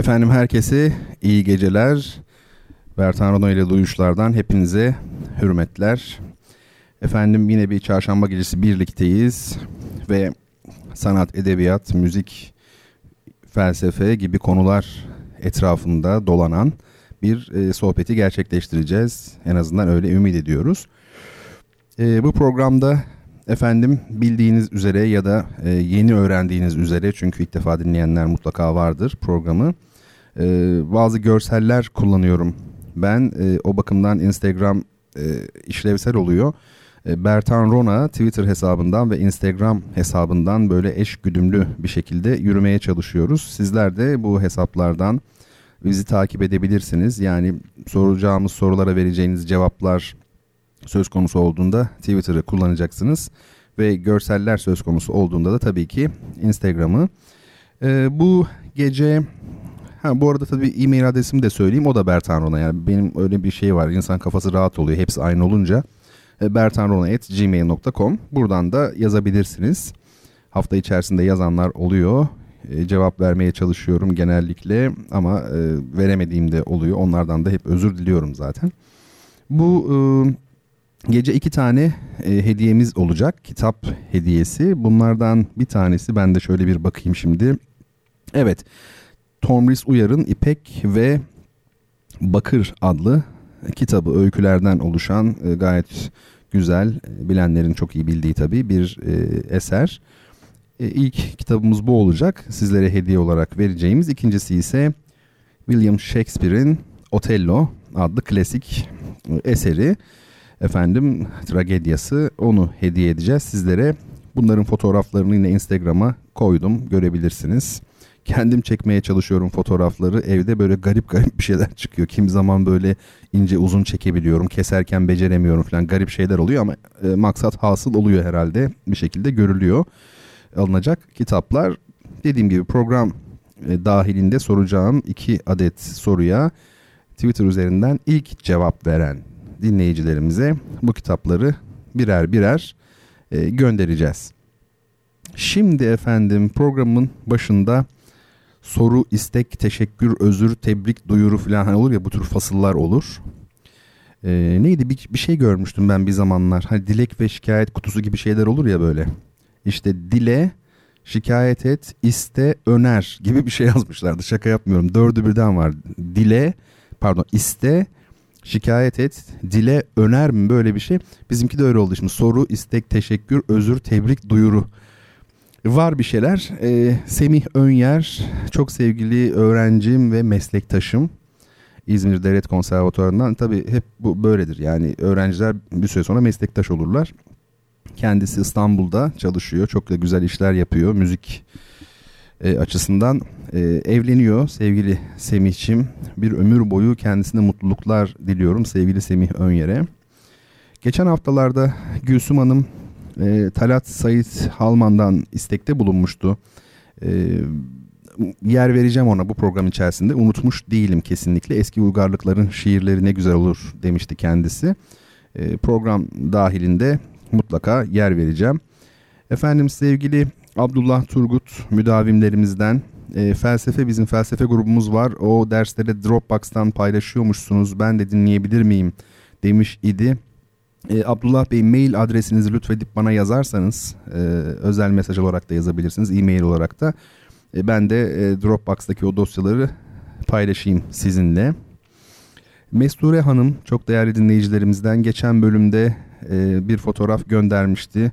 Efendim herkese iyi geceler. Bertan Rona ile Duyuşlar'dan hepinize hürmetler. Efendim yine bir çarşamba gecesi birlikteyiz ve sanat, edebiyat, müzik, felsefe gibi konular etrafında dolanan bir e, sohbeti gerçekleştireceğiz. En azından öyle ümit ediyoruz. E, bu programda efendim bildiğiniz üzere ya da e, yeni öğrendiğiniz üzere çünkü ilk defa dinleyenler mutlaka vardır programı. E, bazı görseller kullanıyorum. Ben e, o bakımdan Instagram e, işlevsel oluyor. E, Bertan Rona Twitter hesabından ve Instagram hesabından böyle eş güdümlü bir şekilde yürümeye çalışıyoruz. Sizler de bu hesaplardan bizi takip edebilirsiniz. Yani soracağımız sorulara vereceğiniz cevaplar söz konusu olduğunda Twitter'ı kullanacaksınız. Ve görseller söz konusu olduğunda da tabii ki Instagram'ı. Ee, bu gece Ha bu arada tabii e-mail adresimi de söyleyeyim. O da Bertan Rona. Yani benim öyle bir şey var. İnsan kafası rahat oluyor. Hepsi aynı olunca. E, bertanrona.gmail.com Buradan da yazabilirsiniz. Hafta içerisinde yazanlar oluyor. E, cevap vermeye çalışıyorum genellikle ama e, veremediğim de oluyor. Onlardan da hep özür diliyorum zaten. Bu e, gece iki tane hediyemiz olacak. Kitap hediyesi. Bunlardan bir tanesi ben de şöyle bir bakayım şimdi. Evet. Tomris Uyar'ın İpek ve Bakır adlı kitabı öykülerden oluşan e, gayet güzel e, bilenlerin çok iyi bildiği tabii bir e, eser. E, ilk kitabımız bu olacak sizlere hediye olarak vereceğimiz. İkincisi ise William Shakespeare'in Otello adlı klasik eseri efendim tragedyası onu hediye edeceğiz sizlere. Bunların fotoğraflarını yine Instagram'a koydum görebilirsiniz kendim çekmeye çalışıyorum fotoğrafları. Evde böyle garip garip bir şeyler çıkıyor. Kim zaman böyle ince uzun çekebiliyorum. Keserken beceremiyorum falan garip şeyler oluyor ama e, maksat hasıl oluyor herhalde. Bir şekilde görülüyor. Alınacak kitaplar dediğim gibi program e, dahilinde soracağım iki adet soruya Twitter üzerinden ilk cevap veren dinleyicilerimize bu kitapları birer birer e, göndereceğiz. Şimdi efendim programın başında soru, istek, teşekkür, özür, tebrik, duyuru falan hani olur ya bu tür fasıllar olur. Ee, neydi bir, bir şey görmüştüm ben bir zamanlar. Hani dilek ve şikayet kutusu gibi şeyler olur ya böyle. İşte dile, şikayet et, iste, öner gibi bir şey yazmışlardı. Şaka yapmıyorum. Dördü birden var. Dile, pardon iste, şikayet et, dile, öner mi böyle bir şey. Bizimki de öyle oldu şimdi. Soru, istek, teşekkür, özür, tebrik, duyuru. Var bir şeyler. Ee, Semih Önyer çok sevgili öğrencim ve meslektaşım. İzmir Devlet Konservatuvarı'ndan tabii hep bu böyledir. Yani öğrenciler bir süre sonra meslektaş olurlar. Kendisi İstanbul'da çalışıyor. Çok da güzel işler yapıyor müzik e, açısından. E, evleniyor sevgili Semih'çim. Bir ömür boyu kendisine mutluluklar diliyorum sevgili Semih Önyer'e. Geçen haftalarda Gülsüm Hanım e, Talat Sayit Halman'dan istekte bulunmuştu. E, yer vereceğim ona bu program içerisinde. Unutmuş değilim kesinlikle. Eski uygarlıkların şiirleri ne güzel olur demişti kendisi. E, program dahilinde mutlaka yer vereceğim. Efendim sevgili Abdullah Turgut müdavimlerimizden e, felsefe bizim felsefe grubumuz var. O dersleri Dropbox'tan paylaşıyormuşsunuz. Ben de dinleyebilir miyim demiş idi. E, Abdullah Bey mail adresinizi lütfedip bana yazarsanız e, özel mesaj olarak da yazabilirsiniz e-mail olarak da e, ben de e, Dropbox'taki o dosyaları paylaşayım sizinle. Mesture Hanım çok değerli dinleyicilerimizden geçen bölümde e, bir fotoğraf göndermişti.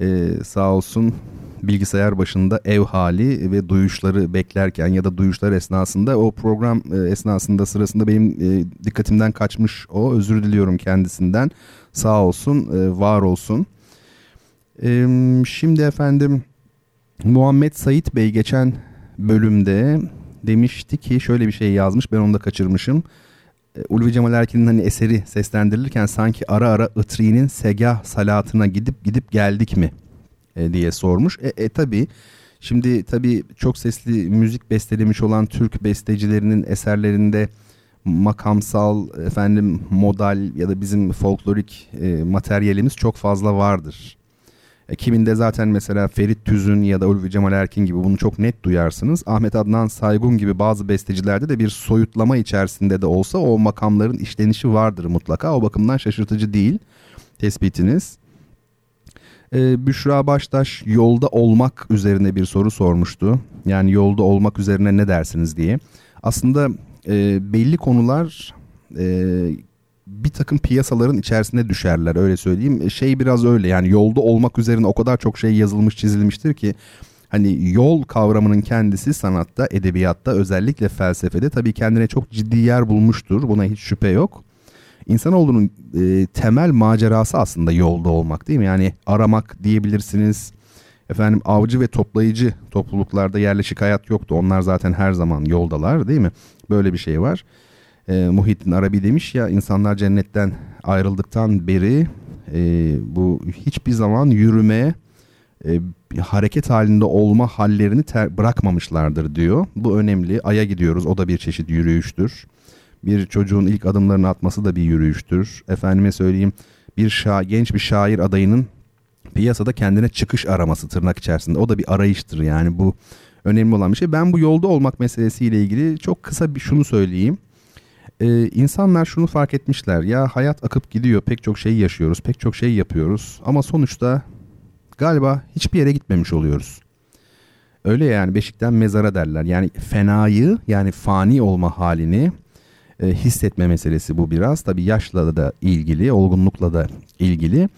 E, sağ olsun bilgisayar başında ev hali ve duyuşları beklerken ya da duyuşlar esnasında o program e, esnasında sırasında benim e, dikkatimden kaçmış o özür diliyorum kendisinden sağ olsun e, var olsun. Şimdi efendim Muhammed Sait Bey geçen bölümde demişti ki şöyle bir şey yazmış ben onu da kaçırmışım. Ulvi Cemal Erkin'in hani eseri seslendirilirken sanki ara ara Itri'nin segah salatına gidip gidip geldik mi e, diye sormuş. E, e tabi şimdi tabi çok sesli müzik bestelemiş olan Türk bestecilerinin eserlerinde makamsal efendim modal ya da bizim folklorik e, materyalimiz çok fazla vardır. E, kiminde zaten mesela Ferit Tüzün ya da Ulvi Cemal Erkin gibi bunu çok net duyarsınız. Ahmet Adnan Saygun gibi bazı bestecilerde de bir soyutlama içerisinde de olsa o makamların işlenişi vardır mutlaka. O bakımdan şaşırtıcı değil tespitiniz. Ee, Büşra Baştaş yolda olmak üzerine bir soru sormuştu. Yani yolda olmak üzerine ne dersiniz diye. Aslında e, belli konular e, bir takım piyasaların içerisine düşerler öyle söyleyeyim. E, şey biraz öyle yani yolda olmak üzerine o kadar çok şey yazılmış çizilmiştir ki hani yol kavramının kendisi sanatta, edebiyatta, özellikle felsefede tabii kendine çok ciddi yer bulmuştur. Buna hiç şüphe yok. İnsanoğlunun e, temel macerası aslında yolda olmak değil mi? Yani aramak diyebilirsiniz. Efendim avcı ve toplayıcı topluluklarda yerleşik hayat yoktu. Onlar zaten her zaman yoldalar değil mi? Böyle bir şey var e, Muhittin Arabi demiş ya insanlar cennetten ayrıldıktan beri e, bu hiçbir zaman yürüme e, hareket halinde olma hallerini ter- bırakmamışlardır diyor. Bu önemli. Ay'a gidiyoruz. O da bir çeşit yürüyüştür. Bir çocuğun ilk adımlarını atması da bir yürüyüştür. Efendime söyleyeyim bir şa genç bir şair adayının piyasada kendine çıkış araması tırnak içerisinde. O da bir arayıştır yani bu önemli olan bir şey. Ben bu yolda olmak meselesiyle ilgili çok kısa bir şunu söyleyeyim e, insanlar şunu fark etmişler. Ya hayat akıp gidiyor. Pek çok şey yaşıyoruz. Pek çok şey yapıyoruz. Ama sonuçta galiba hiçbir yere gitmemiş oluyoruz. Öyle yani beşikten mezara derler. Yani fenayı yani fani olma halini e, hissetme meselesi bu biraz. Tabii yaşla da ilgili, olgunlukla da ilgili.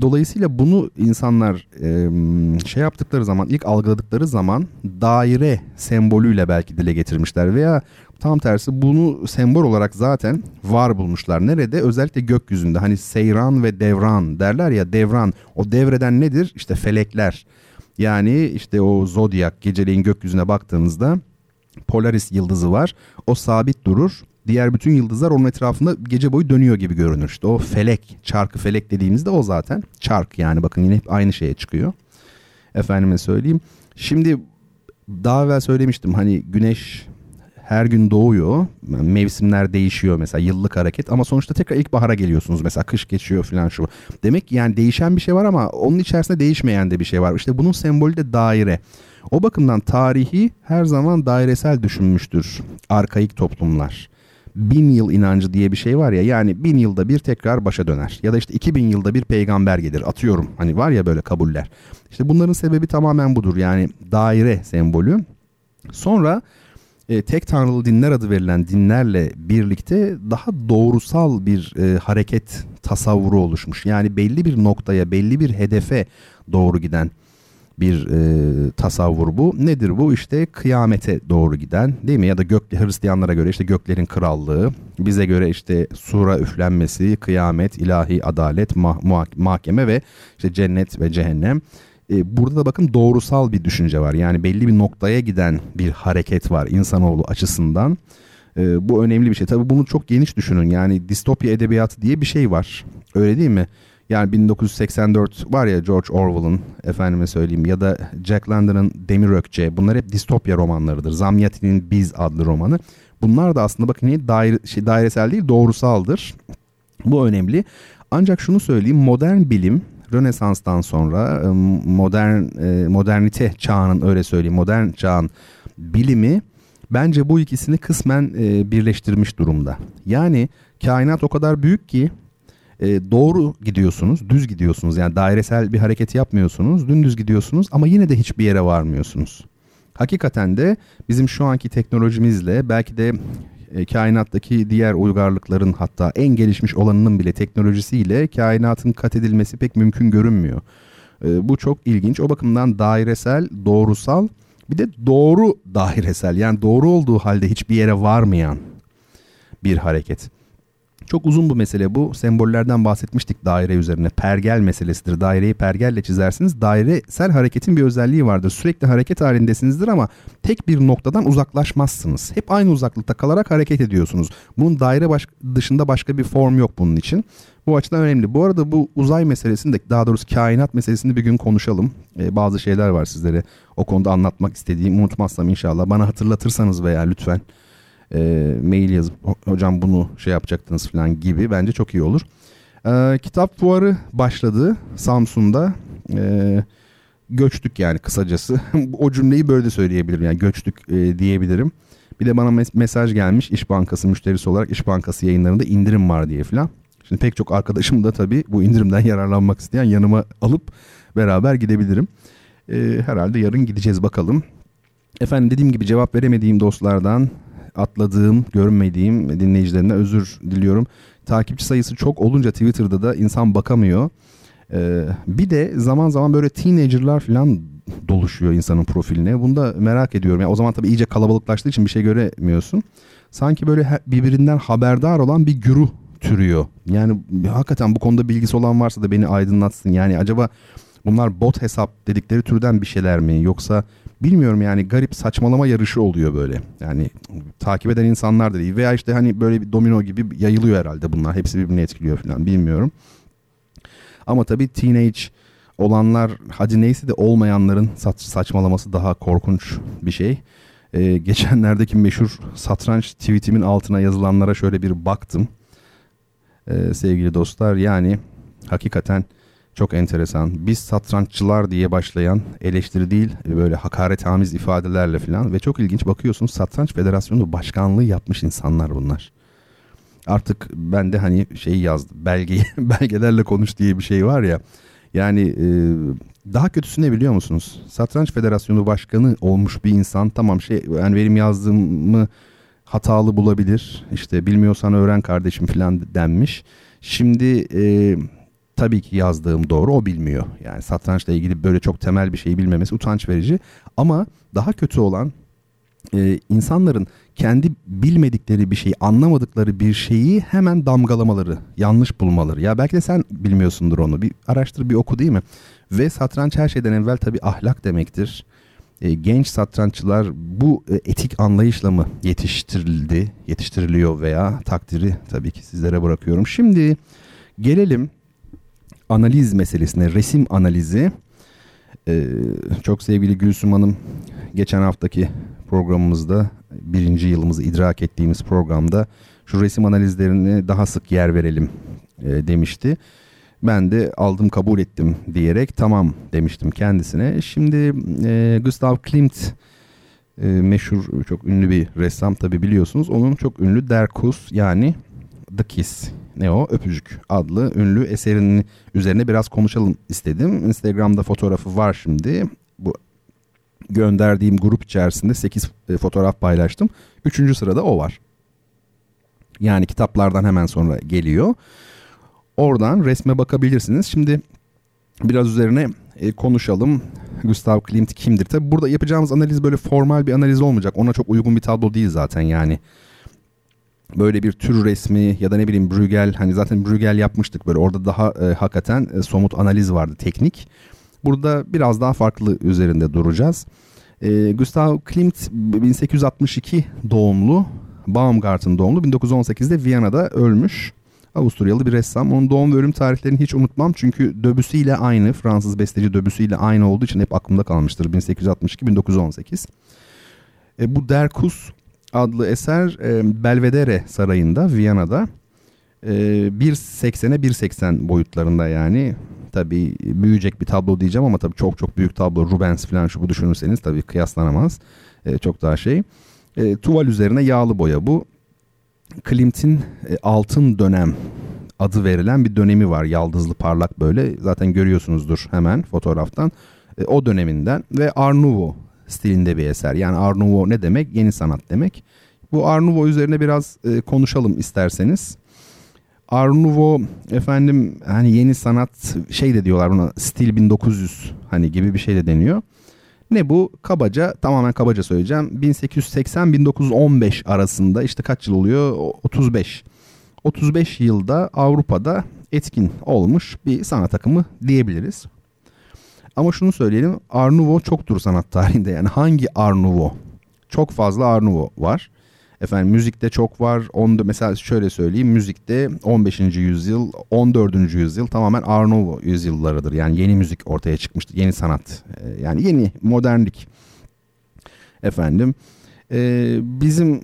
Dolayısıyla bunu insanlar e, şey yaptıkları zaman, ilk algıladıkları zaman daire sembolüyle belki dile getirmişler veya Tam tersi bunu sembol olarak zaten var bulmuşlar. Nerede? Özellikle gökyüzünde. Hani seyran ve devran derler ya devran. O devreden nedir? İşte felekler. Yani işte o zodyak geceleyin gökyüzüne baktığınızda Polaris yıldızı var. O sabit durur. Diğer bütün yıldızlar onun etrafında gece boyu dönüyor gibi görünür. İşte o felek, çarkı felek dediğimizde o zaten. Çark yani bakın yine hep aynı şeye çıkıyor. Efendime söyleyeyim. Şimdi daha evvel söylemiştim hani güneş her gün doğuyor. Mevsimler değişiyor mesela yıllık hareket ama sonuçta tekrar ilkbahara geliyorsunuz mesela kış geçiyor falan şu. Demek ki yani değişen bir şey var ama onun içerisinde değişmeyen de bir şey var. İşte bunun sembolü de daire. O bakımdan tarihi her zaman dairesel düşünmüştür arkaik toplumlar. Bin yıl inancı diye bir şey var ya yani bin yılda bir tekrar başa döner. Ya da işte iki bin yılda bir peygamber gelir atıyorum. Hani var ya böyle kabuller. İşte bunların sebebi tamamen budur yani daire sembolü. Sonra e, tek tanrılı dinler adı verilen dinlerle birlikte daha doğrusal bir e, hareket tasavvuru oluşmuş. Yani belli bir noktaya, belli bir hedefe doğru giden bir e, tasavvur bu. Nedir bu? İşte kıyamete doğru giden değil mi? Ya da gök Hristiyanlara göre işte göklerin krallığı, bize göre işte sura üflenmesi, kıyamet, ilahi adalet, mah- mahkeme ve işte cennet ve cehennem. E, burada da bakın doğrusal bir düşünce var. Yani belli bir noktaya giden bir hareket var insanoğlu açısından. E, bu önemli bir şey. Tabii bunu çok geniş düşünün. Yani distopya edebiyatı diye bir şey var. Öyle değil mi? Yani 1984 var ya George Orwell'ın efendime söyleyeyim ya da Jack London'ın Demir Ökçe bunlar hep distopya romanlarıdır. Zamyatin'in Biz adlı romanı. Bunlar da aslında bakın daire, şey, dairesel değil doğrusaldır. Bu önemli. Ancak şunu söyleyeyim modern bilim Rönesans'tan sonra modern modernite çağının öyle söyleyeyim modern çağın bilimi bence bu ikisini kısmen birleştirmiş durumda. Yani kainat o kadar büyük ki doğru gidiyorsunuz, düz gidiyorsunuz. Yani dairesel bir hareket yapmıyorsunuz, dümdüz gidiyorsunuz ama yine de hiçbir yere varmıyorsunuz. Hakikaten de bizim şu anki teknolojimizle belki de e, kainattaki diğer uygarlıkların hatta en gelişmiş olanının bile teknolojisiyle kainatın kat edilmesi pek mümkün görünmüyor. E, bu çok ilginç. O bakımdan dairesel, doğrusal bir de doğru dairesel yani doğru olduğu halde hiçbir yere varmayan bir hareket. Çok uzun bu mesele bu. Sembollerden bahsetmiştik daire üzerine. Pergel meselesidir. Daireyi pergelle çizersiniz. Dairesel hareketin bir özelliği vardır. Sürekli hareket halindesinizdir ama tek bir noktadan uzaklaşmazsınız. Hep aynı uzaklıkta kalarak hareket ediyorsunuz. Bunun daire baş dışında başka bir form yok bunun için. Bu açıdan önemli. Bu arada bu uzay meselesini de daha doğrusu kainat meselesini bir gün konuşalım. Ee, bazı şeyler var sizlere o konuda anlatmak istediğim. Unutmazsam inşallah. Bana hatırlatırsanız veya lütfen e, mail yazıp hocam bunu şey yapacaktınız falan gibi bence çok iyi olur. E, kitap fuarı başladı Samsun'da. E, göçtük yani kısacası. o cümleyi böyle de söyleyebilirim yani göçtük e, diyebilirim. Bir de bana mes- mesaj gelmiş İş Bankası müşterisi olarak İş Bankası yayınlarında indirim var diye falan. Şimdi pek çok arkadaşım da tabii bu indirimden yararlanmak isteyen yanıma alıp beraber gidebilirim. E, herhalde yarın gideceğiz bakalım. Efendim dediğim gibi cevap veremediğim dostlardan atladığım, görmediğim dinleyicilerine özür diliyorum. Takipçi sayısı çok olunca Twitter'da da insan bakamıyor. Ee, bir de zaman zaman böyle teenager'lar falan doluşuyor insanın profiline. Bunu da merak ediyorum. Yani o zaman tabii iyice kalabalıklaştığı için bir şey göremiyorsun. Sanki böyle birbirinden haberdar olan bir güruh türüyor. Yani hakikaten bu konuda bilgisi olan varsa da beni aydınlatsın. Yani acaba bunlar bot hesap dedikleri türden bir şeyler mi? Yoksa bilmiyorum yani garip saçmalama yarışı oluyor böyle. Yani takip eden insanlar da değil. Veya işte hani böyle bir domino gibi yayılıyor herhalde bunlar. Hepsi birbirini etkiliyor falan bilmiyorum. Ama tabii teenage olanlar hadi neyse de olmayanların saç, saçmalaması daha korkunç bir şey. Ee, geçenlerdeki meşhur satranç tweetimin altına yazılanlara şöyle bir baktım. Ee, sevgili dostlar yani hakikaten çok enteresan. Biz satranççılar diye başlayan eleştiri değil böyle hakaret hamiz ifadelerle falan ve çok ilginç bakıyorsunuz Satranç Federasyonu başkanlığı yapmış insanlar bunlar. Artık ben de hani şey yazdım belge belgelerle konuş diye bir şey var ya. Yani e, daha kötüsü ne biliyor musunuz? Satranç Federasyonu başkanı olmuş bir insan tamam şey yani benim yazdığımı hatalı bulabilir. İşte bilmiyorsan öğren kardeşim falan denmiş. Şimdi e, tabii ki yazdığım doğru o bilmiyor. Yani satrançla ilgili böyle çok temel bir şeyi bilmemesi utanç verici. Ama daha kötü olan e, insanların kendi bilmedikleri bir şeyi anlamadıkları bir şeyi hemen damgalamaları, yanlış bulmaları. Ya belki de sen bilmiyorsundur onu. Bir araştır, bir oku değil mi? Ve satranç her şeyden evvel tabii ahlak demektir. E, genç satranççılar bu e, etik anlayışla mı yetiştirildi, yetiştiriliyor veya takdiri tabii ki sizlere bırakıyorum. Şimdi gelelim analiz meselesine, resim analizi. Ee, çok sevgili Gülsüm Hanım geçen haftaki programımızda birinci yılımızı idrak ettiğimiz programda şu resim analizlerini daha sık yer verelim e, demişti. Ben de aldım kabul ettim diyerek tamam demiştim kendisine. Şimdi e, Gustav Klimt e, meşhur çok ünlü bir ressam tabi biliyorsunuz. Onun çok ünlü Der Kuss yani The Kiss ne o öpücük adlı ünlü eserinin üzerine biraz konuşalım istedim. Instagram'da fotoğrafı var şimdi. Bu gönderdiğim grup içerisinde 8 e, fotoğraf paylaştım. Üçüncü sırada o var. Yani kitaplardan hemen sonra geliyor. Oradan resme bakabilirsiniz. Şimdi biraz üzerine e, konuşalım. Gustav Klimt kimdir? Tabi burada yapacağımız analiz böyle formal bir analiz olmayacak. Ona çok uygun bir tablo değil zaten yani böyle bir tür resmi ya da ne bileyim Bruegel hani zaten Bruegel yapmıştık böyle orada daha e, hakikaten e, somut analiz vardı teknik. Burada biraz daha farklı üzerinde duracağız. E, Gustav Klimt 1862 doğumlu Baumgarten doğumlu 1918'de Viyana'da ölmüş. Avusturyalı bir ressam. Onun doğum ve ölüm tarihlerini hiç unutmam. Çünkü Debussy ile aynı. Fransız besteci Debussy ile aynı olduğu için hep aklımda kalmıştır. 1862-1918. E, bu Derkus adlı eser e, Belvedere Sarayı'nda Viyana'da. E, 1.80'e 1.80 boyutlarında yani. Tabi büyüyecek bir tablo diyeceğim ama tabi çok çok büyük tablo. Rubens falan şu bu düşünürseniz tabi kıyaslanamaz. E, çok daha şey. E, tuval üzerine yağlı boya bu. Klimt'in e, altın dönem adı verilen bir dönemi var. Yaldızlı parlak böyle. Zaten görüyorsunuzdur hemen fotoğraftan. E, o döneminden ve Art stilinde bir eser. Yani Art Nouveau ne demek? Yeni sanat demek. Bu Art Nouveau üzerine biraz e, konuşalım isterseniz. Art Nouveau efendim hani yeni sanat şey de diyorlar buna stil 1900 hani gibi bir şey de deniyor. Ne bu? Kabaca tamamen kabaca söyleyeceğim. 1880-1915 arasında işte kaç yıl oluyor? 35. 35 yılda Avrupa'da etkin olmuş bir sanat akımı diyebiliriz. Ama şunu söyleyelim Art Nouveau çoktur sanat tarihinde yani hangi Art? Çok fazla Art var. Efendim müzikte çok var. Onda mesela şöyle söyleyeyim müzikte 15. yüzyıl, 14. yüzyıl tamamen Art Nouveau yüzyıllarıdır. Yani yeni müzik ortaya çıkmıştır. Yeni sanat. Ee, yani yeni modernlik. Efendim e, bizim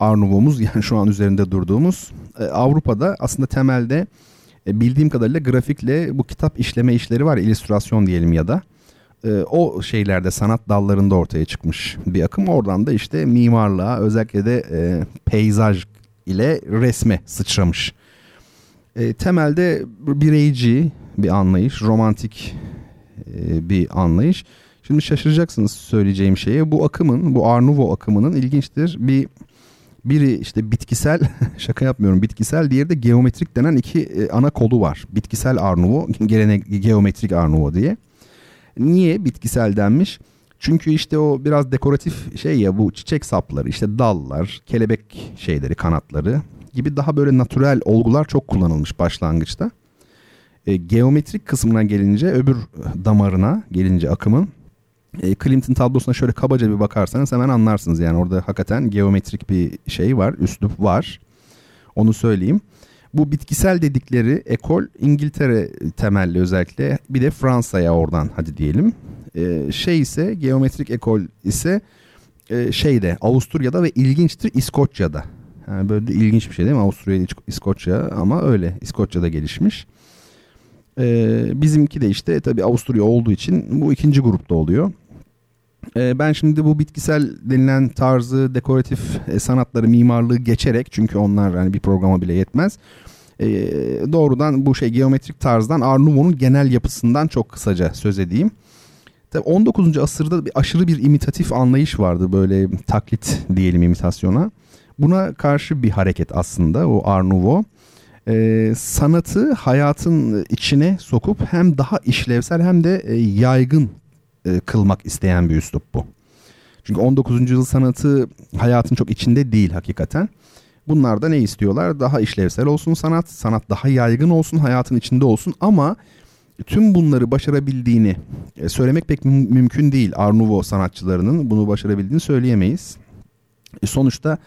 Art yani şu an üzerinde durduğumuz e, Avrupa'da aslında temelde e, bildiğim kadarıyla grafikle bu kitap işleme işleri var. illüstrasyon diyelim ya da e, o şeylerde sanat dallarında ortaya çıkmış bir akım. Oradan da işte mimarlığa özellikle de e, peyzaj ile resme sıçramış. E, temelde bireyci bir anlayış, romantik e, bir anlayış. Şimdi şaşıracaksınız söyleyeceğim şeye. Bu akımın, bu Art Nouveau akımının ilginçtir. Bir biri işte bitkisel, şaka yapmıyorum bitkisel, diğeri de geometrik denen iki e, ana kolu var. Bitkisel Art Nouveau, gelene geometrik Art Nouveau diye. Niye bitkisel denmiş? Çünkü işte o biraz dekoratif şey ya bu çiçek sapları, işte dallar, kelebek şeyleri, kanatları gibi daha böyle natürel olgular çok kullanılmış başlangıçta. E, geometrik kısmına gelince öbür damarına gelince akımın e, Clinton tablosuna şöyle kabaca bir bakarsanız hemen anlarsınız. Yani orada hakikaten geometrik bir şey var, üslup var. Onu söyleyeyim. Bu bitkisel dedikleri ekol İngiltere temelli özellikle bir de Fransa'ya oradan hadi diyelim. Ee, şey ise geometrik ekol ise e, şeyde Avusturya'da ve ilginçtir İskoçya'da. Yani böyle de ilginç bir şey değil mi? Avusturya, İskoçya ama öyle İskoçya'da gelişmiş. Ee, bizimki de işte tabii Avusturya olduğu için bu ikinci grupta oluyor. Ee, ben şimdi bu bitkisel denilen tarzı, dekoratif e, sanatları, mimarlığı geçerek çünkü onlar hani bir programa bile yetmez. E, doğrudan bu şey geometrik tarzdan Art genel yapısından çok kısaca söz edeyim. Tabii 19. asırda bir aşırı bir imitatif anlayış vardı böyle taklit diyelim imitasyona. Buna karşı bir hareket aslında o Art. Ee, sanatı hayatın içine sokup hem daha işlevsel hem de e, yaygın e, kılmak isteyen bir üslup bu. Çünkü 19. yüzyıl sanatı hayatın çok içinde değil hakikaten. Bunlar da ne istiyorlar? Daha işlevsel olsun sanat, sanat daha yaygın olsun, hayatın içinde olsun ama tüm bunları başarabildiğini e, söylemek pek mümkün değil. Art Nouveau sanatçılarının bunu başarabildiğini söyleyemeyiz. E, sonuçta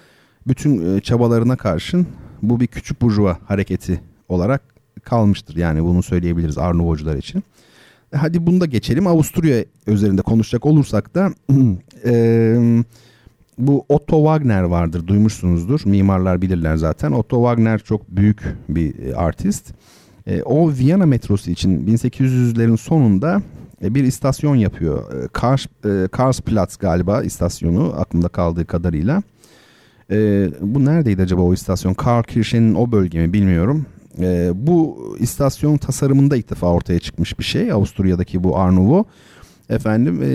bütün e, çabalarına karşın bu bir küçük burjuva hareketi olarak kalmıştır. Yani bunu söyleyebiliriz Art Nouveau'cular için. Hadi bunu da geçelim. Avusturya üzerinde konuşacak olursak da e, bu Otto Wagner vardır duymuşsunuzdur. Mimarlar bilirler zaten. Otto Wagner çok büyük bir e, artist. E, o Viyana metrosu için 1800'lerin sonunda e, bir istasyon yapıyor. E, Kars, e, Karsplatz galiba istasyonu aklımda kaldığı kadarıyla. E, bu neredeydi acaba o istasyon? Karkirchen'in o bölge mi bilmiyorum. E, bu istasyon tasarımında ilk defa ortaya çıkmış bir şey. Avusturya'daki bu Nouveau. Efendim e,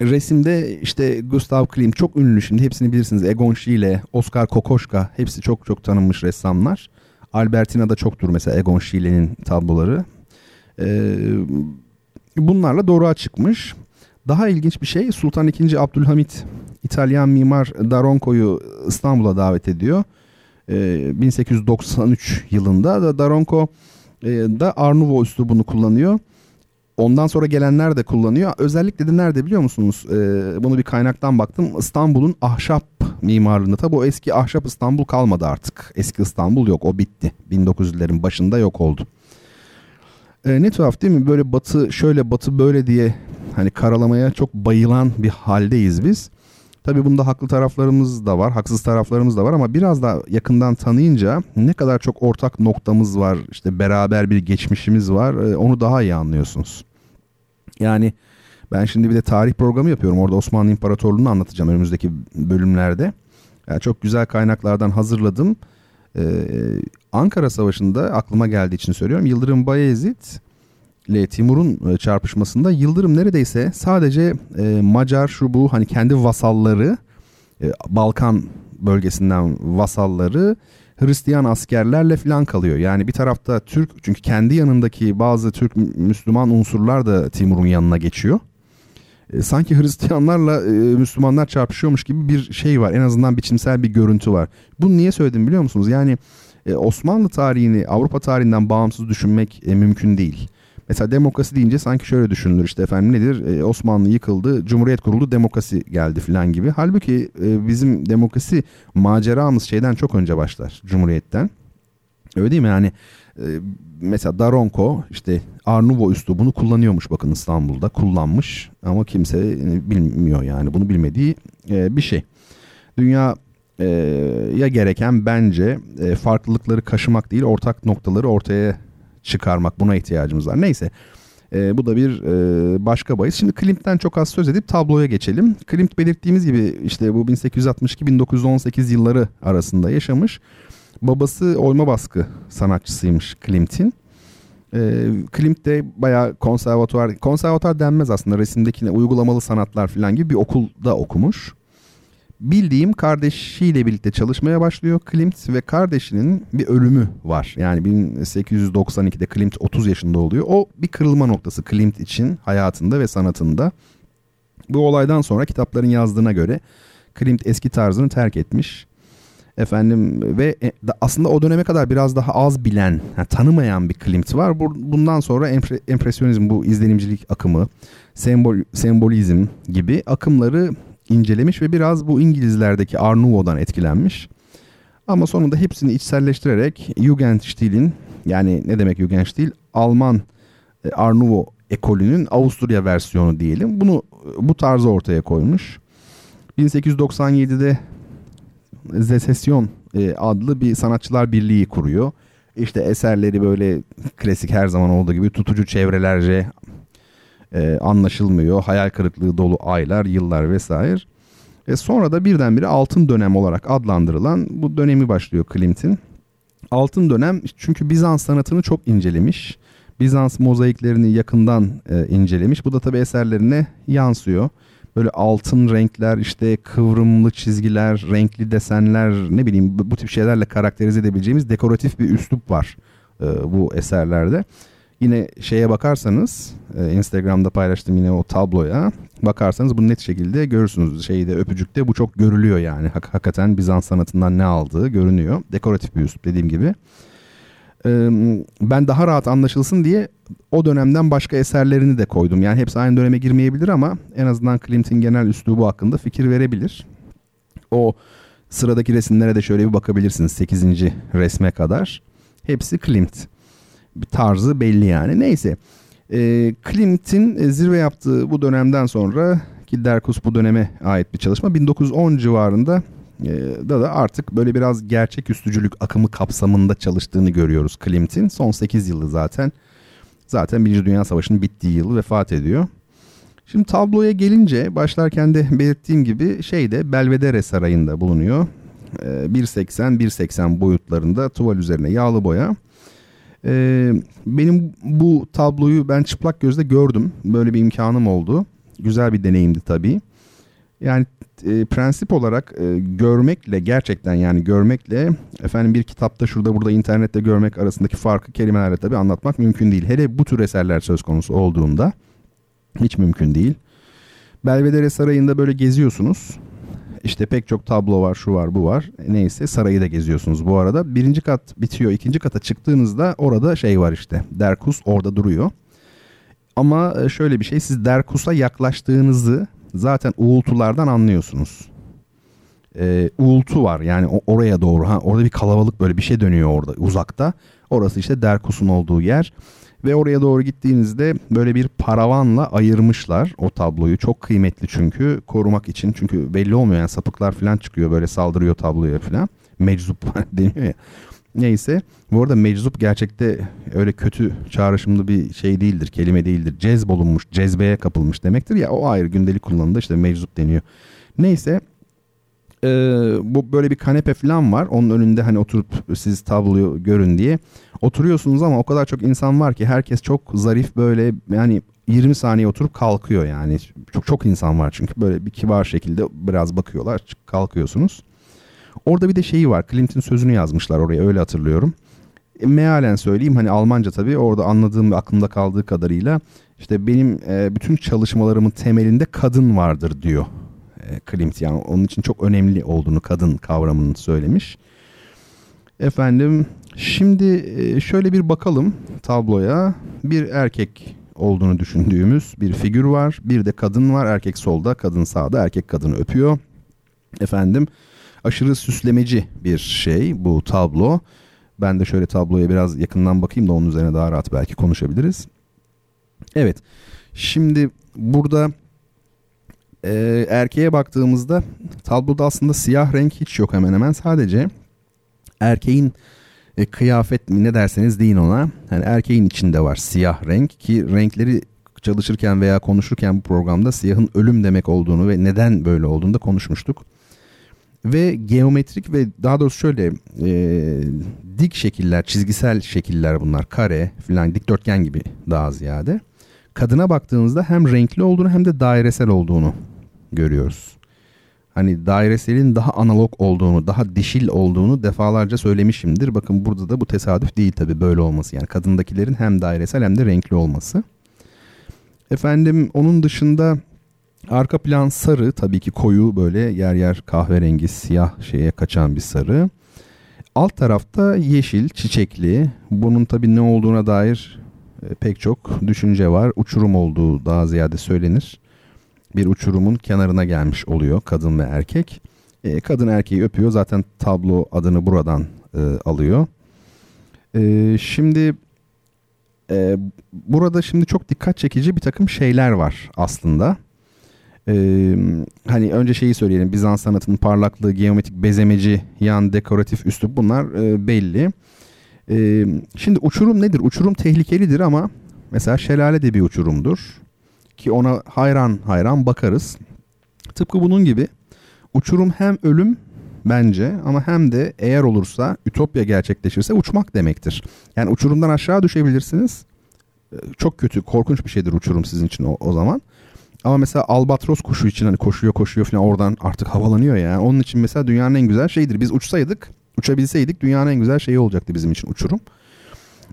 resimde işte Gustav Klimt çok ünlü şimdi hepsini bilirsiniz. Egon Schiele, Oskar Kokoschka hepsi çok çok tanınmış ressamlar. Albertina da çoktur mesela Egon Schiene'nin tabloları. E, bunlarla doğruğa çıkmış. Daha ilginç bir şey Sultan II. Abdülhamit İtalyan mimar Daronco'yu İstanbul'a davet ediyor. 1893 ee, yılında da Daronco e, da Art Nouveau üslubunu kullanıyor. Ondan sonra gelenler de kullanıyor. Özellikle de nerede biliyor musunuz? Ee, bunu bir kaynaktan baktım. İstanbul'un ahşap mimarlığında. Tabi o eski ahşap İstanbul kalmadı artık. Eski İstanbul yok. O bitti. 1900'lerin başında yok oldu. Ee, ne tuhaf değil mi? Böyle batı şöyle batı böyle diye hani karalamaya çok bayılan bir haldeyiz biz. Tabii bunda haklı taraflarımız da var, haksız taraflarımız da var ama biraz daha yakından tanıyınca ne kadar çok ortak noktamız var, işte beraber bir geçmişimiz var e, onu daha iyi anlıyorsunuz. Yani ben şimdi bir de tarih programı yapıyorum. Orada Osmanlı İmparatorluğu'nu anlatacağım önümüzdeki bölümlerde. Yani çok güzel kaynaklardan hazırladım. Ee, Ankara Savaşı'nda aklıma geldiği için söylüyorum. Yıldırım Bayezid ile Timur'un e, çarpışmasında Yıldırım neredeyse sadece e, Macar şu bu hani kendi vasalları e, Balkan bölgesinden vasalları Hristiyan askerlerle falan kalıyor. Yani bir tarafta Türk çünkü kendi yanındaki bazı Türk Müslüman unsurlar da Timur'un yanına geçiyor. e, sanki Hristiyanlarla e, Müslümanlar çarpışıyormuş gibi bir şey var. En azından biçimsel bir görüntü var. Bunu niye söyledim biliyor musunuz? Yani e, Osmanlı tarihini Avrupa tarihinden bağımsız düşünmek e, mümkün değil. Mesela demokrasi deyince sanki şöyle düşünülür işte efendim nedir e, Osmanlı yıkıldı, Cumhuriyet kuruldu, demokrasi geldi falan gibi. Halbuki e, bizim demokrasi maceramız şeyden çok önce başlar Cumhuriyet'ten. Öyle değil mi yani e, mesela Daronco işte Arnuvo üslubunu kullanıyormuş bakın İstanbul'da kullanmış ama kimse e, bilmiyor yani bunu bilmediği e, bir şey. Dünya e, ya gereken bence e, farklılıkları kaşımak değil ortak noktaları ortaya çıkarmak buna ihtiyacımız var. Neyse e, bu da bir e, başka bahis. Şimdi Klimt'ten çok az söz edip tabloya geçelim. Klimt belirttiğimiz gibi işte bu 1862-1918 yılları arasında yaşamış. Babası oyma baskı sanatçısıymış Klimt'in. E, Klimt de bayağı konservatuar, konservatuar denmez aslında resimdeki uygulamalı sanatlar falan gibi bir okulda okumuş bildiğim kardeşiyle birlikte çalışmaya başlıyor Klimt ve kardeşinin bir ölümü var. Yani 1892'de Klimt 30 yaşında oluyor. O bir kırılma noktası Klimt için hayatında ve sanatında. Bu olaydan sonra kitapların yazdığına göre Klimt eski tarzını terk etmiş. Efendim ve e, aslında o döneme kadar biraz daha az bilen, yani tanımayan bir Klimt var. Bundan sonra empresyonizm bu izlenimcilik akımı, sembol sembolizm gibi akımları incelemiş ve biraz bu İngilizlerdeki Art Nouveau'dan etkilenmiş. Ama sonunda hepsini içselleştirerek Jugendstil'in yani ne demek Jugendstil? Alman e, Art Nouveau ekolünün Avusturya versiyonu diyelim. Bunu bu tarzı ortaya koymuş. 1897'de Session e, adlı bir sanatçılar birliği kuruyor. İşte eserleri böyle klasik her zaman olduğu gibi tutucu çevrelerce e, anlaşılmıyor. Hayal kırıklığı dolu aylar, yıllar vesaire. Ve sonra da birdenbire altın dönem olarak adlandırılan bu dönemi başlıyor Klimt'in. Altın dönem çünkü Bizans sanatını çok incelemiş. Bizans mozaiklerini yakından e, incelemiş. Bu da tabii eserlerine yansıyor. Böyle altın renkler, işte kıvrımlı çizgiler, renkli desenler, ne bileyim bu tip şeylerle karakterize edebileceğimiz dekoratif bir üslup var e, bu eserlerde. Yine şeye bakarsanız e, Instagram'da paylaştım yine o tabloya bakarsanız bunu net şekilde görürsünüz. Şeyde öpücükte bu çok görülüyor yani. Hak, hakikaten Bizans sanatından ne aldığı görünüyor. Dekoratif bir üslup dediğim gibi. Ben daha rahat anlaşılsın diye o dönemden başka eserlerini de koydum. Yani hepsi aynı döneme girmeyebilir ama en azından Klimt'in genel üslubu hakkında fikir verebilir. O sıradaki resimlere de şöyle bir bakabilirsiniz 8. resme kadar. Hepsi Klimt bir tarzı belli yani. Neyse. E, Klimt'in e, zirve yaptığı bu dönemden sonra ki Derkus bu döneme ait bir çalışma 1910 civarında e, da da artık böyle biraz gerçek üstücülük akımı kapsamında çalıştığını görüyoruz Klimt'in. Son 8 yılı zaten. Zaten Birinci Dünya Savaşı'nın bittiği yıl vefat ediyor. Şimdi tabloya gelince başlarken de belirttiğim gibi şeyde Belvedere Sarayı'nda bulunuyor. 1.80-1.80 boyutlarında tuval üzerine yağlı boya. Ee, benim bu tabloyu ben çıplak gözle gördüm. Böyle bir imkanım oldu. Güzel bir deneyimdi tabii. Yani e, prensip olarak e, görmekle gerçekten yani görmekle efendim bir kitapta şurada burada internette görmek arasındaki farkı kelimelerle tabii anlatmak mümkün değil. Hele bu tür eserler söz konusu olduğunda hiç mümkün değil. Belvedere Sarayı'nda böyle geziyorsunuz. İşte pek çok tablo var, şu var, bu var. Neyse sarayı da geziyorsunuz bu arada. Birinci kat bitiyor, ikinci kata çıktığınızda orada şey var işte. Derkus orada duruyor. Ama e, şöyle bir şey, siz Derkus'a yaklaştığınızı zaten uğultulardan anlıyorsunuz. Ee, uğultu var yani oraya doğru. Ha, orada bir kalabalık böyle bir şey dönüyor orada uzakta. Orası işte Derkus'un olduğu yer. Ve oraya doğru gittiğinizde böyle bir paravanla ayırmışlar o tabloyu. Çok kıymetli çünkü korumak için. Çünkü belli olmuyor yani sapıklar falan çıkıyor böyle saldırıyor tabloya falan. Meczup deniyor ya. Neyse bu arada meczup gerçekte öyle kötü çağrışımlı bir şey değildir, kelime değildir. Cezbolunmuş, cezbeye kapılmış demektir ya o ayrı gündelik kullanımda işte meczup deniyor. Neyse e, bu böyle bir kanepe falan var. Onun önünde hani oturup siz tabloyu görün diye. Oturuyorsunuz ama o kadar çok insan var ki herkes çok zarif böyle yani 20 saniye oturup kalkıyor yani. Çok çok insan var çünkü böyle bir kibar şekilde biraz bakıyorlar kalkıyorsunuz. Orada bir de şeyi var. Clint'in sözünü yazmışlar oraya öyle hatırlıyorum. E, mealen söyleyeyim hani Almanca tabii orada anladığım ve aklımda kaldığı kadarıyla işte benim e, bütün çalışmalarımın temelinde kadın vardır diyor Klimt. Yani onun için çok önemli olduğunu kadın kavramını söylemiş. Efendim şimdi e, şöyle bir bakalım tabloya. Bir erkek olduğunu düşündüğümüz bir figür var. Bir de kadın var. Erkek solda, kadın sağda. Erkek kadını öpüyor. Efendim aşırı süslemeci bir şey bu tablo. Ben de şöyle tabloya biraz yakından bakayım da onun üzerine daha rahat belki konuşabiliriz. Evet. Şimdi burada e, erkeğe baktığımızda tabloda aslında siyah renk hiç yok hemen hemen. Sadece erkeğin e, kıyafet mi ne derseniz deyin ona. Yani erkeğin içinde var siyah renk ki renkleri çalışırken veya konuşurken bu programda siyahın ölüm demek olduğunu ve neden böyle olduğunu da konuşmuştuk. Ve geometrik ve daha doğrusu şöyle e, dik şekiller, çizgisel şekiller bunlar. Kare filan dikdörtgen gibi daha ziyade. Kadına baktığınızda hem renkli olduğunu hem de dairesel olduğunu görüyoruz. Hani daireselin daha analog olduğunu, daha dişil olduğunu defalarca söylemişimdir. Bakın burada da bu tesadüf değil tabii böyle olması. Yani kadındakilerin hem dairesel hem de renkli olması. Efendim onun dışında arka plan sarı tabii ki koyu böyle yer yer kahverengi siyah şeye kaçan bir sarı. Alt tarafta yeşil çiçekli. Bunun tabii ne olduğuna dair e, pek çok düşünce var. Uçurum olduğu daha ziyade söylenir bir uçurumun kenarına gelmiş oluyor kadın ve erkek. E, kadın erkeği öpüyor zaten tablo adını buradan e, alıyor. E, şimdi e, burada şimdi çok dikkat çekici bir takım şeyler var aslında. Ee, hani önce şeyi söyleyelim Bizans sanatının parlaklığı, geometrik bezemeci, yan dekoratif üslup bunlar e, belli. Ee, şimdi uçurum nedir? Uçurum tehlikelidir ama mesela şelale de bir uçurumdur ki ona hayran hayran bakarız. Tıpkı bunun gibi uçurum hem ölüm bence ama hem de eğer olursa ütopya gerçekleşirse uçmak demektir. Yani uçurumdan aşağı düşebilirsiniz. Ee, çok kötü, korkunç bir şeydir uçurum sizin için o, o zaman. Ama mesela albatros kuşu için hani koşuyor koşuyor falan oradan artık havalanıyor ya. Onun için mesela dünyanın en güzel şeyidir. Biz uçsaydık, uçabilseydik dünyanın en güzel şeyi olacaktı bizim için uçurum.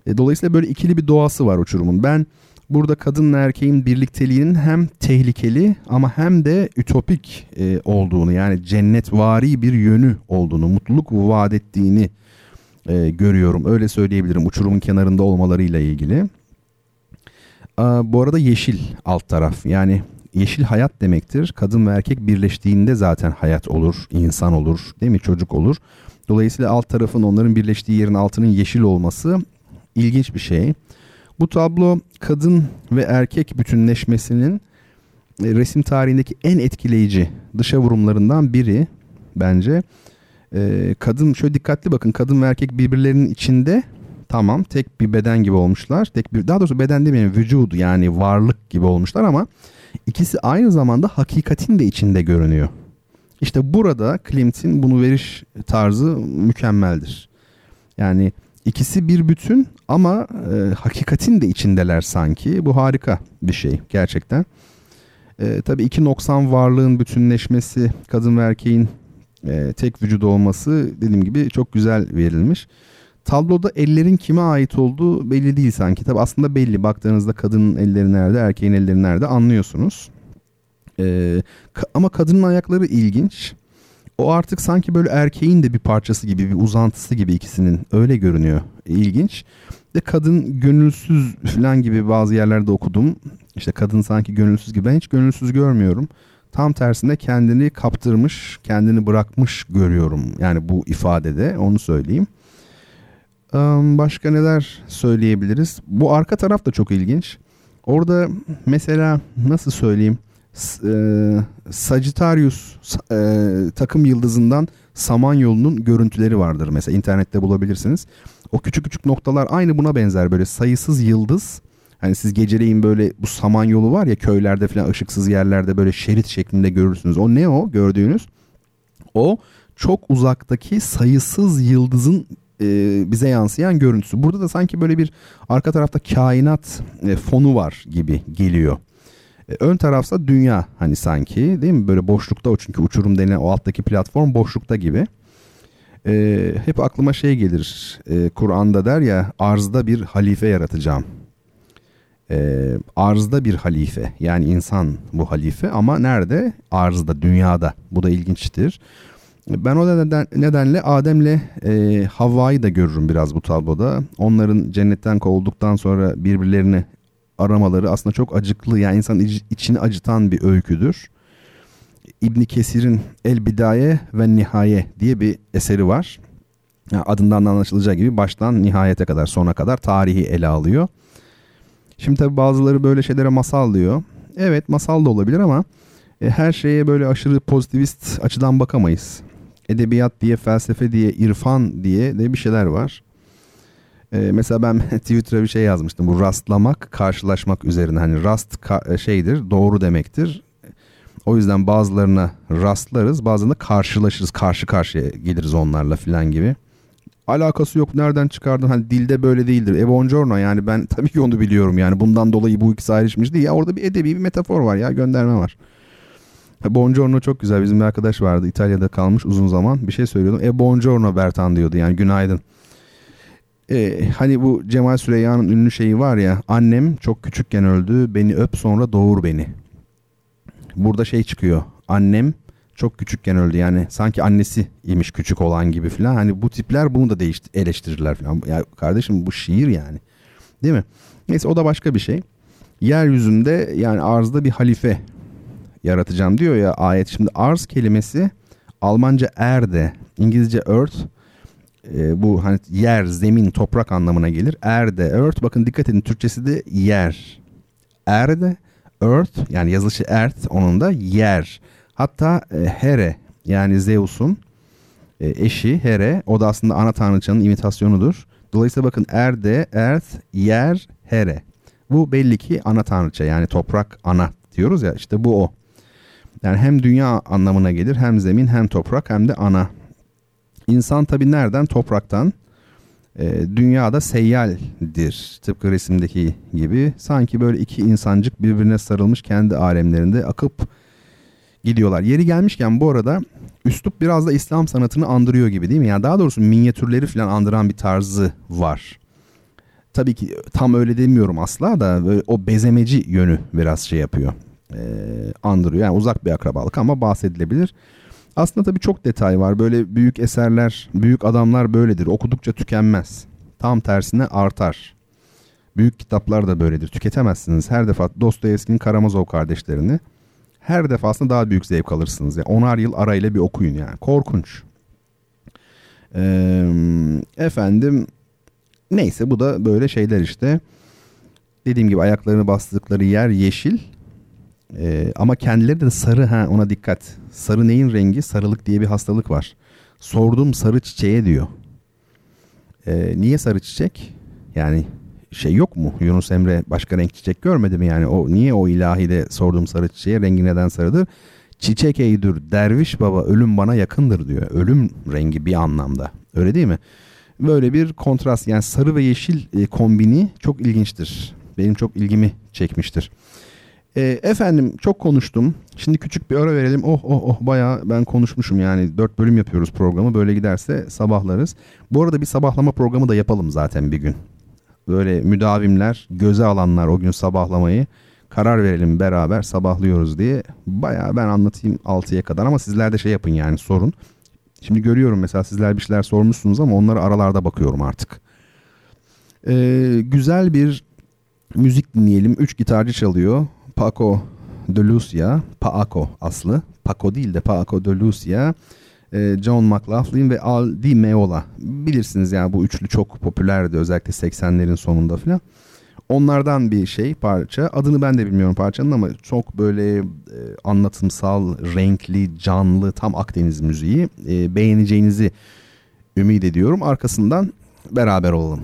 E, dolayısıyla böyle ikili bir doğası var uçurumun. Ben burada kadınla erkeğin birlikteliğinin hem tehlikeli ama hem de ütopik e, olduğunu yani cennetvari bir yönü olduğunu, mutluluk vaat ettiğini e, görüyorum. Öyle söyleyebilirim uçurumun kenarında olmalarıyla ilgili. Aa, bu arada yeşil alt taraf yani yeşil hayat demektir. Kadın ve erkek birleştiğinde zaten hayat olur, insan olur, değil mi? Çocuk olur. Dolayısıyla alt tarafın onların birleştiği yerin altının yeşil olması ilginç bir şey. Bu tablo kadın ve erkek bütünleşmesinin e, resim tarihindeki en etkileyici dışa vurumlarından biri bence. Ee, kadın şöyle dikkatli bakın kadın ve erkek birbirlerinin içinde tamam tek bir beden gibi olmuşlar. Tek bir daha doğrusu beden demeyelim vücudu yani varlık gibi olmuşlar ama ikisi aynı zamanda hakikatin de içinde görünüyor. İşte burada Klimt'in bunu veriş tarzı mükemmeldir. Yani İkisi bir bütün ama e, hakikatin de içindeler sanki. Bu harika bir şey gerçekten. E, tabii iki noksan varlığın bütünleşmesi, kadın ve erkeğin e, tek vücudu olması dediğim gibi çok güzel verilmiş. Tabloda ellerin kime ait olduğu belli değil sanki. Tabi aslında belli. Baktığınızda kadının elleri nerede, erkeğin elleri nerede anlıyorsunuz. Ee, ama kadının ayakları ilginç o artık sanki böyle erkeğin de bir parçası gibi bir uzantısı gibi ikisinin öyle görünüyor. İlginç. De kadın gönülsüz falan gibi bazı yerlerde okudum. İşte kadın sanki gönülsüz gibi. Ben hiç gönülsüz görmüyorum. Tam tersine kendini kaptırmış, kendini bırakmış görüyorum. Yani bu ifadede onu söyleyeyim. Başka neler söyleyebiliriz? Bu arka taraf da çok ilginç. Orada mesela nasıl söyleyeyim? E, Sagittarius e, takım yıldızından Samanyolu'nun görüntüleri vardır mesela internette bulabilirsiniz. O küçük küçük noktalar aynı buna benzer böyle sayısız yıldız. Hani siz geceleyin böyle bu Samanyolu var ya köylerde falan ışıksız yerlerde böyle şerit şeklinde görürsünüz. O ne o gördüğünüz? O çok uzaktaki sayısız yıldızın e, bize yansıyan görüntüsü. Burada da sanki böyle bir arka tarafta kainat e, fonu var gibi geliyor. E, ön tarafsa dünya hani sanki değil mi? Böyle boşlukta o çünkü uçurum denilen o alttaki platform boşlukta gibi. E, hep aklıma şey gelir. E, Kur'an'da der ya arzda bir halife yaratacağım. E, arzda bir halife yani insan bu halife ama nerede? Arzda, dünyada. Bu da ilginçtir. Ben o neden, nedenle Adem'le e, Havva'yı da görürüm biraz bu tabloda. Onların cennetten kovulduktan sonra birbirlerini aramaları aslında çok acıklı yani insanın içini acıtan bir öyküdür. İbn Kesir'in El Bidaye ve Nihaye diye bir eseri var. Yani adından da anlaşılacağı gibi baştan nihayete kadar sona kadar tarihi ele alıyor. Şimdi tabi bazıları böyle şeylere masal diyor. Evet masal da olabilir ama e, her şeye böyle aşırı pozitivist açıdan bakamayız. Edebiyat diye, felsefe diye, irfan diye de bir şeyler var. Ee, mesela ben Twitter'a bir şey yazmıştım. Bu rastlamak, karşılaşmak üzerine. Hani rast ka- şeydir, doğru demektir. O yüzden bazılarına rastlarız, bazılarına karşılaşırız, karşı karşıya geliriz onlarla filan gibi. Alakası yok nereden çıkardın hani dilde böyle değildir. E buongiorno yani ben tabii ki onu biliyorum yani bundan dolayı bu ikisi ayrışmış değil. Ya orada bir edebi bir metafor var ya gönderme var. E, buongiorno çok güzel bizim bir arkadaş vardı İtalya'da kalmış uzun zaman bir şey söylüyordum. E buongiorno Bertan diyordu yani günaydın. E, hani bu Cemal Süreyya'nın ünlü şeyi var ya annem çok küçükken öldü beni öp sonra doğur beni burada şey çıkıyor. Annem çok küçükken öldü yani sanki annesi imiş küçük olan gibi falan. Hani bu tipler bunu da değişti, eleştirirler falan. Ya kardeşim bu şiir yani. Değil mi? Neyse o da başka bir şey. Yeryüzünde yani arzda bir halife yaratacağım diyor ya ayet. Şimdi arz kelimesi Almanca erde, İngilizce earth e, bu hani yer, zemin, toprak anlamına gelir. Erde, earth bakın dikkat edin Türkçesi de yer. Erde Earth yani yazılışı Earth onun da yer. Hatta e, Here yani Zeus'un e, eşi Here o da aslında ana tanrıçanın imitasyonudur. Dolayısıyla bakın Erde, Earth, yer, Here. Bu belli ki ana tanrıça yani toprak ana diyoruz ya işte bu o. Yani hem dünya anlamına gelir hem zemin hem toprak hem de ana. İnsan tabi nereden? Topraktan e, dünyada seyyaldir. Tıpkı resimdeki gibi. Sanki böyle iki insancık birbirine sarılmış kendi alemlerinde akıp gidiyorlar. Yeri gelmişken bu arada üslup biraz da İslam sanatını andırıyor gibi değil mi? Yani daha doğrusu minyatürleri falan andıran bir tarzı var. Tabii ki tam öyle demiyorum asla da o bezemeci yönü biraz şey yapıyor. E, andırıyor. Yani uzak bir akrabalık ama bahsedilebilir. Aslında tabii çok detay var. Böyle büyük eserler, büyük adamlar böyledir. Okudukça tükenmez. Tam tersine artar. Büyük kitaplar da böyledir. Tüketemezsiniz. Her defa Dostoyevski'nin Karamazov kardeşlerini her defasında daha büyük zevk alırsınız. Yani onar yıl arayla bir okuyun yani. Korkunç. Ee, efendim neyse bu da böyle şeyler işte. Dediğim gibi ayaklarını bastıkları yer yeşil. Ee, ama kendileri de sarı ha ona dikkat. Sarı neyin rengi? Sarılık diye bir hastalık var. Sordum sarı çiçeğe diyor. Ee, niye sarı çiçek? Yani şey yok mu? Yunus Emre başka renk çiçek görmedi mi yani? O niye o ilahide sordum sarı çiçeğe rengi neden sarıdır? Çiçek eydür derviş baba ölüm bana yakındır diyor. Ölüm rengi bir anlamda. Öyle değil mi? Böyle bir kontrast yani sarı ve yeşil e, kombini çok ilginçtir. Benim çok ilgimi çekmiştir. E, efendim çok konuştum. Şimdi küçük bir ara verelim. Oh oh oh bayağı ben konuşmuşum yani. Dört bölüm yapıyoruz programı. Böyle giderse sabahlarız. Bu arada bir sabahlama programı da yapalım zaten bir gün. Böyle müdavimler, göze alanlar o gün sabahlamayı karar verelim beraber sabahlıyoruz diye. Bayağı ben anlatayım 6'ya kadar ama sizler de şey yapın yani sorun. Şimdi görüyorum mesela sizler bir şeyler sormuşsunuz ama onları aralarda bakıyorum artık. Ee, güzel bir müzik dinleyelim. Üç gitarcı çalıyor. Paco de Lucia, Paco aslı. Paco değil de Paco de Lucia, e, John McLaughlin ve Al Di Meola. Bilirsiniz yani bu üçlü çok popülerdi özellikle 80'lerin sonunda falan. Onlardan bir şey parça. Adını ben de bilmiyorum parçanın ama çok böyle e, anlatımsal, renkli, canlı, tam Akdeniz müziği. E, beğeneceğinizi ümit ediyorum. Arkasından beraber olalım.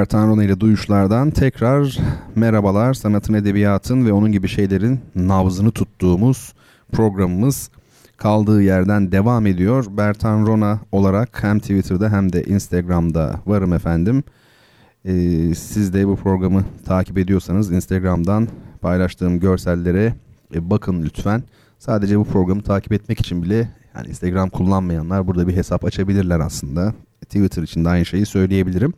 Bertan Rona ile Duyuşlardan tekrar merhabalar. Sanatın, edebiyatın ve onun gibi şeylerin nabzını tuttuğumuz programımız kaldığı yerden devam ediyor. Bertan Rona olarak hem Twitter'da hem de Instagram'da varım efendim. Ee, siz de bu programı takip ediyorsanız Instagram'dan paylaştığım görsellere e, bakın lütfen. Sadece bu programı takip etmek için bile yani Instagram kullanmayanlar burada bir hesap açabilirler aslında. Twitter için de aynı şeyi söyleyebilirim.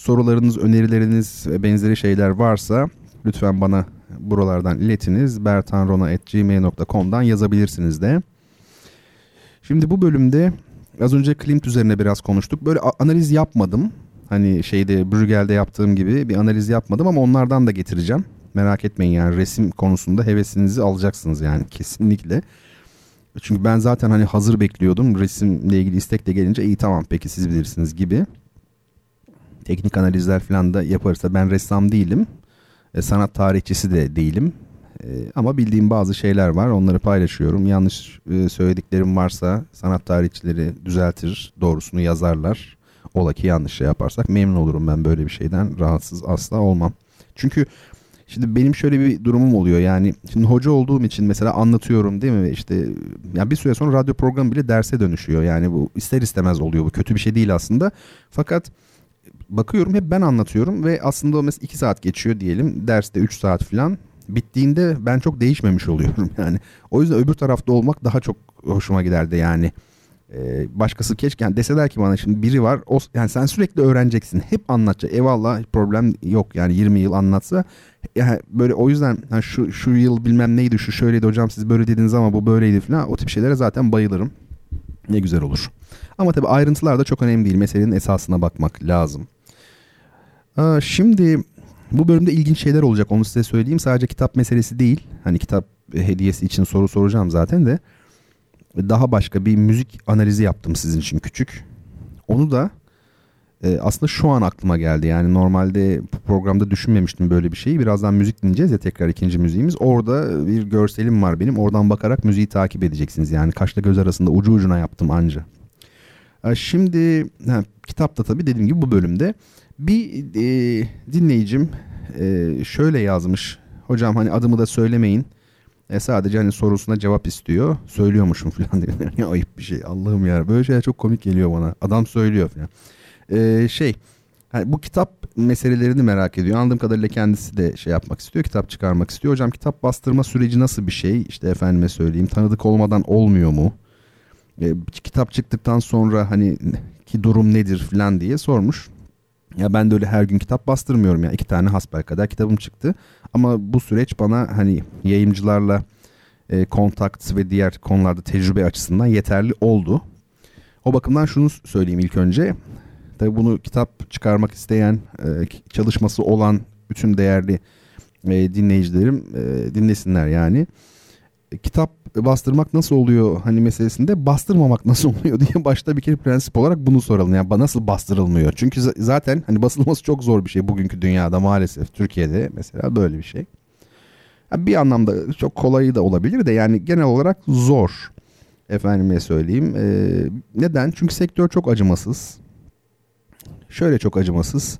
Sorularınız, önerileriniz ve benzeri şeyler varsa lütfen bana buralardan iletiniz. bertanrona.gmail.com'dan yazabilirsiniz de. Şimdi bu bölümde az önce Klimt üzerine biraz konuştuk. Böyle analiz yapmadım. Hani şeyde Bruegel'de yaptığım gibi bir analiz yapmadım ama onlardan da getireceğim. Merak etmeyin yani resim konusunda hevesinizi alacaksınız yani kesinlikle. Çünkü ben zaten hani hazır bekliyordum. Resimle ilgili istek de gelince iyi tamam peki siz bilirsiniz gibi. Teknik analizler falan da yaparsa ben ressam değilim. E, sanat tarihçisi de değilim. E, ama bildiğim bazı şeyler var. Onları paylaşıyorum. Yanlış e, söylediklerim varsa sanat tarihçileri düzeltir. Doğrusunu yazarlar. Ola ki yanlış şey yaparsak memnun olurum ben böyle bir şeyden. Rahatsız asla olmam. Çünkü Şimdi benim şöyle bir durumum oluyor yani şimdi hoca olduğum için mesela anlatıyorum değil mi işte yani bir süre sonra radyo programı bile derse dönüşüyor yani bu ister istemez oluyor bu kötü bir şey değil aslında fakat bakıyorum hep ben anlatıyorum ve aslında o mesela 2 saat geçiyor diyelim derste 3 saat falan bittiğinde ben çok değişmemiş oluyorum yani. O yüzden öbür tarafta olmak daha çok hoşuma giderdi yani. Ee, başkası keşke yani deseler ki bana şimdi biri var o, yani sen sürekli öğreneceksin. Hep anlatacak eyvallah problem yok yani 20 yıl anlatsa. Yani böyle o yüzden yani şu şu yıl bilmem neydi şu şöyleydi hocam siz böyle dediniz ama bu böyleydi falan o tip şeylere zaten bayılırım. Ne güzel olur. Ama tabi ayrıntılar da çok önemli değil. Meselenin esasına bakmak lazım Aa, şimdi bu bölümde ilginç şeyler olacak onu size söyleyeyim sadece kitap meselesi değil hani kitap hediyesi için soru soracağım zaten de daha başka bir müzik analizi yaptım sizin için küçük. Onu da e, aslında şu an aklıma geldi. Yani normalde programda düşünmemiştim böyle bir şeyi. Birazdan müzik dinleyeceğiz ya tekrar ikinci müziğimiz. Orada bir görselim var benim. Oradan bakarak müziği takip edeceksiniz. Yani kaşla göz arasında ucu ucuna yaptım anca. E, şimdi ha, kitapta tabii dediğim gibi bu bölümde bir e, dinleyicim e, şöyle yazmış. Hocam hani adımı da söylemeyin e sadece hani sorusuna cevap istiyor. Söylüyormuşum falan diyor. ya ayıp bir şey. Allah'ım ya. Böyle şeyler çok komik geliyor bana. Adam söylüyor falan. Ee, şey yani bu kitap meselelerini merak ediyor. Anladığım kadarıyla kendisi de şey yapmak istiyor. Kitap çıkarmak istiyor. Hocam kitap bastırma süreci nasıl bir şey? İşte efendime söyleyeyim. Tanıdık olmadan olmuyor mu? Ee, kitap çıktıktan sonra hani ki durum nedir falan diye sormuş. Ya ben de öyle her gün kitap bastırmıyorum ya. iki tane hasbel kadar kitabım çıktı. Ama bu süreç bana hani yayımcılarla e, kontakt ve diğer konularda tecrübe açısından yeterli oldu. O bakımdan şunu söyleyeyim ilk önce. Tabii bunu kitap çıkarmak isteyen, e, çalışması olan bütün değerli e, dinleyicilerim e, dinlesinler yani. Kitap bastırmak nasıl oluyor hani meselesinde bastırmamak nasıl oluyor diye başta bir kere prensip olarak bunu soralım. Yani nasıl bastırılmıyor? Çünkü zaten hani basılması çok zor bir şey bugünkü dünyada maalesef Türkiye'de mesela böyle bir şey. Bir anlamda çok kolayı da olabilir de yani genel olarak zor. Efendime söyleyeyim. Ee, neden? Çünkü sektör çok acımasız. Şöyle çok acımasız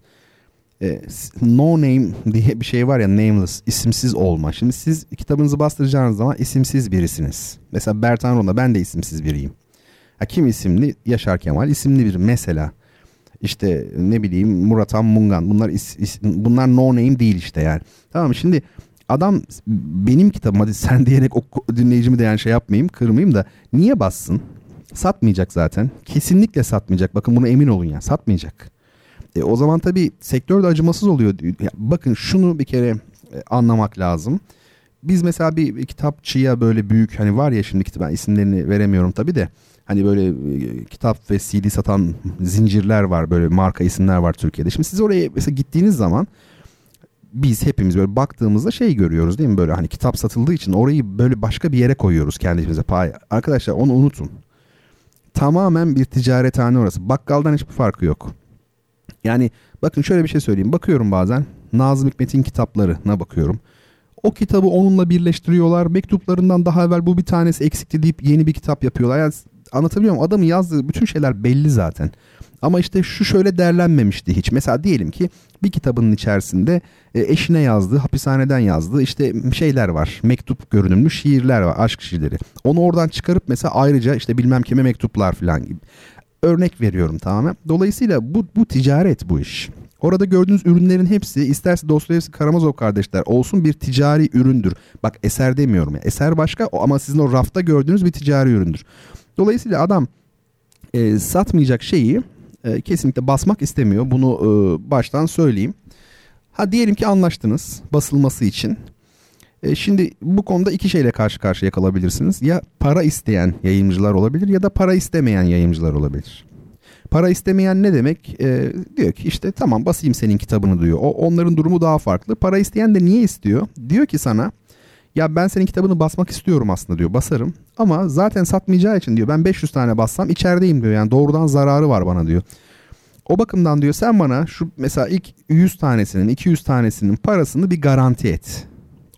e, no name diye bir şey var ya nameless isimsiz olma. Şimdi siz kitabınızı bastıracağınız zaman isimsiz birisiniz. Mesela Bertan Rona ben de isimsiz biriyim. Ha, kim isimli? Yaşar Kemal isimli bir mesela. İşte ne bileyim Murat Han Mungan bunlar is, is, bunlar no name değil işte yani. Tamam şimdi adam benim kitabım hadi sen diyerek o dinleyicimi de yani şey yapmayayım kırmayayım da niye bassın? Satmayacak zaten. Kesinlikle satmayacak. Bakın bunu emin olun ya satmayacak. E, o zaman tabii sektör de acımasız oluyor. Bakın şunu bir kere e, anlamak lazım. Biz mesela bir, bir kitapçıya böyle büyük hani var ya şimdi ben isimlerini veremiyorum tabii de hani böyle e, kitap ve CD satan zincirler var böyle marka isimler var Türkiye'de. Şimdi siz oraya mesela gittiğiniz zaman biz hepimiz böyle baktığımızda şey görüyoruz değil mi böyle hani kitap satıldığı için orayı böyle başka bir yere koyuyoruz kendimize pay. Arkadaşlar onu unutun. Tamamen bir ticarethane orası. Bakkaldan hiçbir farkı yok. Yani bakın şöyle bir şey söyleyeyim. Bakıyorum bazen Nazım Hikmet'in kitaplarına bakıyorum. O kitabı onunla birleştiriyorlar. Mektuplarından daha evvel bu bir tanesi eksikti deyip yeni bir kitap yapıyorlar. Yani anlatabiliyor muyum? Adamın yazdığı bütün şeyler belli zaten. Ama işte şu şöyle derlenmemişti hiç. Mesela diyelim ki bir kitabının içerisinde e, eşine yazdığı, hapishaneden yazdığı işte şeyler var. Mektup görünümlü şiirler var, aşk şiirleri. Onu oradan çıkarıp mesela ayrıca işte bilmem kime mektuplar falan gibi. Örnek veriyorum tamamen. Dolayısıyla bu, bu ticaret bu iş. Orada gördüğünüz ürünlerin hepsi isterse Dostoyevski Karamazov kardeşler olsun bir ticari üründür. Bak eser demiyorum ya. Eser başka ama sizin o rafta gördüğünüz bir ticari üründür. Dolayısıyla adam e, satmayacak şeyi e, kesinlikle basmak istemiyor. Bunu e, baştan söyleyeyim. Ha diyelim ki anlaştınız basılması için. E, şimdi bu konuda iki şeyle karşı karşıya kalabilirsiniz. Ya para isteyen yayıncılar olabilir ya da para istemeyen yayıncılar olabilir. Para istemeyen ne demek? E, diyor ki işte tamam basayım senin kitabını diyor. O onların durumu daha farklı. Para isteyen de niye istiyor? Diyor ki sana ya ben senin kitabını basmak istiyorum aslında diyor. Basarım ama zaten satmayacağı için diyor ben 500 tane bassam içerideyim diyor. Yani doğrudan zararı var bana diyor. O bakımdan diyor sen bana şu mesela ilk 100 tanesinin 200 tanesinin parasını bir garanti et.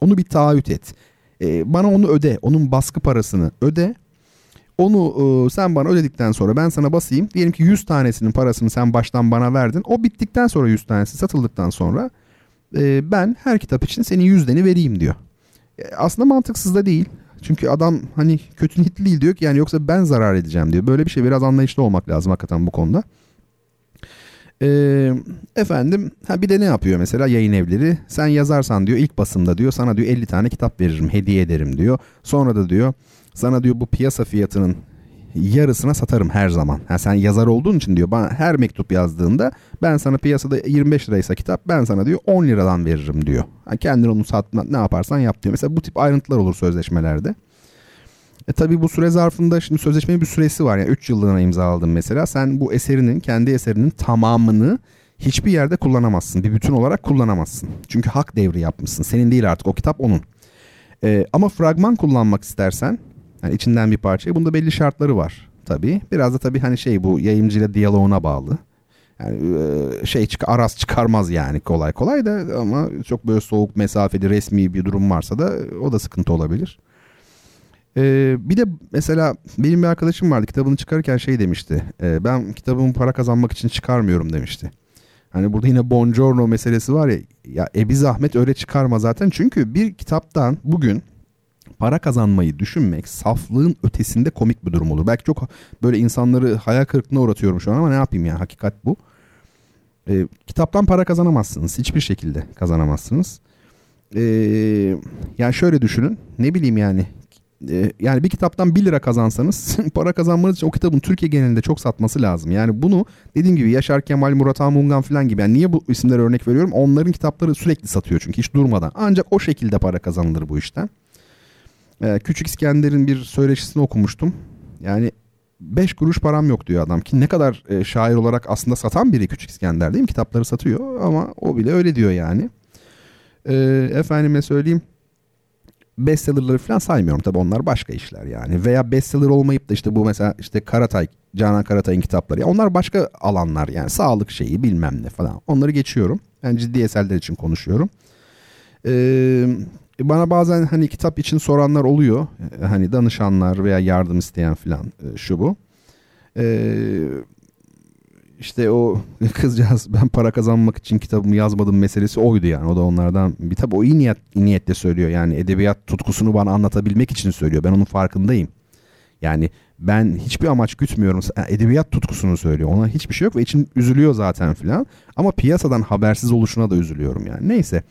Onu bir taahhüt et. Ee, bana onu öde. Onun baskı parasını öde. Onu e, sen bana ödedikten sonra ben sana basayım. Diyelim ki 100 tanesinin parasını sen baştan bana verdin. O bittikten sonra 100 tanesi satıldıktan sonra e, ben her kitap için senin yüzdeni vereyim diyor. E, aslında mantıksız da değil. Çünkü adam hani kötü niyetli değil diyor ki yani yoksa ben zarar edeceğim diyor. Böyle bir şey biraz anlayışlı olmak lazım hakikaten bu konuda. Ee, efendim ha bir de ne yapıyor mesela yayın evleri sen yazarsan diyor ilk basımda diyor sana diyor 50 tane kitap veririm hediye ederim diyor. Sonra da diyor sana diyor bu piyasa fiyatının yarısına satarım her zaman. Ha, sen yazar olduğun için diyor bana her mektup yazdığında ben sana piyasada 25 liraysa kitap ben sana diyor 10 liradan veririm diyor. Ha, kendin onu satma ne yaparsan yap diyor. Mesela bu tip ayrıntılar olur sözleşmelerde. E tabi bu süre zarfında şimdi sözleşmenin bir süresi var. Yani 3 yıllığına imzaladın mesela. Sen bu eserinin kendi eserinin tamamını hiçbir yerde kullanamazsın. Bir bütün olarak kullanamazsın. Çünkü hak devri yapmışsın. Senin değil artık o kitap onun. E, ama fragman kullanmak istersen yani içinden bir parçayı bunda belli şartları var tabii. Biraz da tabii hani şey bu yayıncıyla diyaloğuna bağlı. Yani e, şey çık aras çıkarmaz yani kolay kolay da ama çok böyle soğuk mesafeli resmi bir durum varsa da o da sıkıntı olabilir. Ee, bir de mesela benim bir arkadaşım vardı kitabını çıkarırken şey demişti. E, ben kitabımı para kazanmak için çıkarmıyorum demişti. Hani burada yine Bongiorno meselesi var ya. Ya ebi zahmet öyle çıkarma zaten. Çünkü bir kitaptan bugün para kazanmayı düşünmek saflığın ötesinde komik bir durum olur. Belki çok böyle insanları hayal kırıklığına uğratıyorum şu an ama ne yapayım yani hakikat bu. E, kitaptan para kazanamazsınız. Hiçbir şekilde kazanamazsınız. E, yani şöyle düşünün. Ne bileyim yani e, yani bir kitaptan 1 lira kazansanız para kazanmanız için o kitabın Türkiye genelinde çok satması lazım. Yani bunu dediğim gibi Yaşar Kemal, Murat Amungan falan gibi. Yani niye bu isimlere örnek veriyorum? Onların kitapları sürekli satıyor çünkü hiç durmadan. Ancak o şekilde para kazanılır bu işten. Ee, Küçük İskender'in bir söyleşisini okumuştum. Yani 5 kuruş param yok diyor adam ki ne kadar e, şair olarak aslında satan biri Küçük İskender değil mi? Kitapları satıyor ama o bile öyle diyor yani. E, efendime söyleyeyim bestsellerları falan saymıyorum tabi onlar başka işler yani. Veya bestseller olmayıp da işte bu mesela işte Karatay, Canan Karatay'ın kitapları. Ya onlar başka alanlar yani sağlık şeyi bilmem ne falan. Onları geçiyorum. Ben ciddi eserler için konuşuyorum. Ee, bana bazen hani kitap için soranlar oluyor. Hani danışanlar veya yardım isteyen falan e, şu bu. Ee, işte o kızcağız ben para kazanmak için kitabımı yazmadım meselesi oydu yani. O da onlardan bir tabi o iyi niyet iyi niyetle söylüyor. Yani edebiyat tutkusunu bana anlatabilmek için söylüyor. Ben onun farkındayım. Yani ben hiçbir amaç gütmüyorum. Edebiyat tutkusunu söylüyor. Ona hiçbir şey yok ve için üzülüyor zaten filan. Ama piyasadan habersiz oluşuna da üzülüyorum yani. Neyse.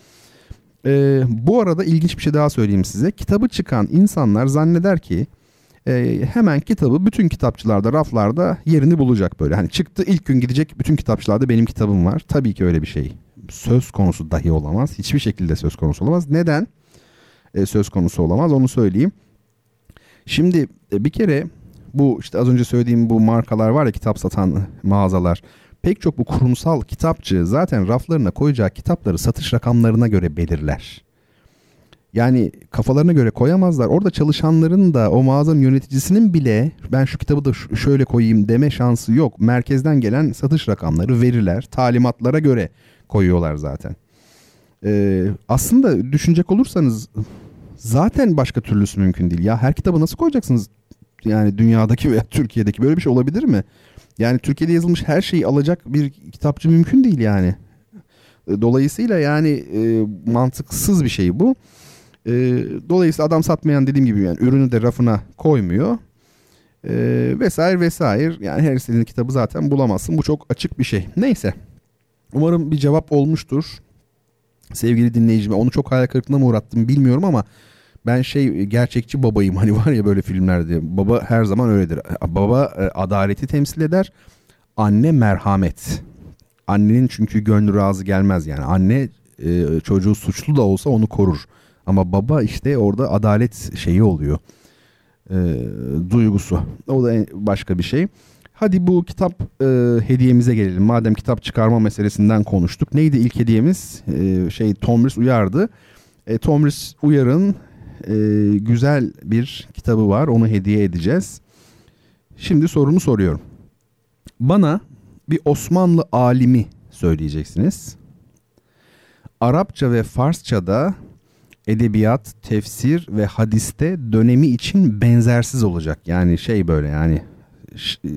Ee, bu arada ilginç bir şey daha söyleyeyim size. Kitabı çıkan insanlar zanneder ki e, hemen kitabı bütün kitapçılarda, raflarda yerini bulacak böyle. Hani çıktı ilk gün gidecek bütün kitapçılarda benim kitabım var. Tabii ki öyle bir şey söz konusu dahi olamaz. Hiçbir şekilde söz konusu olamaz. Neden e, söz konusu olamaz onu söyleyeyim. Şimdi e, bir kere bu işte az önce söylediğim bu markalar var ya kitap satan mağazalar. Pek çok bu kurumsal kitapçı zaten raflarına koyacağı kitapları satış rakamlarına göre belirler. Yani kafalarına göre koyamazlar. Orada çalışanların da o mağazanın yöneticisinin bile ben şu kitabı da şöyle koyayım deme şansı yok. Merkezden gelen satış rakamları, veriler, talimatlara göre koyuyorlar zaten. Ee, aslında düşünecek olursanız zaten başka türlüsü mümkün değil. Ya her kitabı nasıl koyacaksınız yani dünyadaki veya Türkiye'deki böyle bir şey olabilir mi? Yani Türkiye'de yazılmış her şeyi alacak bir kitapçı mümkün değil yani. Dolayısıyla yani e, mantıksız bir şey bu. E, dolayısıyla adam satmayan dediğim gibi yani ürünü de rafına koymuyor. E, vesaire vesaire. Yani her istediğin kitabı zaten bulamazsın. Bu çok açık bir şey. Neyse. Umarım bir cevap olmuştur. Sevgili dinleyicime onu çok hayal kırıklığına mı uğrattım bilmiyorum ama ben şey gerçekçi babayım hani var ya böyle filmlerde baba her zaman öyledir. Baba e, adaleti temsil eder. Anne merhamet. Annenin çünkü gönlü razı gelmez yani. Anne e, çocuğu suçlu da olsa onu korur. Ama baba işte orada adalet şeyi oluyor. E, duygusu. O da başka bir şey. Hadi bu kitap e, hediyemize gelelim. Madem kitap çıkarma meselesinden konuştuk. Neydi ilk hediyemiz? E, şey Tomris Uyar'dı. E, Tomris Uyar'ın e, güzel bir kitabı var. Onu hediye edeceğiz. Şimdi sorumu soruyorum. Bana bir Osmanlı alimi söyleyeceksiniz. Arapça ve Farsça'da edebiyat, tefsir ve hadiste dönemi için benzersiz olacak. Yani şey böyle yani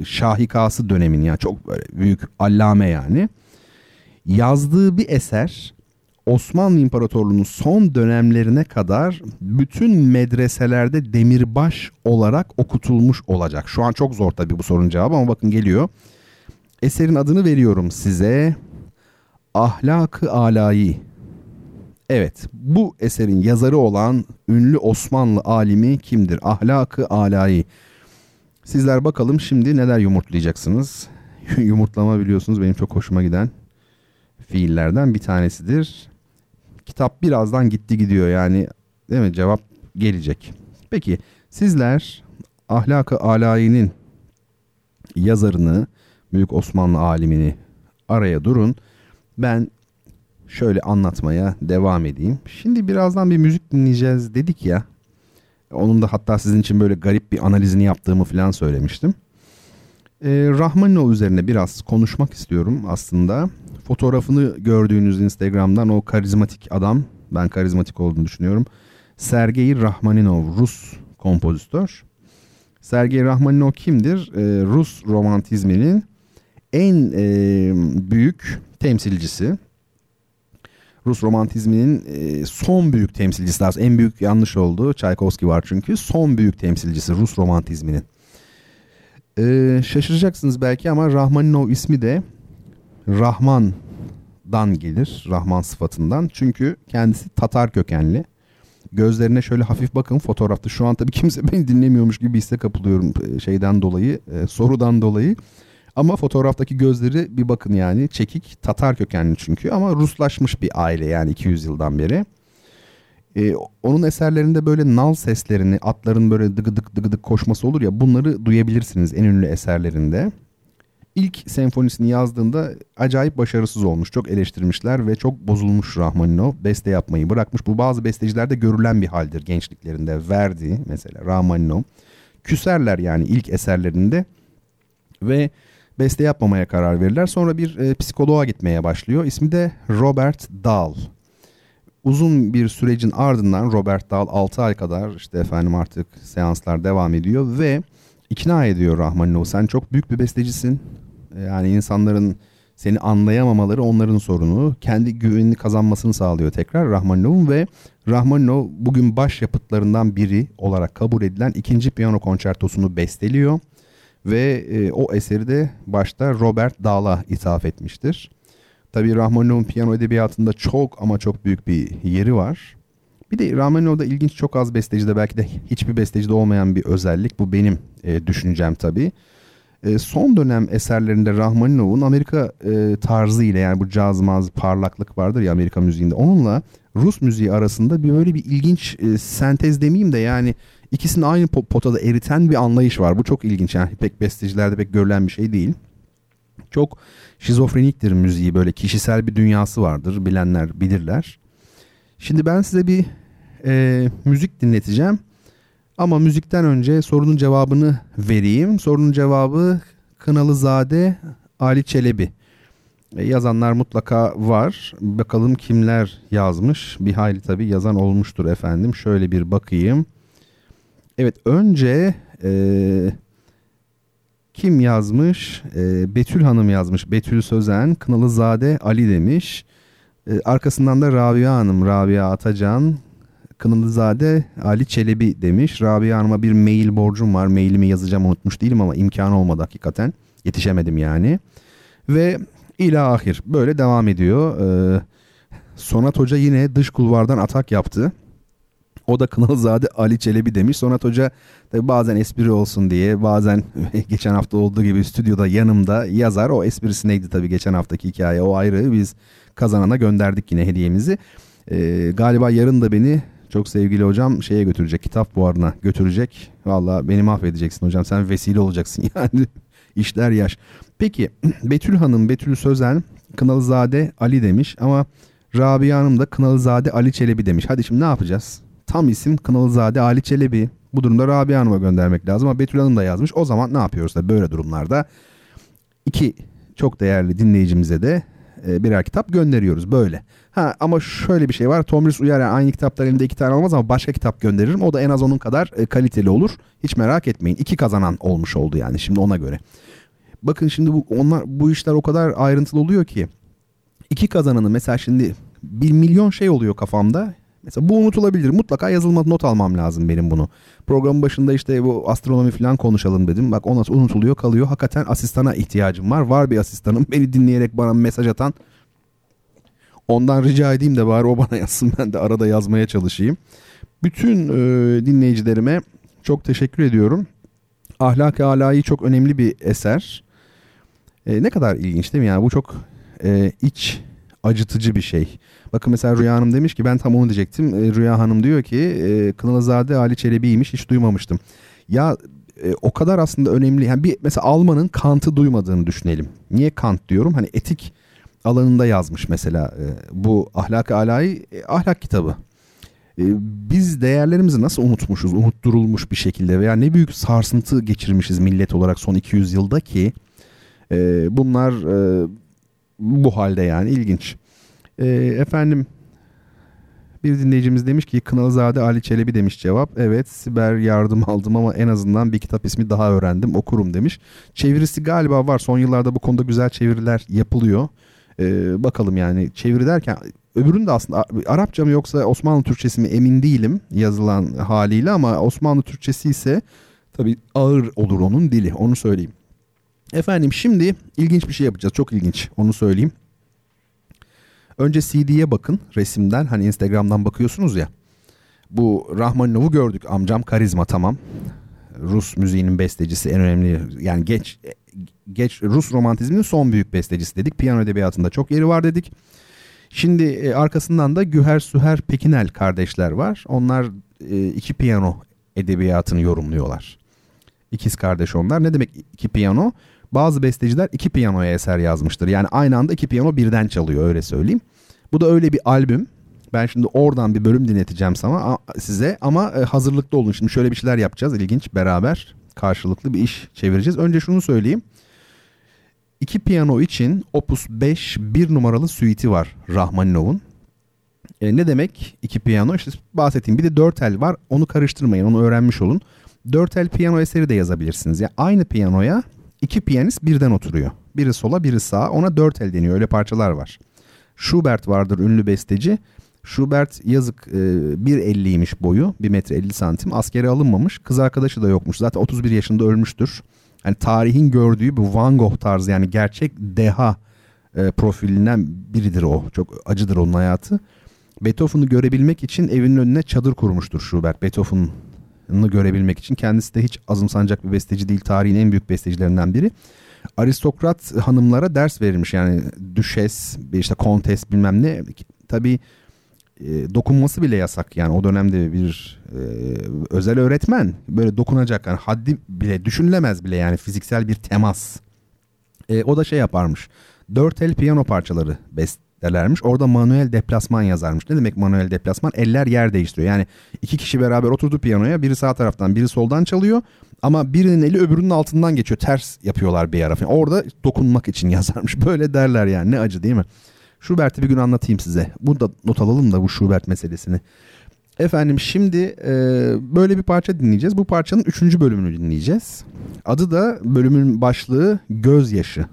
şahikası dönemin ya yani çok böyle büyük allame yani. Yazdığı bir eser Osmanlı İmparatorluğu'nun son dönemlerine kadar bütün medreselerde demirbaş olarak okutulmuş olacak. Şu an çok zor tabii bu sorunun cevabı ama bakın geliyor. Eserin adını veriyorum size. Ahlakı Alayi. Evet, bu eserin yazarı olan ünlü Osmanlı alimi kimdir? Ahlakı Alayi. Sizler bakalım şimdi neler yumurtlayacaksınız. Yumurtlama biliyorsunuz benim çok hoşuma giden fiillerden bir tanesidir. Kitap birazdan gitti gidiyor yani değil mi? Cevap gelecek. Peki sizler Ahlak-ı Alayi'nin yazarını, Büyük Osmanlı alimini araya durun. Ben şöyle anlatmaya devam edeyim. Şimdi birazdan bir müzik dinleyeceğiz dedik ya. Onun da hatta sizin için böyle garip bir analizini yaptığımı falan söylemiştim. Ee, Rahmaninov üzerine biraz konuşmak istiyorum aslında. Fotoğrafını gördüğünüz Instagram'dan o karizmatik adam, ben karizmatik olduğunu düşünüyorum. Sergey Rahmaninov, Rus kompozitör. Sergey Rahmaninov kimdir? Ee, Rus romantizminin en e, büyük temsilcisi. Rus romantizminin e, son büyük temsilcisi daha en büyük yanlış oldu. Tchaikovsky var çünkü son büyük temsilcisi Rus romantizminin. E, şaşıracaksınız belki ama Rahmaninov ismi de Rahman'dan gelir. Rahman sıfatından. Çünkü kendisi Tatar kökenli. Gözlerine şöyle hafif bakın fotoğrafta. Şu an tabii kimse beni dinlemiyormuş gibi hisse kapılıyorum e, şeyden dolayı, e, sorudan dolayı. Ama fotoğraftaki gözleri bir bakın yani çekik Tatar kökenli çünkü ama Ruslaşmış bir aile yani 200 yıldan beri. Ee, onun eserlerinde böyle nal seslerini, atların böyle dıgıdık dıgıdık koşması olur ya bunları duyabilirsiniz en ünlü eserlerinde. İlk senfonisini yazdığında acayip başarısız olmuş. Çok eleştirmişler ve çok bozulmuş Rahmaninov. Beste yapmayı bırakmış. Bu bazı bestecilerde görülen bir haldir gençliklerinde. Verdi mesela Rahmaninov. Küserler yani ilk eserlerinde. Ve beste yapmamaya karar verirler. Sonra bir e, psikoloğa gitmeye başlıyor. İsmi de Robert Dahl. Uzun bir sürecin ardından Robert Dahl 6 ay kadar işte efendim artık seanslar devam ediyor ve ikna ediyor Rahmaninov. Sen çok büyük bir bestecisin. Yani insanların seni anlayamamaları onların sorunu. Kendi güvenini kazanmasını sağlıyor tekrar Rahmaninov'un ve Rahmaninov bugün baş yapıtlarından biri olarak kabul edilen ikinci piyano konçertosunu besteliyor ve e, o eseri de başta Robert Dahl'a ithaf etmiştir. Tabi Rahmaninov'un piyano edebiyatında çok ama çok büyük bir yeri var. Bir de Rahmaninov'da ilginç çok az bestecide belki de hiçbir bestecide olmayan bir özellik. Bu benim e, düşüncem tabii. E, son dönem eserlerinde Rahmaninov'un Amerika e, tarzı ile yani bu caz maz parlaklık vardır ya Amerika müziğinde. Onunla Rus müziği arasında bir böyle bir ilginç e, sentez demeyeyim de yani İkisini aynı potada eriten bir anlayış var. Bu çok ilginç yani pek bestecilerde pek görülen bir şey değil. Çok şizofreniktir müziği böyle kişisel bir dünyası vardır bilenler bilirler. Şimdi ben size bir e, müzik dinleteceğim. Ama müzikten önce sorunun cevabını vereyim. Sorunun cevabı Kınalı Zade Ali Çelebi. E, yazanlar mutlaka var. Bakalım kimler yazmış. Bir hayli tabii yazan olmuştur efendim. Şöyle bir bakayım. Evet önce Ee, kim yazmış? Ee, Betül Hanım yazmış. Betül Sözen, Kınalı Zade Ali demiş. Ee, arkasından da Rabia Hanım, Rabia Atacan, Kınalızade Ali Çelebi demiş. Rabia Hanım'a bir mail borcum var. Mailimi yazacağım unutmuş değilim ama imkan olmadı hakikaten. Yetişemedim yani. Ve ilahir böyle devam ediyor. Ee, Sonat Hoca yine dış kulvardan atak yaptı. O da Kınalzade Ali Çelebi demiş. Sonat Hoca tabi bazen espri olsun diye bazen geçen hafta olduğu gibi stüdyoda yanımda yazar. O esprisi neydi tabi geçen haftaki hikaye o ayrı. Biz kazanana gönderdik yine hediyemizi. Ee, galiba yarın da beni çok sevgili hocam şeye götürecek kitap buharına götürecek. Valla beni mahvedeceksin hocam sen vesile olacaksın yani işler yaş. Peki Betül Hanım Betül Sözen Kınalızade Ali demiş ama Rabia Hanım da Kınalızade Ali Çelebi demiş. Hadi şimdi ne yapacağız? Tam isim Kınalızade Ali Çelebi. Bu durumda Rabia Hanım'a göndermek lazım ama Betül Hanım da yazmış. O zaman ne yapıyoruz da böyle durumlarda? iki çok değerli dinleyicimize de e, birer kitap gönderiyoruz böyle. Ha ama şöyle bir şey var. Tomris Uyar yani aynı kitaplar elimde iki tane olmaz ama başka kitap gönderirim. O da en az onun kadar e, kaliteli olur. Hiç merak etmeyin. İki kazanan olmuş oldu yani şimdi ona göre. Bakın şimdi bu onlar bu işler o kadar ayrıntılı oluyor ki iki kazananı mesela şimdi bir milyon şey oluyor kafamda. Mesela bu unutulabilir. Mutlaka yazılma not almam lazım benim bunu. Programın başında işte bu astronomi falan konuşalım dedim. Bak o nasıl unutuluyor kalıyor. Hakikaten asistana ihtiyacım var. Var bir asistanım. Beni dinleyerek bana mesaj atan. Ondan rica edeyim de bari o bana yazsın. Ben de arada yazmaya çalışayım. Bütün e, dinleyicilerime çok teşekkür ediyorum. Ahlak-ı Alâ'yı çok önemli bir eser. E, ne kadar ilginç değil mi? Yani bu çok e, iç acıtıcı bir şey. Bakın mesela Rüya Hanım demiş ki ben tam onu diyecektim. E, Rüya Hanım diyor ki e, Kınalazade Ali Çelebi'ymiş hiç duymamıştım. Ya e, o kadar aslında önemli. Yani bir mesela Alman'ın Kant'ı duymadığını düşünelim. Niye Kant diyorum? Hani etik alanında yazmış mesela e, bu ahlak-ı alayı e, ahlak kitabı. E, biz değerlerimizi nasıl unutmuşuz, unutturulmuş bir şekilde veya ne büyük sarsıntı geçirmişiz millet olarak son 200 yılda ki e, bunlar e, bu halde yani ilginç. E, efendim bir dinleyicimiz demiş ki Kınalızade Ali Çelebi demiş cevap. Evet siber yardım aldım ama en azından bir kitap ismi daha öğrendim okurum demiş. Çevirisi galiba var son yıllarda bu konuda güzel çeviriler yapılıyor. Ee, bakalım yani çeviri derken öbürünün de aslında Arapça mı yoksa Osmanlı Türkçesi mi emin değilim yazılan haliyle ama Osmanlı Türkçesi ise tabii ağır olur onun dili onu söyleyeyim. Efendim şimdi ilginç bir şey yapacağız çok ilginç onu söyleyeyim. Önce CD'ye bakın resimden hani Instagram'dan bakıyorsunuz ya. Bu Rahmaninov'u gördük amcam karizma tamam. Rus müziğinin bestecisi en önemli yani geç geç Rus romantizminin son büyük bestecisi dedik. Piyano edebiyatında çok yeri var dedik. Şimdi e, arkasından da Güher Süher Pekinel kardeşler var. Onlar e, iki piyano edebiyatını yorumluyorlar. İkiz kardeş onlar. Ne demek iki piyano? Bazı besteciler iki piyanoya eser yazmıştır. Yani aynı anda iki piyano birden çalıyor öyle söyleyeyim. Bu da öyle bir albüm. Ben şimdi oradan bir bölüm dinleteceğim sana size ama e, hazırlıklı olun. Şimdi şöyle bir şeyler yapacağız ilginç beraber karşılıklı bir iş çevireceğiz. Önce şunu söyleyeyim. İki piyano için Opus 5 bir numaralı suite'i var Rahmaninov'un. E, ne demek iki piyano? İşte bahsettiğim bir de dört el var. Onu karıştırmayın, onu öğrenmiş olun. Dört el piyano eseri de yazabilirsiniz. Yani aynı piyanoya iki piyanist birden oturuyor. Biri sola, biri sağa. Ona dört el deniyor. Öyle parçalar var. Schubert vardır ünlü besteci. Schubert yazık e, 1.50'ymiş boyu. 1 metre 50 santim. Askere alınmamış. Kız arkadaşı da yokmuş. Zaten 31 yaşında ölmüştür. Yani tarihin gördüğü bu Van Gogh tarzı yani gerçek deha e, profilinden biridir o. Çok acıdır onun hayatı. Beethoven'ı görebilmek için evinin önüne çadır kurmuştur Schubert. Beethoven'ı görebilmek için. Kendisi de hiç azımsanacak bir besteci değil. Tarihin en büyük bestecilerinden biri. Aristokrat hanımlara ders verilmiş. Yani düşes, işte kontes bilmem ne. Tabii e, dokunması bile yasak yani o dönemde bir e, özel öğretmen böyle dokunacak yani haddi bile düşünülemez bile yani fiziksel bir temas. E, o da şey yaparmış. Dört el piyano parçaları bestelermiş. Orada manuel deplasman yazarmış. Ne demek manuel deplasman? Eller yer değiştiriyor. Yani iki kişi beraber oturdu piyanoya. Biri sağ taraftan biri soldan çalıyor. Ama birinin eli öbürünün altından geçiyor. Ters yapıyorlar bir ara. orada dokunmak için yazarmış. Böyle derler yani. Ne acı değil mi? Schubert'i bir gün anlatayım size. Burada not alalım da bu Schubert meselesini. Efendim şimdi e, böyle bir parça dinleyeceğiz. Bu parçanın üçüncü bölümünü dinleyeceğiz. Adı da bölümün başlığı Gözyaşı.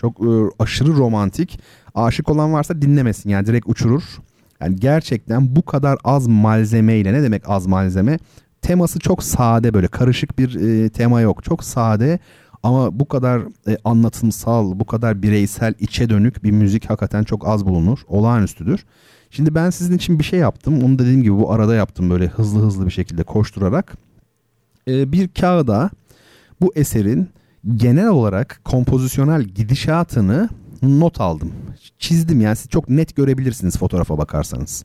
Çok e, aşırı romantik. Aşık olan varsa dinlemesin yani direkt uçurur. Yani gerçekten bu kadar az malzemeyle ne demek az malzeme? Teması çok sade böyle karışık bir e, tema yok. Çok sade ama bu kadar e, anlatımsal, bu kadar bireysel, içe dönük bir müzik hakikaten çok az bulunur. Olağanüstüdür. Şimdi ben sizin için bir şey yaptım. Onu dediğim gibi bu arada yaptım böyle hızlı hızlı bir şekilde koşturarak. Ee, bir kağıda bu eserin genel olarak kompozisyonel gidişatını not aldım. Çizdim yani siz çok net görebilirsiniz fotoğrafa bakarsanız.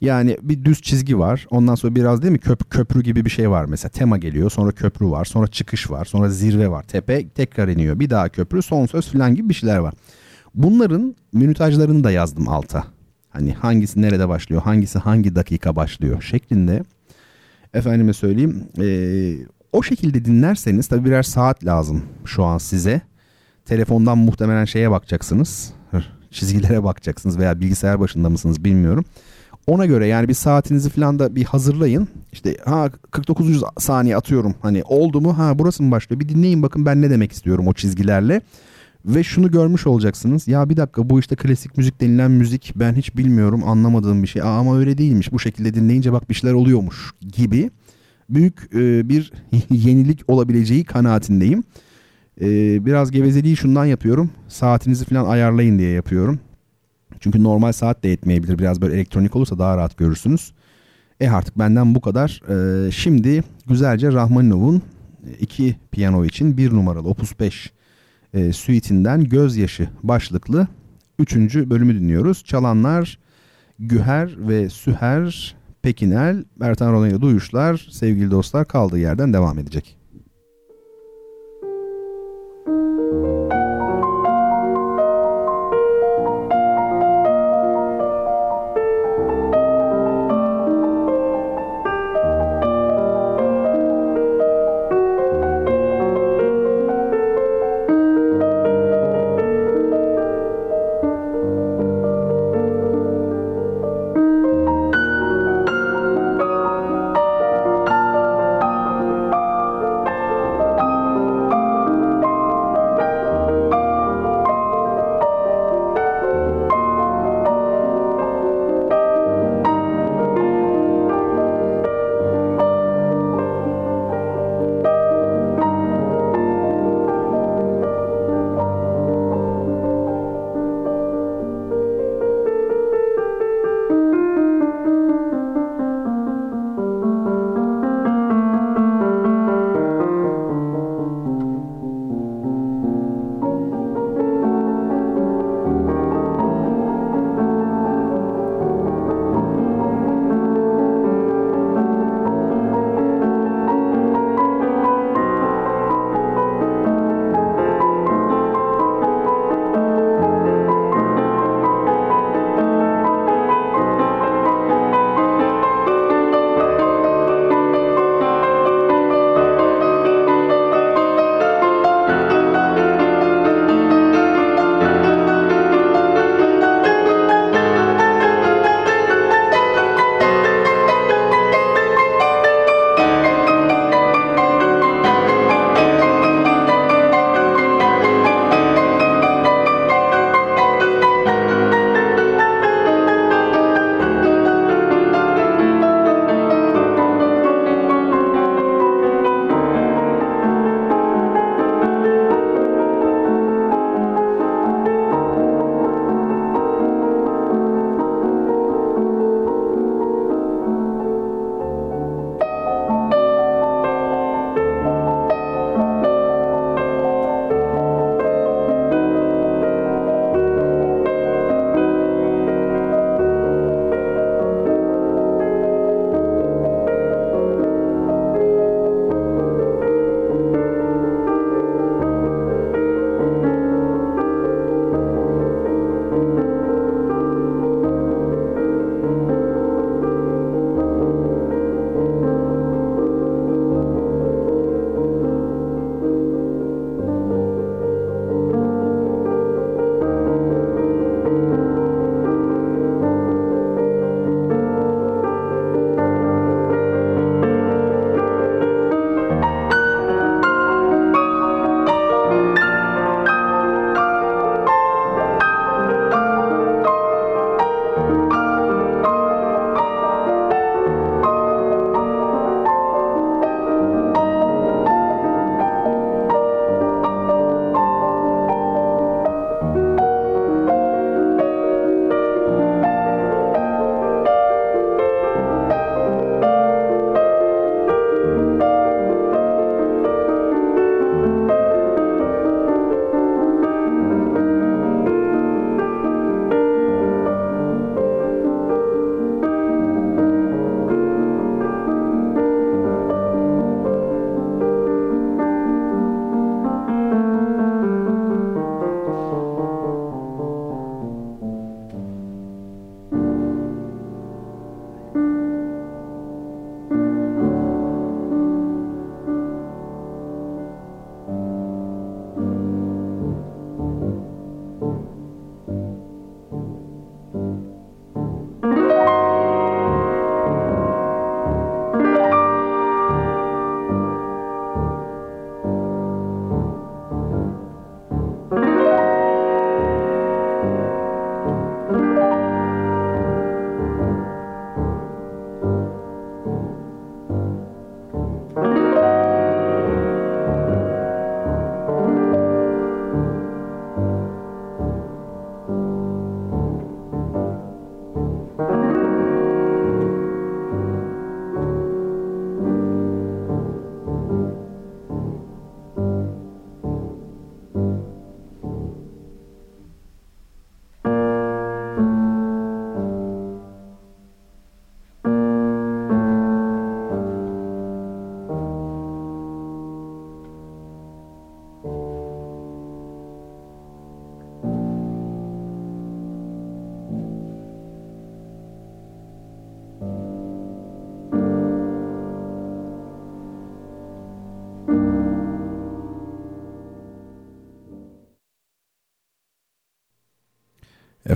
Yani bir düz çizgi var. Ondan sonra biraz değil mi köp köprü gibi bir şey var mesela. Tema geliyor. Sonra köprü var. Sonra çıkış var. Sonra zirve var. Tepe tekrar iniyor. Bir daha köprü. Son söz falan gibi bir şeyler var. Bunların minütajlarını da yazdım alta. Hani hangisi nerede başlıyor, hangisi hangi dakika başlıyor şeklinde. Efendime söyleyeyim. E, o şekilde dinlerseniz tabi birer saat lazım şu an size. Telefondan muhtemelen şeye bakacaksınız. Çizgilere bakacaksınız veya bilgisayar başında mısınız bilmiyorum. Ona göre yani bir saatinizi falan da bir hazırlayın. İşte ha 49. saniye atıyorum. Hani oldu mu? Ha burası mı başlıyor? Bir dinleyin bakın ben ne demek istiyorum o çizgilerle. Ve şunu görmüş olacaksınız. Ya bir dakika bu işte klasik müzik denilen müzik ben hiç bilmiyorum anlamadığım bir şey. Aa, ama öyle değilmiş. Bu şekilde dinleyince bak bir şeyler oluyormuş gibi büyük e, bir yenilik olabileceği kanaatindeyim. E, biraz gevezeliği şundan yapıyorum. Saatinizi falan ayarlayın diye yapıyorum. Çünkü normal saat de yetmeyebilir. Biraz böyle elektronik olursa daha rahat görürsünüz. E artık benden bu kadar. E, şimdi güzelce Rahmaninov'un iki piyano için bir numaralı Opus 5 e, suitinden Gözyaşı başlıklı 3. bölümü dinliyoruz. Çalanlar Güher ve Süher Pekinel, Bertan Rona'yla duyuşlar sevgili dostlar kaldığı yerden devam edecek. Música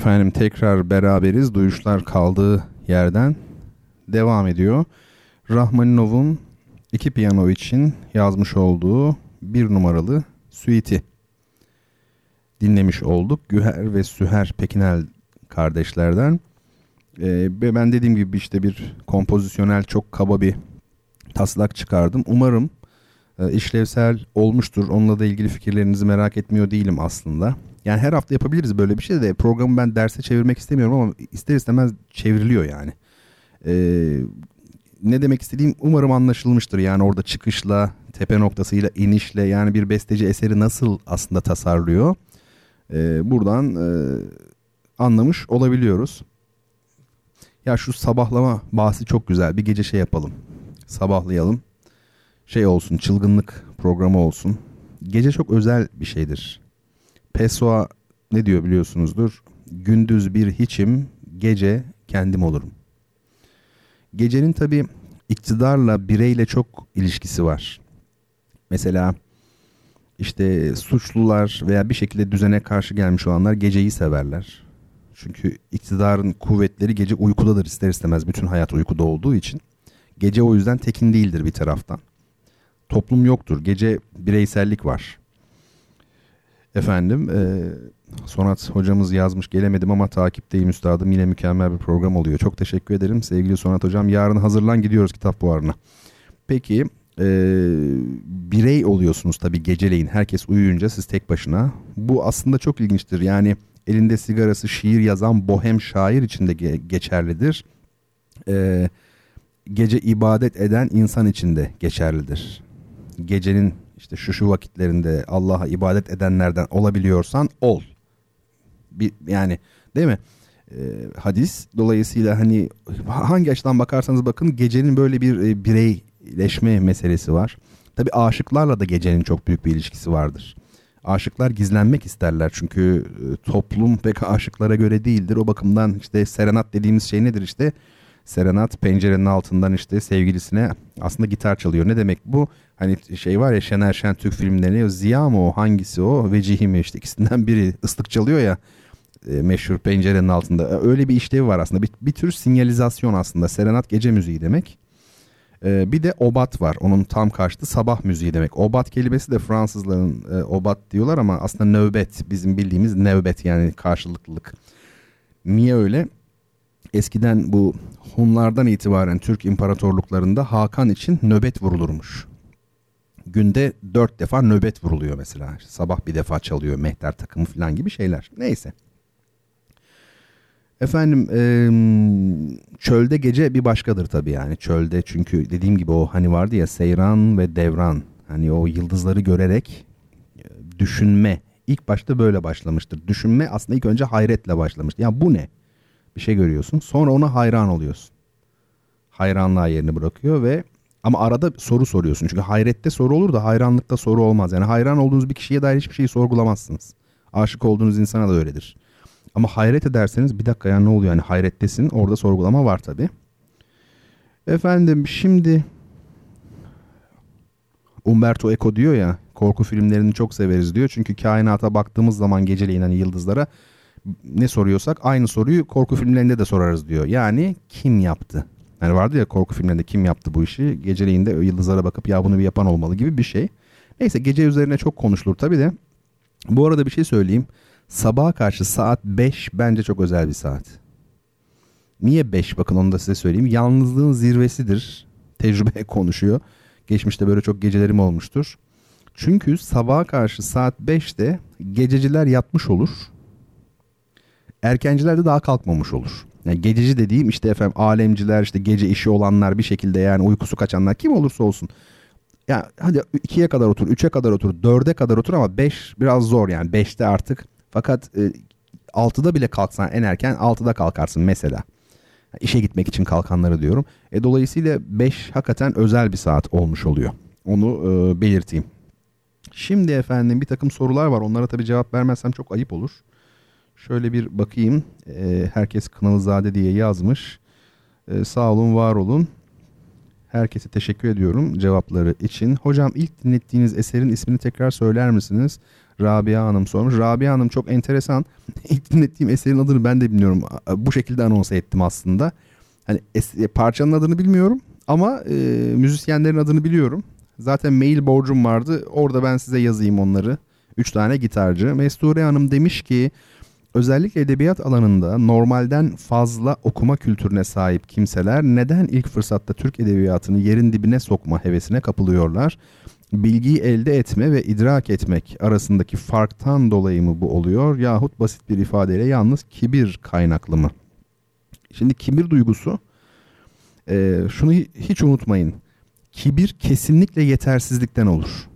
Efendim tekrar beraberiz. Duyuşlar kaldığı yerden devam ediyor. Rahmaninov'un iki piyano için yazmış olduğu bir numaralı suite'i dinlemiş olduk. Güher ve Süher Pekinel kardeşlerden. Ee, ben dediğim gibi işte bir kompozisyonel çok kaba bir taslak çıkardım. Umarım e, işlevsel olmuştur. Onunla da ilgili fikirlerinizi merak etmiyor değilim aslında. Yani her hafta yapabiliriz böyle bir şey de programı ben derse çevirmek istemiyorum ama ister istemez çevriliyor yani. Ee, ne demek istediğim umarım anlaşılmıştır. Yani orada çıkışla, tepe noktasıyla, inişle yani bir besteci eseri nasıl aslında tasarlıyor. Ee, buradan e, anlamış olabiliyoruz. Ya şu sabahlama bahsi çok güzel. Bir gece şey yapalım. Sabahlayalım. Şey olsun, çılgınlık programı olsun. Gece çok özel bir şeydir. Pessoa ne diyor biliyorsunuzdur. Gündüz bir hiçim, gece kendim olurum. Gecenin tabi iktidarla, bireyle çok ilişkisi var. Mesela işte suçlular veya bir şekilde düzene karşı gelmiş olanlar geceyi severler. Çünkü iktidarın kuvvetleri gece uykudadır ister istemez. Bütün hayat uykuda olduğu için. Gece o yüzden tekin değildir bir taraftan. Toplum yoktur. Gece bireysellik var. Efendim e, Sonat hocamız yazmış gelemedim ama takipteyim üstadım yine mükemmel bir program oluyor. Çok teşekkür ederim sevgili Sonat hocam. Yarın hazırlan gidiyoruz kitap buharına. Peki e, birey oluyorsunuz tabii geceleyin herkes uyuyunca siz tek başına. Bu aslında çok ilginçtir yani elinde sigarası şiir yazan bohem şair için de ge- geçerlidir. E, gece ibadet eden insan için de geçerlidir. Gecenin işte şu şu vakitlerinde Allah'a ibadet edenlerden olabiliyorsan ol. Bir, yani değil mi? Ee, hadis dolayısıyla hani hangi açıdan bakarsanız bakın gecenin böyle bir e, bireyleşme meselesi var. Tabi aşıklarla da gecenin çok büyük bir ilişkisi vardır. Aşıklar gizlenmek isterler çünkü e, toplum pek aşıklara göre değildir. O bakımdan işte serenat dediğimiz şey nedir işte? Serenat pencerenin altından işte sevgilisine aslında gitar çalıyor. Ne demek bu? Hani şey var ya Şener Şen Türk filmlerinde Ziya mı o hangisi o Vecihi mi işte ikisinden biri ıslık çalıyor ya e, meşhur pencerenin altında. E, öyle bir işlevi var aslında. Bir, bir tür sinyalizasyon aslında. Serenat gece müziği demek. E, bir de obat var. Onun tam karşıtı sabah müziği demek. Obat kelimesi de Fransızların e, obat diyorlar ama aslında nöbet. Bizim bildiğimiz nöbet yani karşılıklılık. Niye öyle? Eskiden bu Hunlardan itibaren Türk imparatorluklarında Hakan için nöbet vurulurmuş. Günde dört defa nöbet vuruluyor mesela. Sabah bir defa çalıyor mehter takımı falan gibi şeyler. Neyse. Efendim e, çölde gece bir başkadır tabii yani çölde çünkü dediğim gibi o hani vardı ya seyran ve devran hani o yıldızları görerek düşünme ilk başta böyle başlamıştır. Düşünme aslında ilk önce hayretle başlamıştır. Ya bu ne? Bir şey görüyorsun sonra ona hayran oluyorsun. Hayranlığa yerini bırakıyor ve ama arada soru soruyorsun. Çünkü hayrette soru olur da hayranlıkta soru olmaz. Yani hayran olduğunuz bir kişiye dair hiçbir şeyi sorgulamazsınız. Aşık olduğunuz insana da öyledir. Ama hayret ederseniz bir dakika ya ne oluyor yani hayrettesin orada sorgulama var tabi. Efendim şimdi Umberto Eco diyor ya korku filmlerini çok severiz diyor. Çünkü kainata baktığımız zaman geceleyin hani yıldızlara ne soruyorsak aynı soruyu korku filmlerinde de sorarız diyor. Yani kim yaptı? Yani vardı ya korku filmlerinde kim yaptı bu işi? Geceleyin de yıldızlara bakıp ya bunu bir yapan olmalı gibi bir şey. Neyse gece üzerine çok konuşulur tabi de. Bu arada bir şey söyleyeyim. Sabaha karşı saat 5 bence çok özel bir saat. Niye 5 bakın onu da size söyleyeyim. Yalnızlığın zirvesidir. Tecrübe konuşuyor. Geçmişte böyle çok gecelerim olmuştur. Çünkü sabaha karşı saat 5'te gececiler yatmış olur. Erkenciler de daha kalkmamış olur. Yani gececi dediğim işte efendim alemciler işte gece işi olanlar bir şekilde yani uykusu kaçanlar kim olursa olsun. Ya hadi 2'ye kadar otur, 3'e kadar otur, 4'e kadar otur ama 5 biraz zor yani 5'te artık. Fakat e, 6'da bile kalksan en erken 6'da kalkarsın mesela. İşe gitmek için kalkanları diyorum. E, dolayısıyla 5 hakikaten özel bir saat olmuş oluyor. Onu e, belirteyim. Şimdi efendim bir takım sorular var. Onlara tabii cevap vermezsem çok ayıp olur. Şöyle bir bakayım. E, herkes Kınalızade diye yazmış. E, sağ olun, var olun. Herkese teşekkür ediyorum cevapları için. Hocam ilk dinlettiğiniz eserin ismini tekrar söyler misiniz? Rabia Hanım sormuş. Rabia Hanım çok enteresan. İlk dinlettiğim eserin adını ben de bilmiyorum. Bu şekilde anons ettim aslında. Hani es- parçanın adını bilmiyorum ama e, müzisyenlerin adını biliyorum. Zaten mail borcum vardı. Orada ben size yazayım onları. Üç tane gitarcı. Mesture Hanım demiş ki özellikle edebiyat alanında normalden fazla okuma kültürüne sahip kimseler neden ilk fırsatta Türk edebiyatını yerin dibine sokma hevesine kapılıyorlar? Bilgiyi elde etme ve idrak etmek arasındaki farktan dolayı mı bu oluyor yahut basit bir ifadeyle yalnız kibir kaynaklı mı? Şimdi kibir duygusu e, şunu hiç unutmayın. Kibir kesinlikle yetersizlikten olur.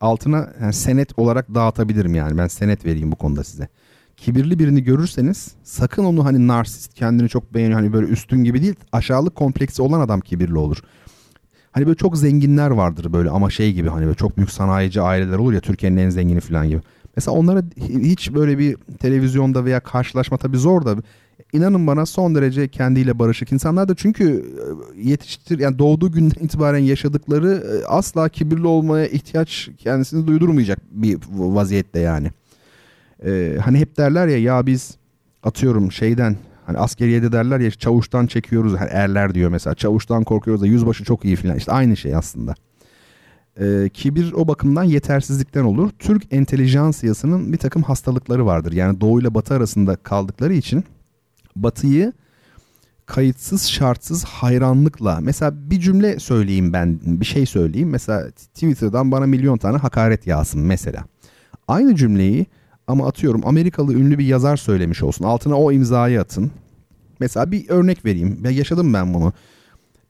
Altına yani senet olarak dağıtabilirim yani ben senet vereyim bu konuda size kibirli birini görürseniz sakın onu hani narsist kendini çok beğeniyor hani böyle üstün gibi değil aşağılık kompleksi olan adam kibirli olur. Hani böyle çok zenginler vardır böyle ama şey gibi hani böyle çok büyük sanayici aileler olur ya Türkiye'nin en zengini falan gibi. Mesela onlara hiç böyle bir televizyonda veya karşılaşma tabii zor da inanın bana son derece kendiyle barışık insanlar da çünkü e, yetiştir yani doğduğu günden itibaren yaşadıkları e, asla kibirli olmaya ihtiyaç kendisini duydurmayacak bir vaziyette yani. Ee, hani hep derler ya ya biz atıyorum şeyden hani askeriyede derler ya çavuştan çekiyoruz hani erler diyor mesela çavuştan korkuyoruz da yüzbaşı çok iyi falan işte aynı şey aslında. Ee, kibir o bakımdan yetersizlikten olur. Türk entelijansiyasının bir takım hastalıkları vardır. Yani doğu ile batı arasında kaldıkları için batıyı kayıtsız şartsız hayranlıkla mesela bir cümle söyleyeyim ben bir şey söyleyeyim mesela Twitter'dan bana milyon tane hakaret yağsın mesela. Aynı cümleyi ama atıyorum Amerikalı ünlü bir yazar söylemiş olsun. Altına o imzayı atın. Mesela bir örnek vereyim. Ya yaşadım ben bunu.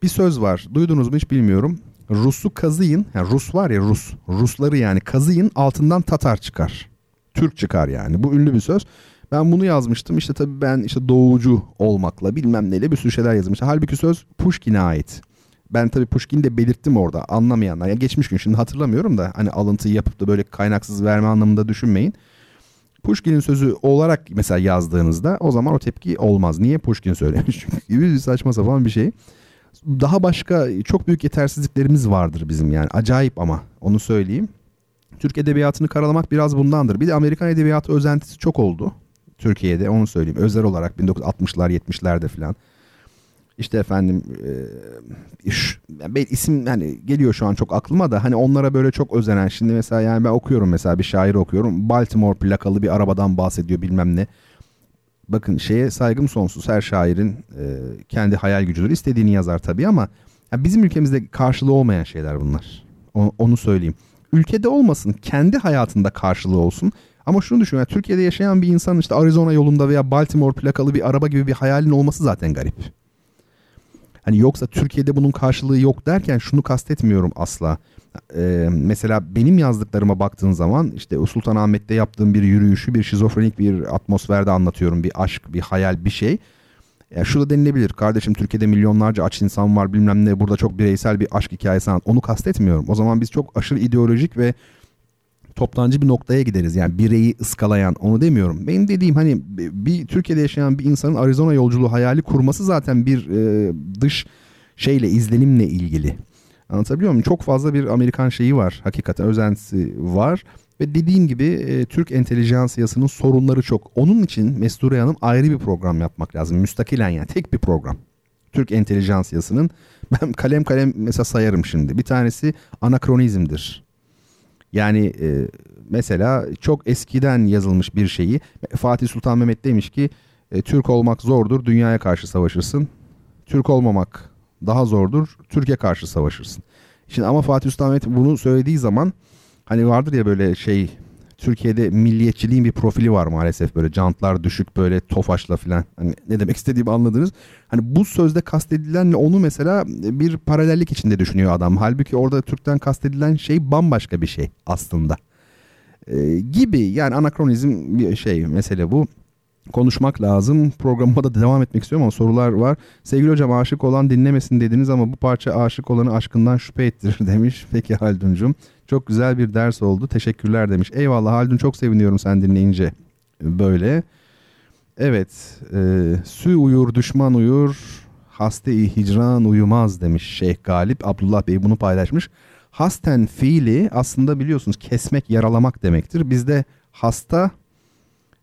Bir söz var. Duydunuz mu hiç bilmiyorum. Rus'u kazıyın. Yani Rus var ya Rus. Rusları yani kazıyın altından Tatar çıkar. Türk çıkar yani. Bu ünlü bir söz. Ben bunu yazmıştım. İşte tabii ben işte doğucu olmakla bilmem neyle bir sürü şeyler yazmıştım. Halbuki söz Pushkin'e ait. Ben tabii Pushkin'i de belirttim orada anlamayanlar. Ya geçmiş gün şimdi hatırlamıyorum da hani alıntıyı yapıp da böyle kaynaksız verme anlamında düşünmeyin. Pushkin'in sözü olarak mesela yazdığınızda o zaman o tepki olmaz. Niye Pushkin söylemiş? bir saçma sapan bir şey. Daha başka çok büyük yetersizliklerimiz vardır bizim yani. Acayip ama onu söyleyeyim. Türk edebiyatını karalamak biraz bundandır. Bir de Amerikan edebiyatı özentisi çok oldu. Türkiye'de onu söyleyeyim. Özel olarak 1960'lar 70'lerde falan. İşte efendim e, iş, yani isim hani geliyor şu an çok aklıma da hani onlara böyle çok özenen. Şimdi mesela yani ben okuyorum mesela bir şair okuyorum. Baltimore plakalı bir arabadan bahsediyor bilmem ne. Bakın şeye saygım sonsuz. Her şairin e, kendi hayal gücüdür. İstediğini yazar tabii ama yani bizim ülkemizde karşılığı olmayan şeyler bunlar. Onu söyleyeyim. Ülkede olmasın, kendi hayatında karşılığı olsun. Ama şunu düşün, yani Türkiye'de yaşayan bir insanın işte Arizona yolunda veya Baltimore plakalı bir araba gibi bir hayalin olması zaten garip. Hani yoksa Türkiye'de bunun karşılığı yok derken şunu kastetmiyorum asla. Ee, mesela benim yazdıklarıma baktığın zaman işte Sultanahmet'te yaptığım bir yürüyüşü bir şizofrenik bir atmosferde anlatıyorum. Bir aşk, bir hayal, bir şey. Yani şu da denilebilir. Kardeşim Türkiye'de milyonlarca aç insan var bilmem ne. Burada çok bireysel bir aşk hikayesi anlat. Onu kastetmiyorum. O zaman biz çok aşırı ideolojik ve toptancı bir noktaya gideriz. Yani bireyi ıskalayan onu demiyorum. Benim dediğim hani bir Türkiye'de yaşayan bir insanın Arizona yolculuğu hayali kurması zaten bir e, dış şeyle izlenimle ilgili. Anlatabiliyor muyum? Çok fazla bir Amerikan şeyi var. Hakikaten özentisi var. Ve dediğim gibi e, Türk entelijansiyasının sorunları çok. Onun için Mesture Hanım ayrı bir program yapmak lazım. Müstakilen yani tek bir program. Türk entelijansiyasının ben kalem kalem mesela sayarım şimdi. Bir tanesi anakronizmdir. Yani e, mesela çok eskiden yazılmış bir şeyi Fatih Sultan Mehmet demiş ki e, Türk olmak zordur dünyaya karşı savaşırsın. Türk olmamak daha zordur Türkiye karşı savaşırsın. Şimdi ama Fatih Sultan Mehmet bunu söylediği zaman hani vardır ya böyle şey Türkiye'de milliyetçiliğin bir profili var maalesef böyle cantlar düşük böyle tofaşla filan. Hani ne demek istediğimi anladınız. Hani bu sözde kastedilenle onu mesela bir paralellik içinde düşünüyor adam. Halbuki orada Türk'ten kastedilen şey bambaşka bir şey aslında. Ee, gibi yani anakronizm bir şey mesele bu konuşmak lazım. Programıma da devam etmek istiyorum ama sorular var. Sevgili hocam aşık olan dinlemesin dediniz ama bu parça aşık olanı aşkından şüphe ettirir demiş. Peki Halduncum. Çok güzel bir ders oldu. Teşekkürler demiş. Eyvallah Haldun çok seviniyorum sen dinleyince. Böyle. Evet. E, sü uyur düşman uyur. Haste-i hicran uyumaz demiş Şeyh Galip. Abdullah Bey bunu paylaşmış. Hasten fiili aslında biliyorsunuz kesmek, yaralamak demektir. Bizde hasta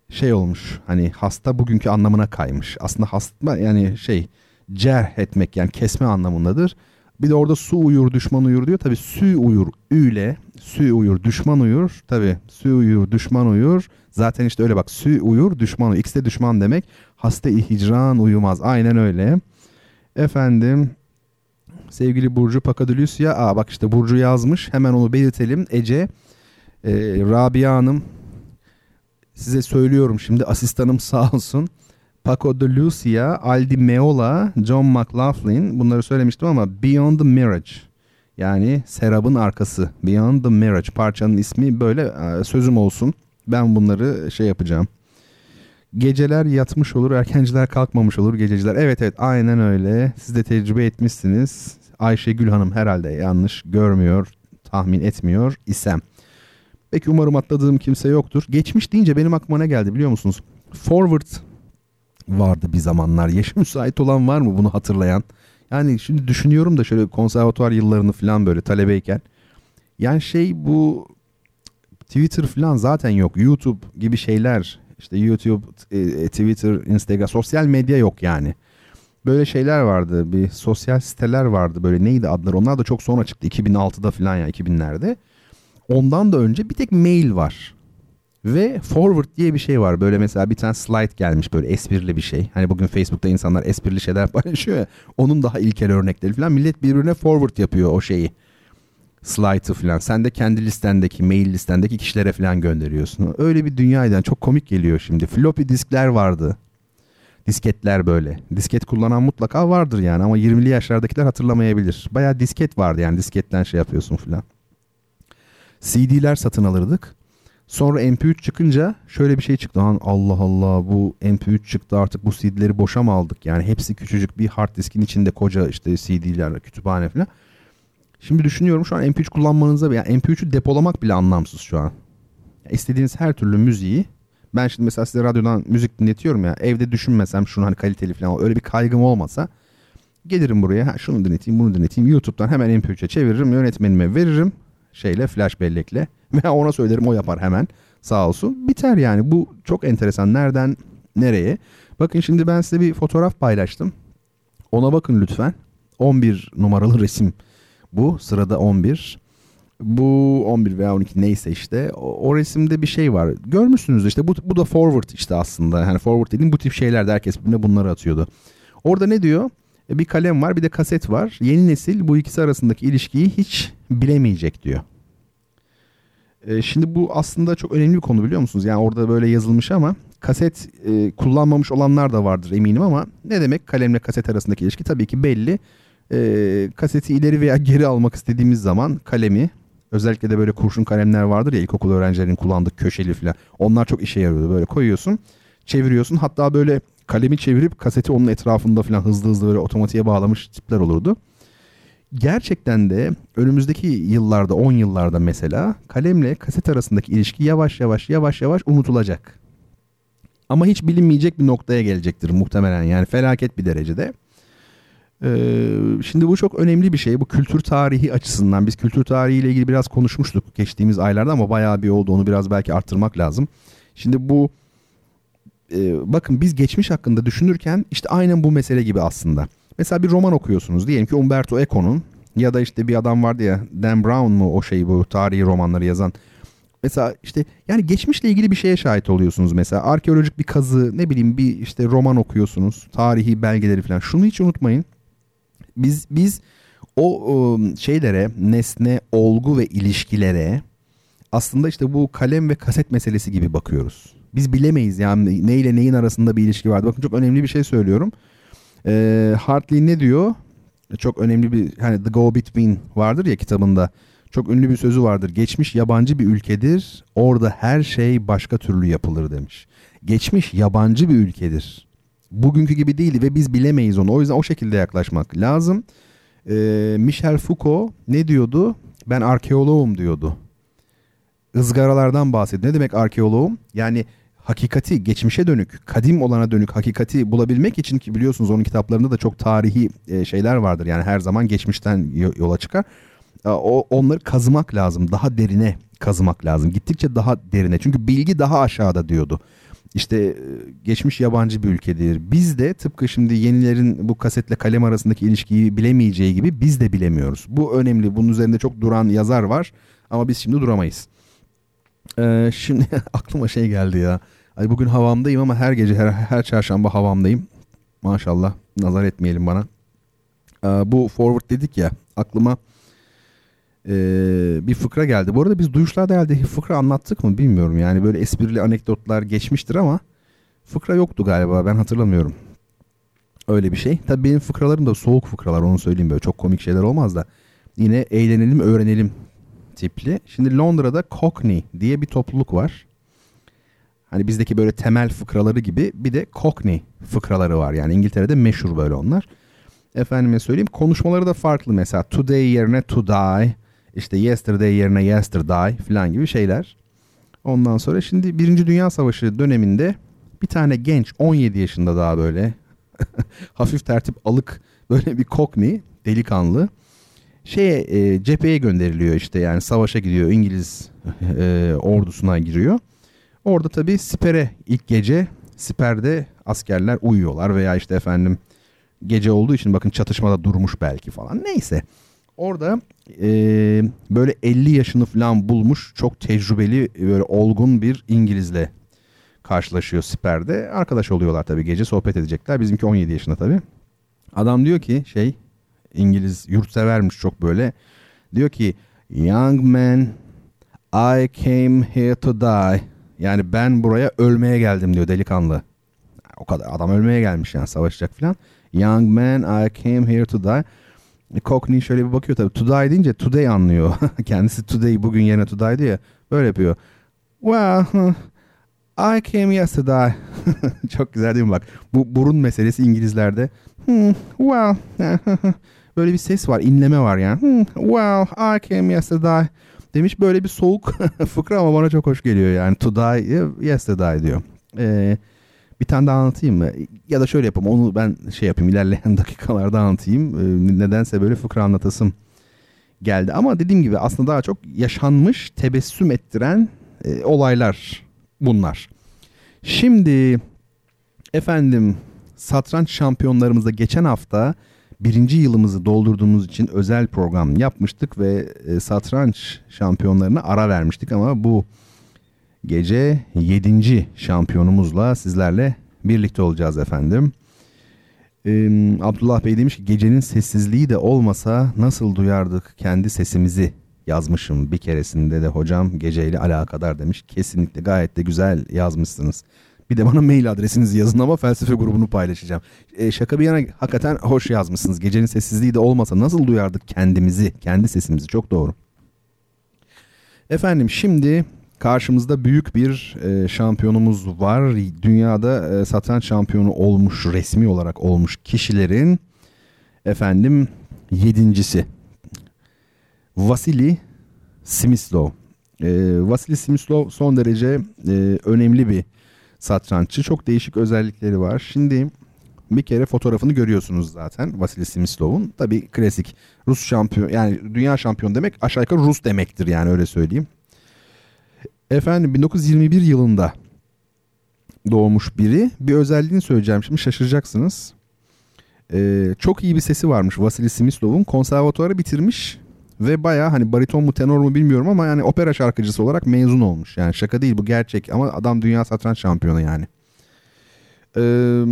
şey olmuş. Hani hasta bugünkü anlamına kaymış. Aslında hasta yani şey cerh etmek yani kesme anlamındadır. Bir de orada su uyur düşman uyur diyor. Tabi sü uyur üyle sü uyur düşman uyur. Tabi sü uyur düşman uyur. Zaten işte öyle bak sü uyur düşman uyur. İkisi de düşman demek. Hasta hicran uyumaz. Aynen öyle. Efendim sevgili Burcu Pakadülüsya. Aa bak işte Burcu yazmış. Hemen onu belirtelim. Ece e, Rabia Hanım size söylüyorum şimdi asistanım sağ olsun. Paco de Lucia, Aldi Meola, John McLaughlin bunları söylemiştim ama Beyond the Mirage yani Serap'ın arkası Beyond the Mirage parçanın ismi böyle e, sözüm olsun. Ben bunları şey yapacağım. Geceler yatmış olur, erkenciler kalkmamış olur, gececiler. Evet evet aynen öyle. Siz de tecrübe etmişsiniz. Ayşe Gül Hanım herhalde yanlış görmüyor, tahmin etmiyor isem. Peki umarım atladığım kimse yoktur. Geçmiş deyince benim aklıma ne geldi biliyor musunuz? Forward vardı bir zamanlar. Yaşı müsait olan var mı bunu hatırlayan? Yani şimdi düşünüyorum da şöyle konservatuar yıllarını falan böyle talebeyken. Yani şey bu Twitter falan zaten yok. YouTube gibi şeyler işte YouTube, e, e, Twitter, Instagram sosyal medya yok yani. Böyle şeyler vardı. Bir sosyal siteler vardı. Böyle neydi adları? Onlar da çok sonra çıktı. 2006'da falan ya 2000'lerde. Ondan da önce bir tek mail var. Ve forward diye bir şey var. Böyle mesela bir tane slide gelmiş böyle esprili bir şey. Hani bugün Facebook'ta insanlar esprili şeyler paylaşıyor ya. Onun daha ilkel örnekleri falan. Millet birbirine forward yapıyor o şeyi. Slide'ı falan. Sen de kendi listendeki, mail listendeki kişilere falan gönderiyorsun. Öyle bir dünyaydı. Yani çok komik geliyor şimdi. Floppy diskler vardı. Disketler böyle. Disket kullanan mutlaka vardır yani ama 20'li yaşlardakiler hatırlamayabilir. Baya disket vardı yani disketten şey yapıyorsun falan. CD'ler satın alırdık. Sonra MP3 çıkınca şöyle bir şey çıktı. Lan Allah Allah bu MP3 çıktı artık bu CD'leri boşa mı aldık? Yani hepsi küçücük bir hard diskin içinde koca işte CD'ler, kütüphane falan. Şimdi düşünüyorum şu an MP3 kullanmanıza yani MP3'ü depolamak bile anlamsız şu an. İstediğiniz her türlü müziği ben şimdi mesela size radyodan müzik dinletiyorum ya evde düşünmesem şunu hani kaliteli falan öyle bir kaygım olmasa gelirim buraya ha, şunu dinleteyim bunu dinleteyim YouTube'dan hemen MP3'e çeviririm yönetmenime veririm şeyle flash bellekle. Ve ona söylerim o yapar hemen. Sağ olsun. Biter yani. Bu çok enteresan. Nereden nereye? Bakın şimdi ben size bir fotoğraf paylaştım. Ona bakın lütfen. 11 numaralı resim bu. Sırada 11 bu 11 veya 12 neyse işte. O, o resimde bir şey var. Görmüşsünüz işte. Bu, bu da forward işte aslında. Yani forward dediğim bu tip şeylerde herkes birbirine bunları atıyordu. Orada ne diyor? E, bir kalem var bir de kaset var. Yeni nesil bu ikisi arasındaki ilişkiyi hiç bilemeyecek diyor. E, şimdi bu aslında çok önemli bir konu biliyor musunuz? Yani orada böyle yazılmış ama kaset e, kullanmamış olanlar da vardır eminim ama ne demek kalemle kaset arasındaki ilişki? Tabii ki belli. Kaseti ileri veya geri almak istediğimiz zaman kalemi özellikle de böyle kurşun kalemler vardır ya ilkokul öğrencilerinin kullandığı köşeli falan. Onlar çok işe yarıyordu. Böyle koyuyorsun, çeviriyorsun. Hatta böyle kalemi çevirip kaseti onun etrafında falan hızlı hızlı böyle otomatiğe bağlamış tipler olurdu. Gerçekten de önümüzdeki yıllarda 10 yıllarda mesela kalemle kaset arasındaki ilişki yavaş yavaş yavaş yavaş unutulacak. Ama hiç bilinmeyecek bir noktaya gelecektir muhtemelen yani felaket bir derecede. Ee, şimdi bu çok önemli bir şey. Bu kültür tarihi açısından biz kültür tarihi ile ilgili biraz konuşmuştuk geçtiğimiz aylarda ama bayağı bir oldu. Onu biraz belki arttırmak lazım. Şimdi bu e, bakın biz geçmiş hakkında düşünürken işte aynen bu mesele gibi aslında. Mesela bir roman okuyorsunuz. Diyelim ki Umberto Eco'nun ya da işte bir adam vardı ya Dan Brown mu o şey bu tarihi romanları yazan. Mesela işte yani geçmişle ilgili bir şeye şahit oluyorsunuz mesela. Arkeolojik bir kazı ne bileyim bir işte roman okuyorsunuz. Tarihi belgeleri falan. Şunu hiç unutmayın. Biz biz o şeylere, nesne, olgu ve ilişkilere aslında işte bu kalem ve kaset meselesi gibi bakıyoruz. Biz bilemeyiz yani neyle neyin arasında bir ilişki vardı. Bakın çok önemli bir şey söylüyorum. Ee, Hartley ne diyor? Çok önemli bir hani The Go Between vardır ya kitabında. Çok ünlü bir sözü vardır. Geçmiş yabancı bir ülkedir. Orada her şey başka türlü yapılır demiş. Geçmiş yabancı bir ülkedir bugünkü gibi değildi ve biz bilemeyiz onu. O yüzden o şekilde yaklaşmak lazım. Ee, Michel Foucault ne diyordu? Ben arkeoloğum diyordu. Izgaralardan bahsediyor. Ne demek arkeoloğum? Yani hakikati, geçmişe dönük, kadim olana dönük hakikati bulabilmek için ki biliyorsunuz onun kitaplarında da çok tarihi e, şeyler vardır. Yani her zaman geçmişten yola çıkar. O onları kazımak lazım. Daha derine kazımak lazım. Gittikçe daha derine. Çünkü bilgi daha aşağıda diyordu. İşte e, geçmiş yabancı bir ülkedir. Biz de tıpkı şimdi yenilerin bu kasetle kalem arasındaki ilişkiyi bilemeyeceği gibi biz de bilemiyoruz. Bu önemli. Bunun üzerinde çok duran yazar var ama biz şimdi duramayız. Ee, şimdi aklıma şey geldi ya. Ay bugün havamdayım ama her gece her, her çarşamba havamdayım. Maşallah nazar etmeyelim bana. Ee, bu forward dedik ya aklıma e, bir fıkra geldi. Bu arada biz duyuşlarda herhalde fıkra anlattık mı bilmiyorum. Yani böyle esprili anekdotlar geçmiştir ama fıkra yoktu galiba ben hatırlamıyorum. Öyle bir şey. Tabii benim fıkralarım da soğuk fıkralar onu söyleyeyim böyle çok komik şeyler olmaz da. Yine eğlenelim öğrenelim tipli. Şimdi Londra'da Cockney diye bir topluluk var. Hani bizdeki böyle temel fıkraları gibi bir de Cockney fıkraları var. Yani İngiltere'de meşhur böyle onlar. Efendime söyleyeyim konuşmaları da farklı mesela today yerine to die işte yesterday yerine yesterday falan gibi şeyler. Ondan sonra şimdi Birinci Dünya Savaşı döneminde bir tane genç 17 yaşında daha böyle hafif tertip alık böyle bir Cockney delikanlı şeye e, cepheye gönderiliyor işte yani savaşa gidiyor İngiliz e, ordusuna giriyor. Orada tabii sipere ilk gece siperde askerler uyuyorlar veya işte efendim gece olduğu için bakın çatışmada durmuş belki falan neyse. Orada e, böyle 50 yaşını falan bulmuş çok tecrübeli böyle olgun bir İngilizle karşılaşıyor siperde. Arkadaş oluyorlar tabii gece sohbet edecekler. Bizimki 17 yaşında tabii. Adam diyor ki şey İngiliz yurtsevermiş çok böyle. Diyor ki young man I came here to die. Yani ben buraya ölmeye geldim diyor delikanlı. O kadar adam ölmeye gelmiş yani savaşacak falan. Young man I came here to die. Cockney şöyle bir bakıyor tabii. To die deyince today anlıyor. Kendisi today bugün yerine to die diyor. Böyle yapıyor. Well, I came yesterday. Çok güzel değil mi bak? Bu burun meselesi İngilizlerde. Hmm, well, böyle bir ses var, inleme var yani. Hmm, well, I came yesterday. Demiş böyle bir soğuk fıkra ama bana çok hoş geliyor yani. To die yesterday diyor. Eee bir tane daha anlatayım mı? Ya da şöyle yapayım onu ben şey yapayım ilerleyen dakikalarda anlatayım. Ee, nedense böyle fıkra anlatasım geldi. Ama dediğim gibi aslında daha çok yaşanmış, tebessüm ettiren e, olaylar bunlar. Şimdi efendim satranç şampiyonlarımızda geçen hafta birinci yılımızı doldurduğumuz için özel program yapmıştık ve e, satranç şampiyonlarına ara vermiştik ama bu Gece 7. şampiyonumuzla sizlerle birlikte olacağız efendim. Abdullah Bey demiş ki gecenin sessizliği de olmasa nasıl duyardık kendi sesimizi yazmışım bir keresinde de hocam geceyle alakadar demiş. Kesinlikle gayet de güzel yazmışsınız. Bir de bana mail adresinizi yazın ama felsefe grubunu paylaşacağım. E, şaka bir yana hakikaten hoş yazmışsınız. Gecenin sessizliği de olmasa nasıl duyardık kendimizi, kendi sesimizi çok doğru. Efendim şimdi Karşımızda büyük bir e, şampiyonumuz var. Dünyada e, satranç şampiyonu olmuş, resmi olarak olmuş kişilerin efendim yedincisi. Vasili Smyslov. E, Vasili Smyslov son derece e, önemli bir satranççı. Çok değişik özellikleri var. Şimdi bir kere fotoğrafını görüyorsunuz zaten Vasili Smyslov'un. Tabii klasik Rus şampiyon yani dünya şampiyon demek aşağı yukarı Rus demektir yani öyle söyleyeyim. Efendim 1921 yılında doğmuş biri. Bir özelliğini söyleyeceğim şimdi şaşıracaksınız. Ee, çok iyi bir sesi varmış Vasily Smyslov'un. Konservatuarı bitirmiş ve baya hani bariton mu tenor mu bilmiyorum ama yani opera şarkıcısı olarak mezun olmuş. Yani şaka değil bu gerçek ama adam dünya satranç şampiyonu yani. Ee,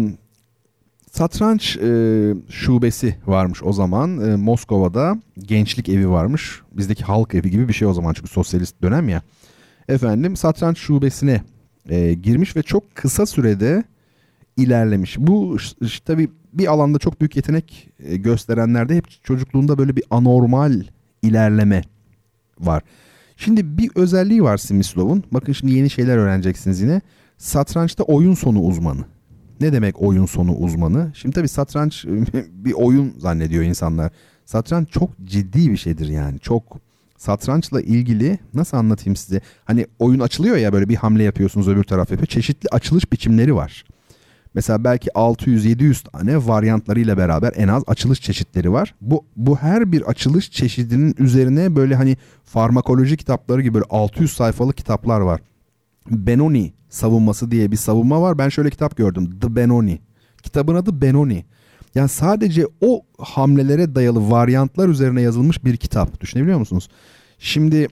satranç e, şubesi varmış o zaman e, Moskova'da gençlik evi varmış. Bizdeki halk evi gibi bir şey o zaman çünkü sosyalist dönem ya efendim satranç şubesine e, girmiş ve çok kısa sürede ilerlemiş. Bu işte, tabii bir alanda çok büyük yetenek gösterenlerde hep çocukluğunda böyle bir anormal ilerleme var. Şimdi bir özelliği var Simislov'un. Bakın şimdi yeni şeyler öğreneceksiniz yine. Satrançta oyun sonu uzmanı. Ne demek oyun sonu uzmanı? Şimdi tabii satranç bir oyun zannediyor insanlar. Satranç çok ciddi bir şeydir yani. Çok satrançla ilgili nasıl anlatayım size? Hani oyun açılıyor ya böyle bir hamle yapıyorsunuz öbür taraf yapıyor. Çeşitli açılış biçimleri var. Mesela belki 600-700 tane varyantlarıyla beraber en az açılış çeşitleri var. Bu bu her bir açılış çeşidinin üzerine böyle hani farmakoloji kitapları gibi böyle 600 sayfalık kitaplar var. Benoni savunması diye bir savunma var. Ben şöyle kitap gördüm. The Benoni. Kitabın adı Benoni. Yani sadece o hamlelere dayalı varyantlar üzerine yazılmış bir kitap. Düşünebiliyor musunuz? Şimdi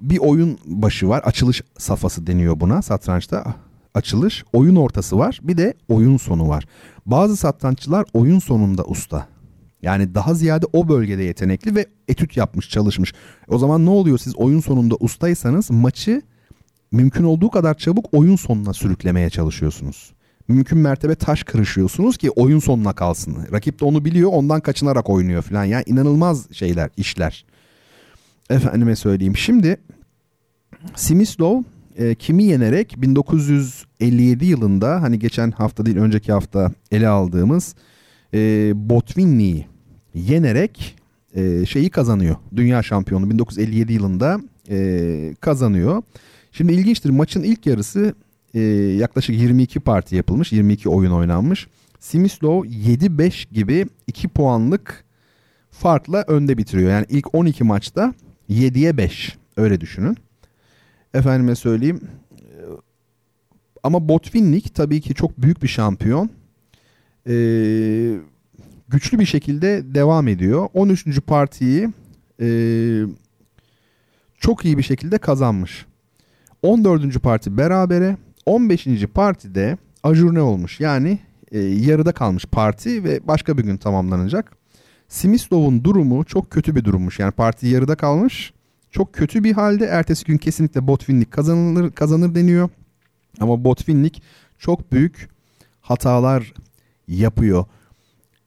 bir oyun başı var. Açılış safhası deniyor buna satrançta. Açılış, oyun ortası var. Bir de oyun sonu var. Bazı satranççılar oyun sonunda usta. Yani daha ziyade o bölgede yetenekli ve etüt yapmış, çalışmış. O zaman ne oluyor siz oyun sonunda ustaysanız maçı mümkün olduğu kadar çabuk oyun sonuna sürüklemeye çalışıyorsunuz mümkün mertebe taş kırışıyorsunuz ki oyun sonuna kalsın. Rakip de onu biliyor ondan kaçınarak oynuyor falan. Yani inanılmaz şeyler, işler. Efendime söyleyeyim. Şimdi Simislov e, kimi yenerek 1957 yılında hani geçen hafta değil önceki hafta ele aldığımız e, Botvinni'yi yenerek e, şeyi kazanıyor. Dünya şampiyonu 1957 yılında e, kazanıyor. Şimdi ilginçtir maçın ilk yarısı e, yaklaşık 22 parti yapılmış. 22 oyun oynanmış. Simislov 7-5 gibi 2 puanlık farkla önde bitiriyor. Yani ilk 12 maçta 7'ye 5 öyle düşünün. Efendime söyleyeyim. Ama Botvinnik tabii ki çok büyük bir şampiyon. Ee, güçlü bir şekilde devam ediyor. 13. partiyi e, çok iyi bir şekilde kazanmış. 14. parti berabere. 15. partide ajurne olmuş. Yani e, yarıda kalmış parti ve başka bir gün tamamlanacak. Simislov'un durumu çok kötü bir durummuş. Yani parti yarıda kalmış. Çok kötü bir halde. Ertesi gün kesinlikle Botvinnik kazanılır, kazanır deniyor. Ama Botvinnik çok büyük hatalar yapıyor.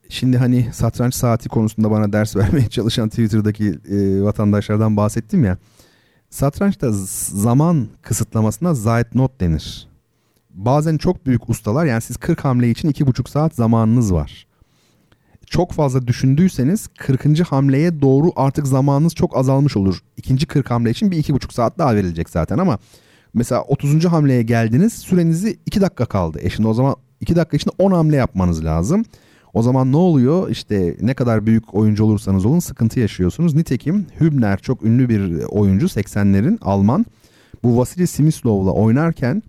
Şimdi hani satranç saati konusunda bana ders vermeye çalışan Twitter'daki e, vatandaşlardan bahsettim ya. Satrançta zaman kısıtlamasına zayet not denir. Bazen çok büyük ustalar yani siz 40 hamle için 2,5 saat zamanınız var. Çok fazla düşündüyseniz 40. hamleye doğru artık zamanınız çok azalmış olur. İkinci 40 hamle için bir 2,5 saat daha verilecek zaten ama mesela 30. hamleye geldiniz sürenizi 2 dakika kaldı. E şimdi o zaman 2 dakika içinde 10 hamle yapmanız lazım. O zaman ne oluyor? İşte ne kadar büyük oyuncu olursanız olun sıkıntı yaşıyorsunuz. Nitekim Hübner çok ünlü bir oyuncu 80'lerin Alman. Bu Vasily Simislov'la oynarken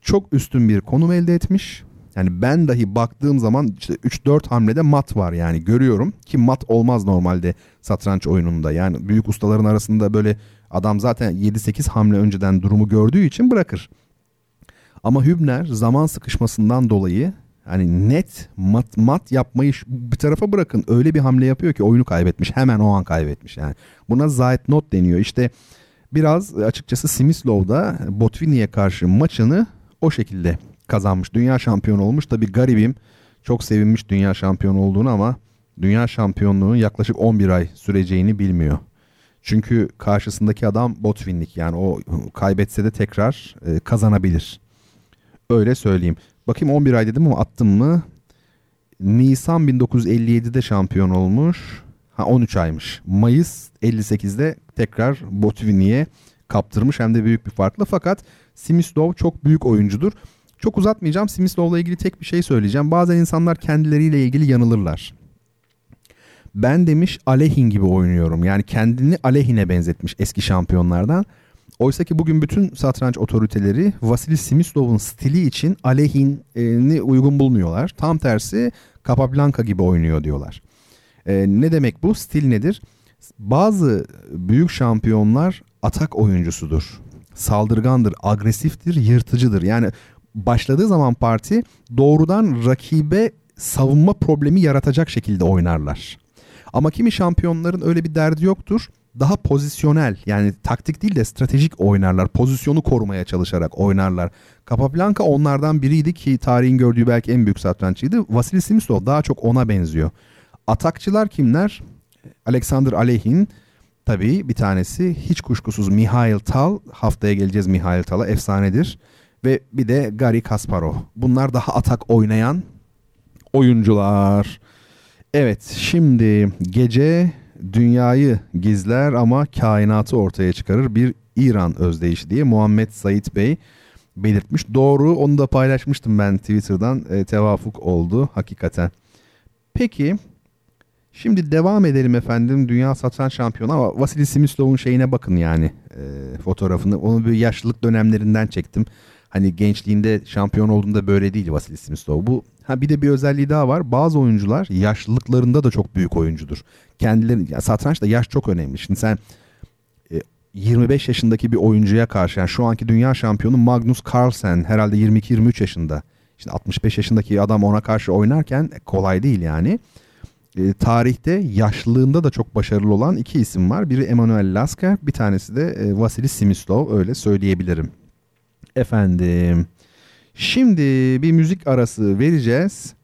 çok üstün bir konum elde etmiş. Yani ben dahi baktığım zaman işte 3-4 hamlede mat var yani görüyorum ki mat olmaz normalde satranç oyununda. Yani büyük ustaların arasında böyle adam zaten 7-8 hamle önceden durumu gördüğü için bırakır. Ama Hübner zaman sıkışmasından dolayı Hani net mat mat yapmayı bir tarafa bırakın. Öyle bir hamle yapıyor ki oyunu kaybetmiş. Hemen o an kaybetmiş yani. Buna zayet not deniyor. İşte biraz açıkçası Simislov'da Botvinnik'e karşı maçını o şekilde kazanmış. Dünya şampiyonu olmuş. Tabi garibim çok sevinmiş dünya şampiyonu olduğunu ama dünya şampiyonluğunun yaklaşık 11 ay süreceğini bilmiyor. Çünkü karşısındaki adam Botvinnik yani o kaybetse de tekrar e, kazanabilir. Öyle söyleyeyim. Bakayım 11 ay dedim ama attım mı? Nisan 1957'de şampiyon olmuş. Ha 13 aymış. Mayıs 58'de tekrar Botvinnik'e kaptırmış hem de büyük bir farkla. Fakat Simislov çok büyük oyuncudur. Çok uzatmayacağım. Simislov'la ilgili tek bir şey söyleyeceğim. Bazen insanlar kendileriyle ilgili yanılırlar. Ben demiş Alehin gibi oynuyorum. Yani kendini Alehin'e benzetmiş eski şampiyonlardan. Oysa ki bugün bütün satranç otoriteleri Vasily Simislov'un stili için Alehin'i uygun bulmuyorlar. Tam tersi Capablanca gibi oynuyor diyorlar. Ee, ne demek bu? Stil nedir? Bazı büyük şampiyonlar atak oyuncusudur. Saldırgandır, agresiftir, yırtıcıdır. Yani başladığı zaman parti doğrudan rakibe savunma problemi yaratacak şekilde oynarlar. Ama kimi şampiyonların öyle bir derdi yoktur daha pozisyonel yani taktik değil de stratejik oynarlar. Pozisyonu korumaya çalışarak oynarlar. Capablanca onlardan biriydi ki tarihin gördüğü belki en büyük satranççıydı. Vasily Simsov daha çok ona benziyor. Atakçılar kimler? Alexander Alehin tabii bir tanesi. Hiç kuşkusuz Mihail Tal. Haftaya geleceğiz Mihail Tal'a. Efsanedir. Ve bir de Gary Kasparov. Bunlar daha atak oynayan oyuncular. Evet şimdi gece dünyayı gizler ama kainatı ortaya çıkarır bir İran özdeyişi diye Muhammed Said Bey belirtmiş. Doğru onu da paylaşmıştım ben Twitter'dan e, tevafuk oldu hakikaten. Peki şimdi devam edelim efendim dünya satranç şampiyonu ama Vasily Simislov'un şeyine bakın yani e, fotoğrafını. Onu bir yaşlılık dönemlerinden çektim. Hani gençliğinde şampiyon olduğunda böyle değil Vasily Simislov. Bu ha bir de bir özelliği daha var. Bazı oyuncular yaşlılıklarında da çok büyük oyuncudur. Kendileri ya satrançta yaş çok önemli. Şimdi sen 25 yaşındaki bir oyuncuya karşı yani şu anki dünya şampiyonu Magnus Carlsen herhalde 22-23 yaşında. Şimdi 65 yaşındaki adam ona karşı oynarken kolay değil yani. E, tarihte yaşlılığında da çok başarılı olan iki isim var. Biri Emanuel Lasker, bir tanesi de e, Vasily Simislov öyle söyleyebilirim. Efendim. Şimdi bir müzik arası vereceğiz.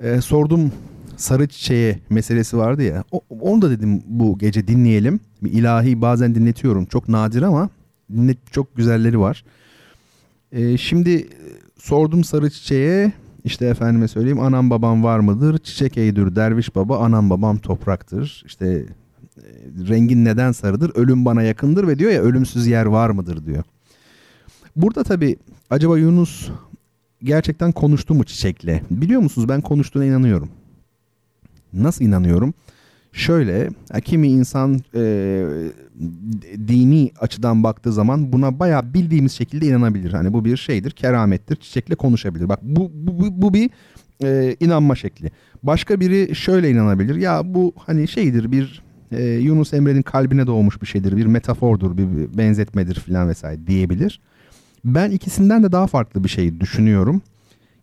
E, sordum sarı çiçeğe meselesi vardı ya. O, onu da dedim bu gece dinleyelim. Bir ilahi bazen dinletiyorum. Çok nadir ama dinlet çok güzelleri var. E, şimdi sordum sarı çiçeğe işte efendime söyleyeyim anam babam var mıdır? Çiçek eydür derviş baba anam babam topraktır. İşte e, rengin neden sarıdır? Ölüm bana yakındır ve diyor ya ölümsüz yer var mıdır diyor. Burada tabii acaba Yunus gerçekten konuştu mu çiçekle? Biliyor musunuz ben konuştuğuna inanıyorum. Nasıl inanıyorum? Şöyle kimi insan e, dini açıdan baktığı zaman buna bayağı bildiğimiz şekilde inanabilir. Hani bu bir şeydir, keramettir, çiçekle konuşabilir. Bak bu, bu, bu, bu bir e, inanma şekli. Başka biri şöyle inanabilir. Ya bu hani şeydir bir e, Yunus Emre'nin kalbine doğmuş bir şeydir, bir metafordur, bir, bir benzetmedir falan vesaire diyebilir. Ben ikisinden de daha farklı bir şey düşünüyorum.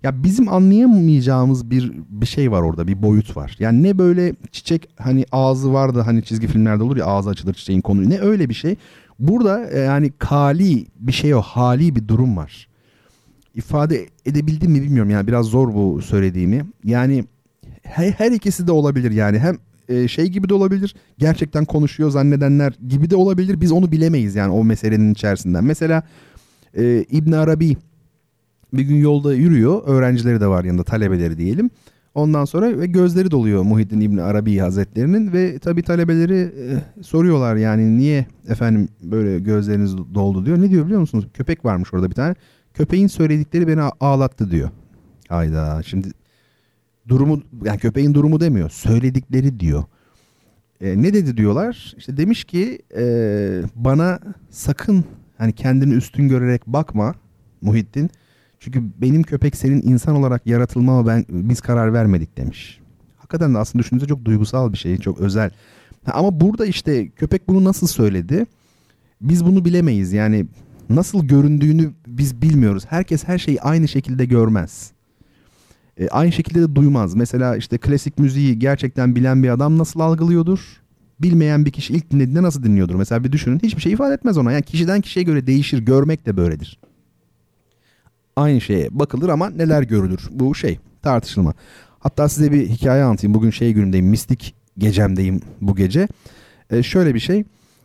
Ya bizim anlayamayacağımız bir bir şey var orada, bir boyut var. Yani ne böyle çiçek hani ağzı var da hani çizgi filmlerde olur ya ağzı açılır çiçeğin konu. Ne öyle bir şey. Burada e, yani kali bir şey o, hali bir durum var. İfade edebildim mi bilmiyorum yani biraz zor bu söylediğimi. Yani her, her ikisi de olabilir yani hem e, şey gibi de olabilir. Gerçekten konuşuyor zannedenler gibi de olabilir. Biz onu bilemeyiz yani o meselenin içerisinden. Mesela e, İbn Arabi bir gün yolda yürüyor. Öğrencileri de var yanında talebeleri diyelim. Ondan sonra ve gözleri doluyor Muhyiddin İbni Arabi Hazretlerinin ve tabi talebeleri e, soruyorlar yani niye efendim böyle gözleriniz doldu diyor. Ne diyor biliyor musunuz? Köpek varmış orada bir tane. Köpeğin söyledikleri beni ağlattı diyor. Hayda şimdi durumu yani köpeğin durumu demiyor. Söyledikleri diyor. E, ne dedi diyorlar? İşte demiş ki e, bana sakın hani kendini üstün görerek bakma Muhittin. Çünkü benim köpek senin insan olarak yaratılmama ben biz karar vermedik demiş. Hakikaten de aslında düşününce çok duygusal bir şey, çok özel. Ama burada işte köpek bunu nasıl söyledi? Biz bunu bilemeyiz. Yani nasıl göründüğünü biz bilmiyoruz. Herkes her şeyi aynı şekilde görmez. E, aynı şekilde de duymaz. Mesela işte klasik müziği gerçekten bilen bir adam nasıl algılıyordur? Bilmeyen bir kişi ilk dinlediğinde nasıl dinliyordur? Mesela bir düşünün hiçbir şey ifade etmez ona. Yani kişiden kişiye göre değişir. Görmek de böyledir aynı şeye bakılır ama neler görülür bu şey tartışılma. Hatta size bir hikaye anlatayım. Bugün şey günündeyim mistik gecemdeyim bu gece. Ee, şöyle bir şey.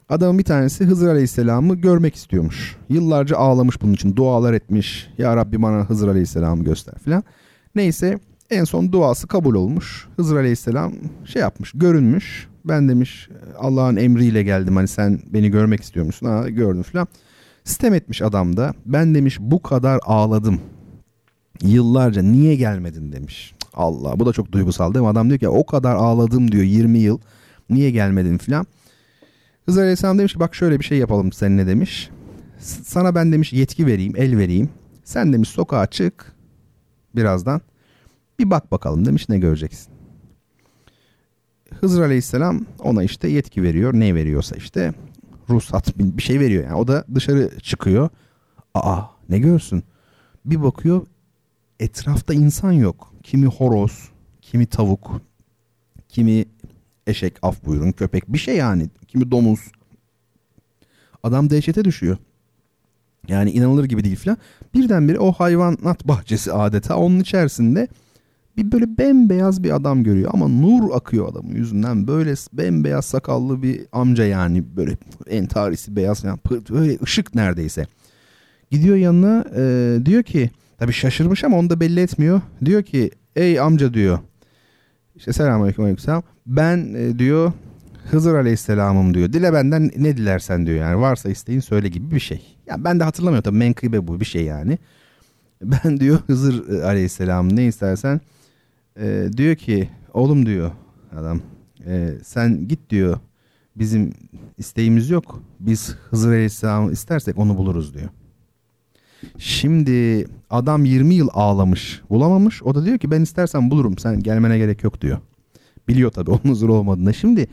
Adamın bir tanesi Hızır Aleyhisselam'ı görmek istiyormuş. Yıllarca ağlamış bunun için. Dualar etmiş. Ya Rabbi bana Hızır Aleyhisselam'ı göster filan. Neyse en son duası kabul olmuş. Hızır Aleyhisselam şey yapmış, görünmüş. Ben demiş Allah'ın emriyle geldim hani sen beni görmek istiyor musun? Ha gördüm filan. Sitem etmiş adam da. Ben demiş bu kadar ağladım. Yıllarca niye gelmedin demiş. Allah bu da çok duygusal değil mi? Adam diyor ki o kadar ağladım diyor 20 yıl. Niye gelmedin filan. Hızır Aleyhisselam demiş ki bak şöyle bir şey yapalım seninle demiş. Sana ben demiş yetki vereyim, el vereyim. Sen demiş sokağa çık birazdan. Bir bak bakalım demiş ne göreceksin. Hızır Aleyhisselam ona işte yetki veriyor. Ne veriyorsa işte ruhsat bir şey veriyor yani. O da dışarı çıkıyor. Aa ne görsün? Bir bakıyor etrafta insan yok. Kimi horoz, kimi tavuk, kimi eşek af buyurun köpek bir şey yani. Kimi domuz. Adam dehşete düşüyor. Yani inanılır gibi değil filan. Birdenbire o hayvanat bahçesi adeta onun içerisinde bir böyle bembeyaz bir adam görüyor ama nur akıyor adamın yüzünden. Böyle bembeyaz sakallı bir amca yani böyle entarisi beyaz yani böyle ışık neredeyse. Gidiyor yanına e, diyor ki tabii şaşırmış ama onu da belli etmiyor. Diyor ki ey amca diyor işte selamünaleyküm aleyküm Ben e, diyor Hızır Aleyhisselam'ım diyor. Dile benden ne dilersen diyor yani. Varsa isteğin söyle gibi bir şey. Ya ben de hatırlamıyorum tabii menkıbe bu bir şey yani. Ben diyor Hızır Aleyhisselam ne istersen e, diyor ki oğlum diyor adam e, sen git diyor bizim isteğimiz yok. Biz Hızır Aleyhisselam'ı istersek onu buluruz diyor. Şimdi adam 20 yıl ağlamış bulamamış. O da diyor ki ben istersen bulurum sen gelmene gerek yok diyor. Biliyor tabii onun huzur olmadığını. Şimdi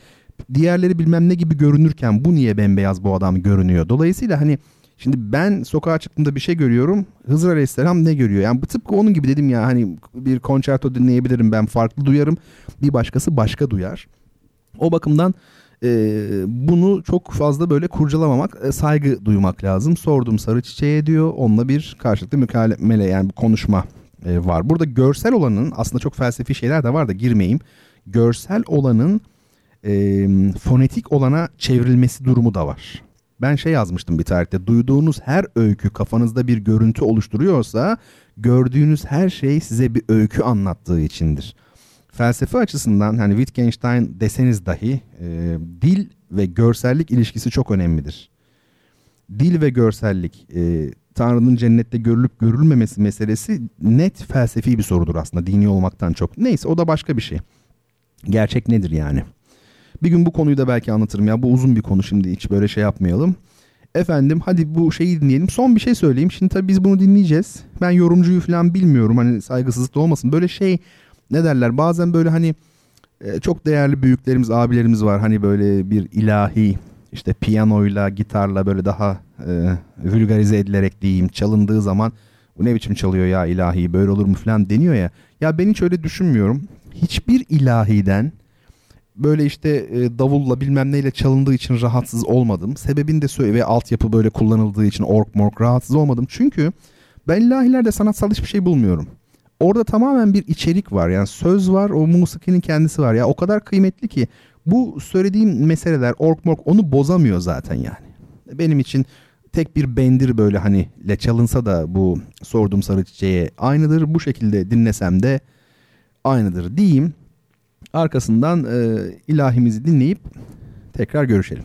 diğerleri bilmem ne gibi görünürken bu niye bembeyaz bu adam görünüyor? Dolayısıyla hani şimdi ben sokağa çıktığımda bir şey görüyorum. Hızır Aleyhisselam ne görüyor? Yani tıpkı onun gibi dedim ya hani bir konçerto dinleyebilirim ben farklı duyarım. Bir başkası başka duyar. O bakımdan e, bunu çok fazla böyle kurcalamamak, e, saygı duymak lazım. Sordum sarı çiçeğe diyor. Onunla bir karşılıklı mükemele yani bir konuşma e, var. Burada görsel olanın aslında çok felsefi şeyler de var da girmeyeyim. Görsel olanın e, fonetik olana çevrilmesi durumu da var. Ben şey yazmıştım bir tarihte. Duyduğunuz her öykü kafanızda bir görüntü oluşturuyorsa gördüğünüz her şey size bir öykü anlattığı içindir felsefe açısından hani Wittgenstein deseniz dahi e, dil ve görsellik ilişkisi çok önemlidir. Dil ve görsellik e, Tanrı'nın cennette görülüp görülmemesi meselesi net felsefi bir sorudur aslında dini olmaktan çok. Neyse o da başka bir şey. Gerçek nedir yani? Bir gün bu konuyu da belki anlatırım ya bu uzun bir konu şimdi hiç böyle şey yapmayalım. Efendim hadi bu şeyi dinleyelim. Son bir şey söyleyeyim. Şimdi tabii biz bunu dinleyeceğiz. Ben yorumcuyu falan bilmiyorum. Hani saygısızlık da olmasın. Böyle şey ne derler bazen böyle hani e, çok değerli büyüklerimiz abilerimiz var hani böyle bir ilahi işte piyanoyla gitarla böyle daha e, vulgarize edilerek diyeyim çalındığı zaman bu ne biçim çalıyor ya ilahi böyle olur mu falan deniyor ya. Ya ben hiç öyle düşünmüyorum. Hiçbir ilahiden böyle işte e, davulla bilmem neyle çalındığı için rahatsız olmadım. Sebebini de söyle ve altyapı böyle kullanıldığı için ork mork rahatsız olmadım. Çünkü ben ilahilerde sanatsal hiçbir şey bulmuyorum orada tamamen bir içerik var. Yani söz var, o musikinin kendisi var. Ya o kadar kıymetli ki bu söylediğim meseleler ork mork onu bozamıyor zaten yani. Benim için tek bir bendir böyle hani le çalınsa da bu sorduğum sarı çiçeğe aynıdır. Bu şekilde dinlesem de aynıdır diyeyim. Arkasından e, ilahimizi dinleyip tekrar görüşelim.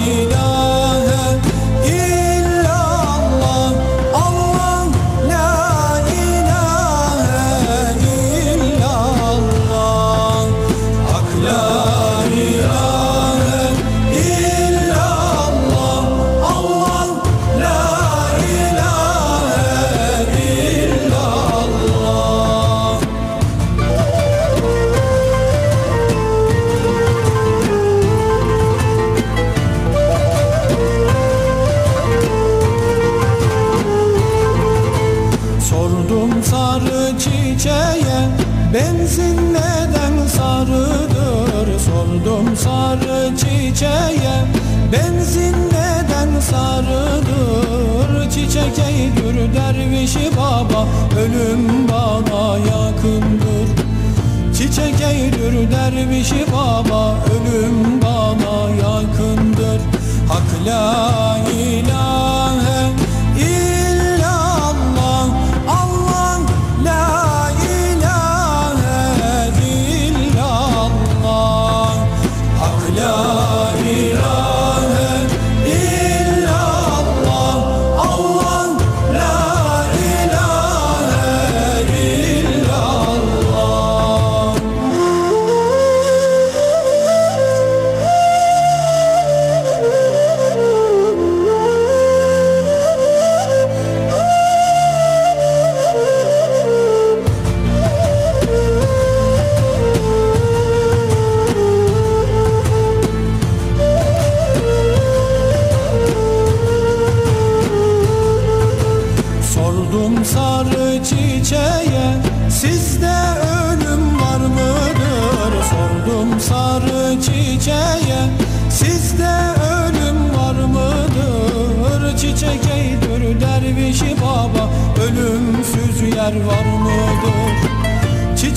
dervişi baba Ölüm bana yakındır. Çiçek eydür dervişi baba Ölüm bana yakındır. Hak la ilahe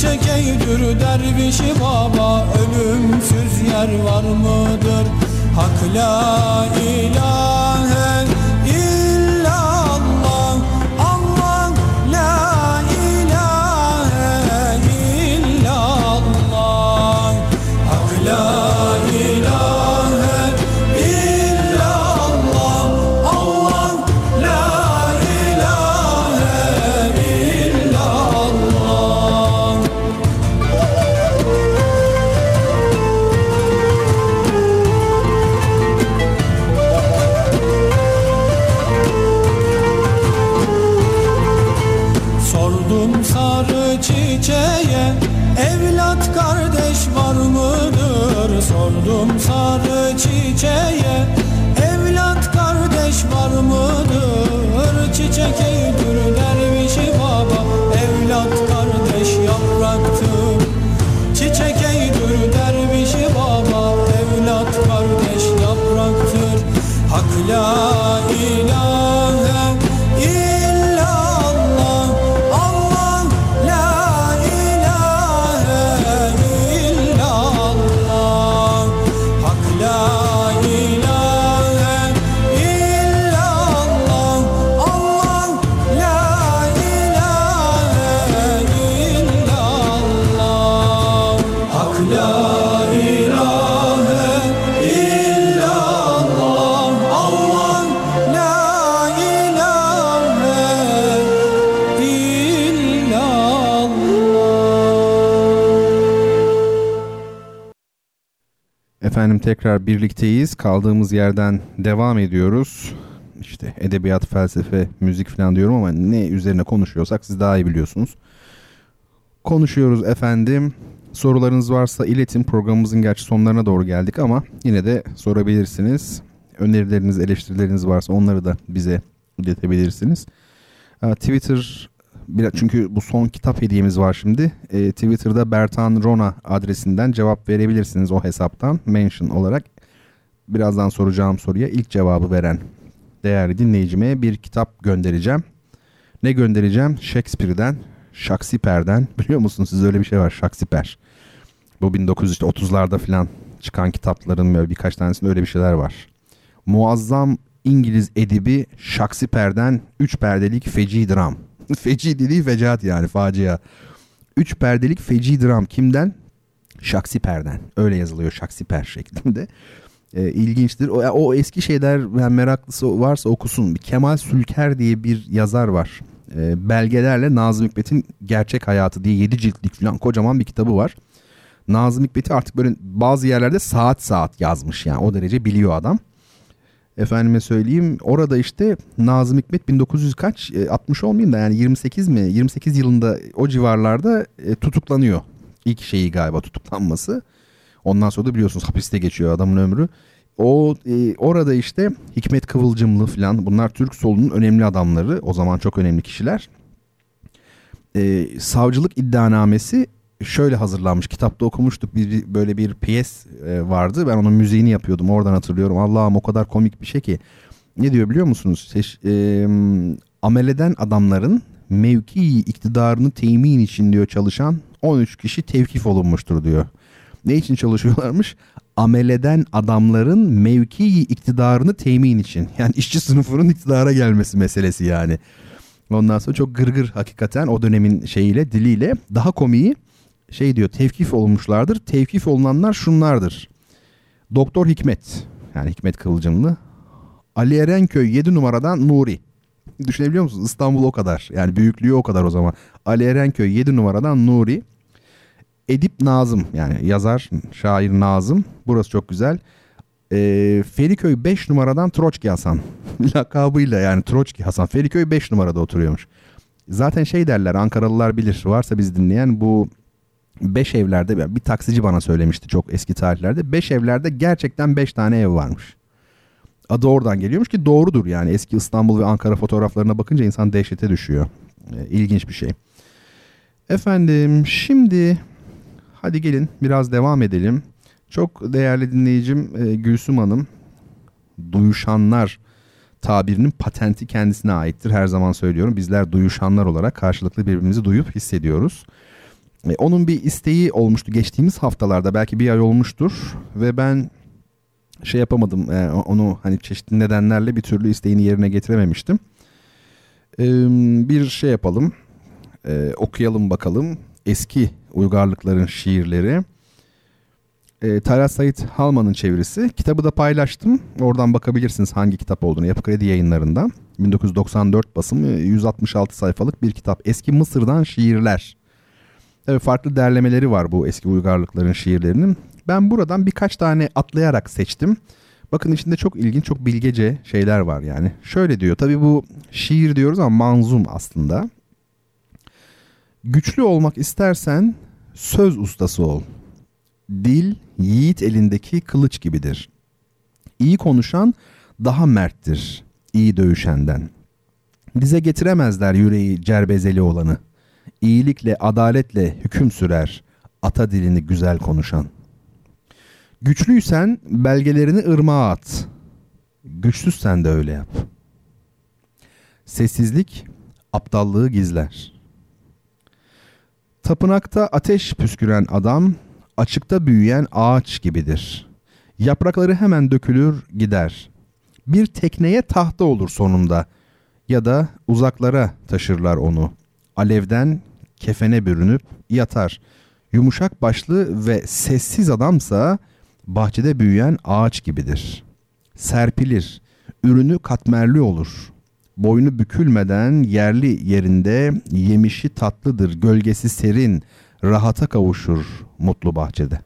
Çiçek eydür dervişi baba Ölümsüz yer var mıdır? Hak la ilahe la Efendim tekrar birlikteyiz. Kaldığımız yerden devam ediyoruz. İşte edebiyat, felsefe, müzik falan diyorum ama ne üzerine konuşuyorsak siz daha iyi biliyorsunuz. Konuşuyoruz efendim. Sorularınız varsa iletin. Programımızın gerçi sonlarına doğru geldik ama yine de sorabilirsiniz. Önerileriniz, eleştirileriniz varsa onları da bize iletebilirsiniz. Ha, Twitter biraz çünkü bu son kitap hediyemiz var şimdi. Ee, Twitter'da Bertan Rona adresinden cevap verebilirsiniz o hesaptan mention olarak. Birazdan soracağım soruya ilk cevabı veren değerli dinleyicime bir kitap göndereceğim. Ne göndereceğim? Shakespeare'den, Shakespeare'den. Biliyor musunuz siz öyle bir şey var Shakespeare. Bu 1930'larda falan çıkan kitapların böyle birkaç tanesinde öyle bir şeyler var. Muazzam İngiliz edibi Shakespeare'den 3 perdelik feci dram. feci dediği fecaat yani facia. 3 perdelik feci dram kimden? Shakespeare'den. Öyle yazılıyor Shakespeare şeklinde. E, ilginçtir. O, o eski şeyler yani meraklısı varsa okusun. Kemal Sülker diye bir yazar var. E, belgelerle Nazım Hikmet'in gerçek hayatı diye 7 ciltlik falan kocaman bir kitabı var. Nazım Hikmet'i artık böyle bazı yerlerde saat saat yazmış yani o derece biliyor adam. Efendime söyleyeyim orada işte Nazım Hikmet 1900 kaç e, 60 olmayayım da yani 28 mi 28 yılında o civarlarda e, tutuklanıyor. İlk şeyi galiba tutuklanması. Ondan sonra da biliyorsunuz hapiste geçiyor adamın ömrü. O e, orada işte Hikmet Kıvılcımlı falan bunlar Türk solunun önemli adamları. O zaman çok önemli kişiler. E, savcılık iddianamesi şöyle hazırlanmış. Kitapta okumuştuk bir böyle bir piyes e, vardı. Ben onun müziğini yapıyordum. Oradan hatırlıyorum. Allah'ım o kadar komik bir şey ki. Ne diyor biliyor musunuz? Seç, e, ameleden adamların mevki iktidarını temin için diyor çalışan 13 kişi tevkif olunmuştur diyor. Ne için çalışıyorlarmış? Ameleden adamların mevki iktidarını temin için. Yani işçi sınıfının iktidara gelmesi meselesi yani. Ondan sonra çok gırgır hakikaten o dönemin şeyiyle diliyle daha komiği şey diyor tevkif olmuşlardır. Tevkif olunanlar şunlardır. Doktor Hikmet yani Hikmet Kıvılcımlı. Ali Erenköy 7 numaradan Nuri. Düşünebiliyor musunuz? İstanbul o kadar. Yani büyüklüğü o kadar o zaman. Ali Erenköy 7 numaradan Nuri. Edip Nazım yani yazar, şair Nazım. Burası çok güzel. Ee, Feriköy 5 numaradan Troçki Hasan. Lakabıyla yani Troçki Hasan. Feriköy 5 numarada oturuyormuş. Zaten şey derler Ankaralılar bilir. Varsa biz dinleyen bu beş evlerde bir taksici bana söylemişti çok eski tarihlerde. Beş evlerde gerçekten beş tane ev varmış. Adı oradan geliyormuş ki doğrudur yani eski İstanbul ve Ankara fotoğraflarına bakınca insan dehşete düşüyor. E, ilginç bir şey. Efendim şimdi hadi gelin biraz devam edelim. Çok değerli dinleyicim e, Gülsüm Hanım duyuşanlar tabirinin patenti kendisine aittir. Her zaman söylüyorum bizler duyuşanlar olarak karşılıklı birbirimizi duyup hissediyoruz. E, onun bir isteği olmuştu geçtiğimiz haftalarda belki bir ay olmuştur ve ben şey yapamadım e, onu hani çeşitli nedenlerle bir türlü isteğini yerine getirememiştim. E, bir şey yapalım e, okuyalım bakalım eski uygarlıkların şiirleri. E, Talat Said Halman'ın çevirisi. Kitabı da paylaştım. Oradan bakabilirsiniz hangi kitap olduğunu. Yapı Kredi yayınlarında. 1994 basımı 166 sayfalık bir kitap. Eski Mısır'dan şiirler. Tabii farklı derlemeleri var bu eski uygarlıkların şiirlerinin. Ben buradan birkaç tane atlayarak seçtim. Bakın içinde çok ilginç, çok bilgece şeyler var yani. Şöyle diyor, tabii bu şiir diyoruz ama manzum aslında. Güçlü olmak istersen söz ustası ol. Dil yiğit elindeki kılıç gibidir. İyi konuşan daha merttir iyi dövüşenden. Dize getiremezler yüreği cerbezeli olanı. İyilikle, adaletle hüküm sürer ata dilini güzel konuşan. Güçlüysen belgelerini ırmağa at. Güçsüzsen de öyle yap. Sessizlik aptallığı gizler. Tapınakta ateş püsküren adam açıkta büyüyen ağaç gibidir. Yaprakları hemen dökülür gider. Bir tekneye tahta olur sonunda ya da uzaklara taşırlar onu. Alevden kefene bürünüp yatar. Yumuşak başlı ve sessiz adamsa bahçede büyüyen ağaç gibidir. Serpilir, ürünü katmerli olur. Boynu bükülmeden yerli yerinde yemişi tatlıdır, gölgesi serin, rahata kavuşur mutlu bahçede.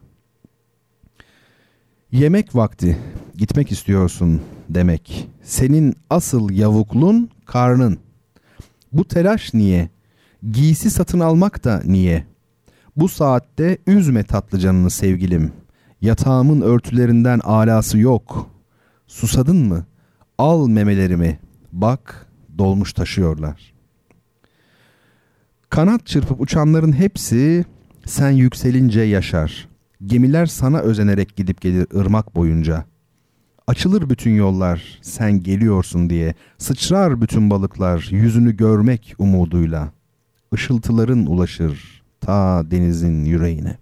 Yemek vakti, gitmek istiyorsun demek. Senin asıl yavuklun karnın. Bu telaş niye? Giysi satın almak da niye? Bu saatte üzme tatlı canını sevgilim. Yatağımın örtülerinden alası yok. Susadın mı? Al memelerimi. Bak dolmuş taşıyorlar. Kanat çırpıp uçanların hepsi sen yükselince yaşar. Gemiler sana özenerek gidip gelir ırmak boyunca. Açılır bütün yollar sen geliyorsun diye. Sıçrar bütün balıklar yüzünü görmek umuduyla. Işıltıların ulaşır ta denizin yüreğine.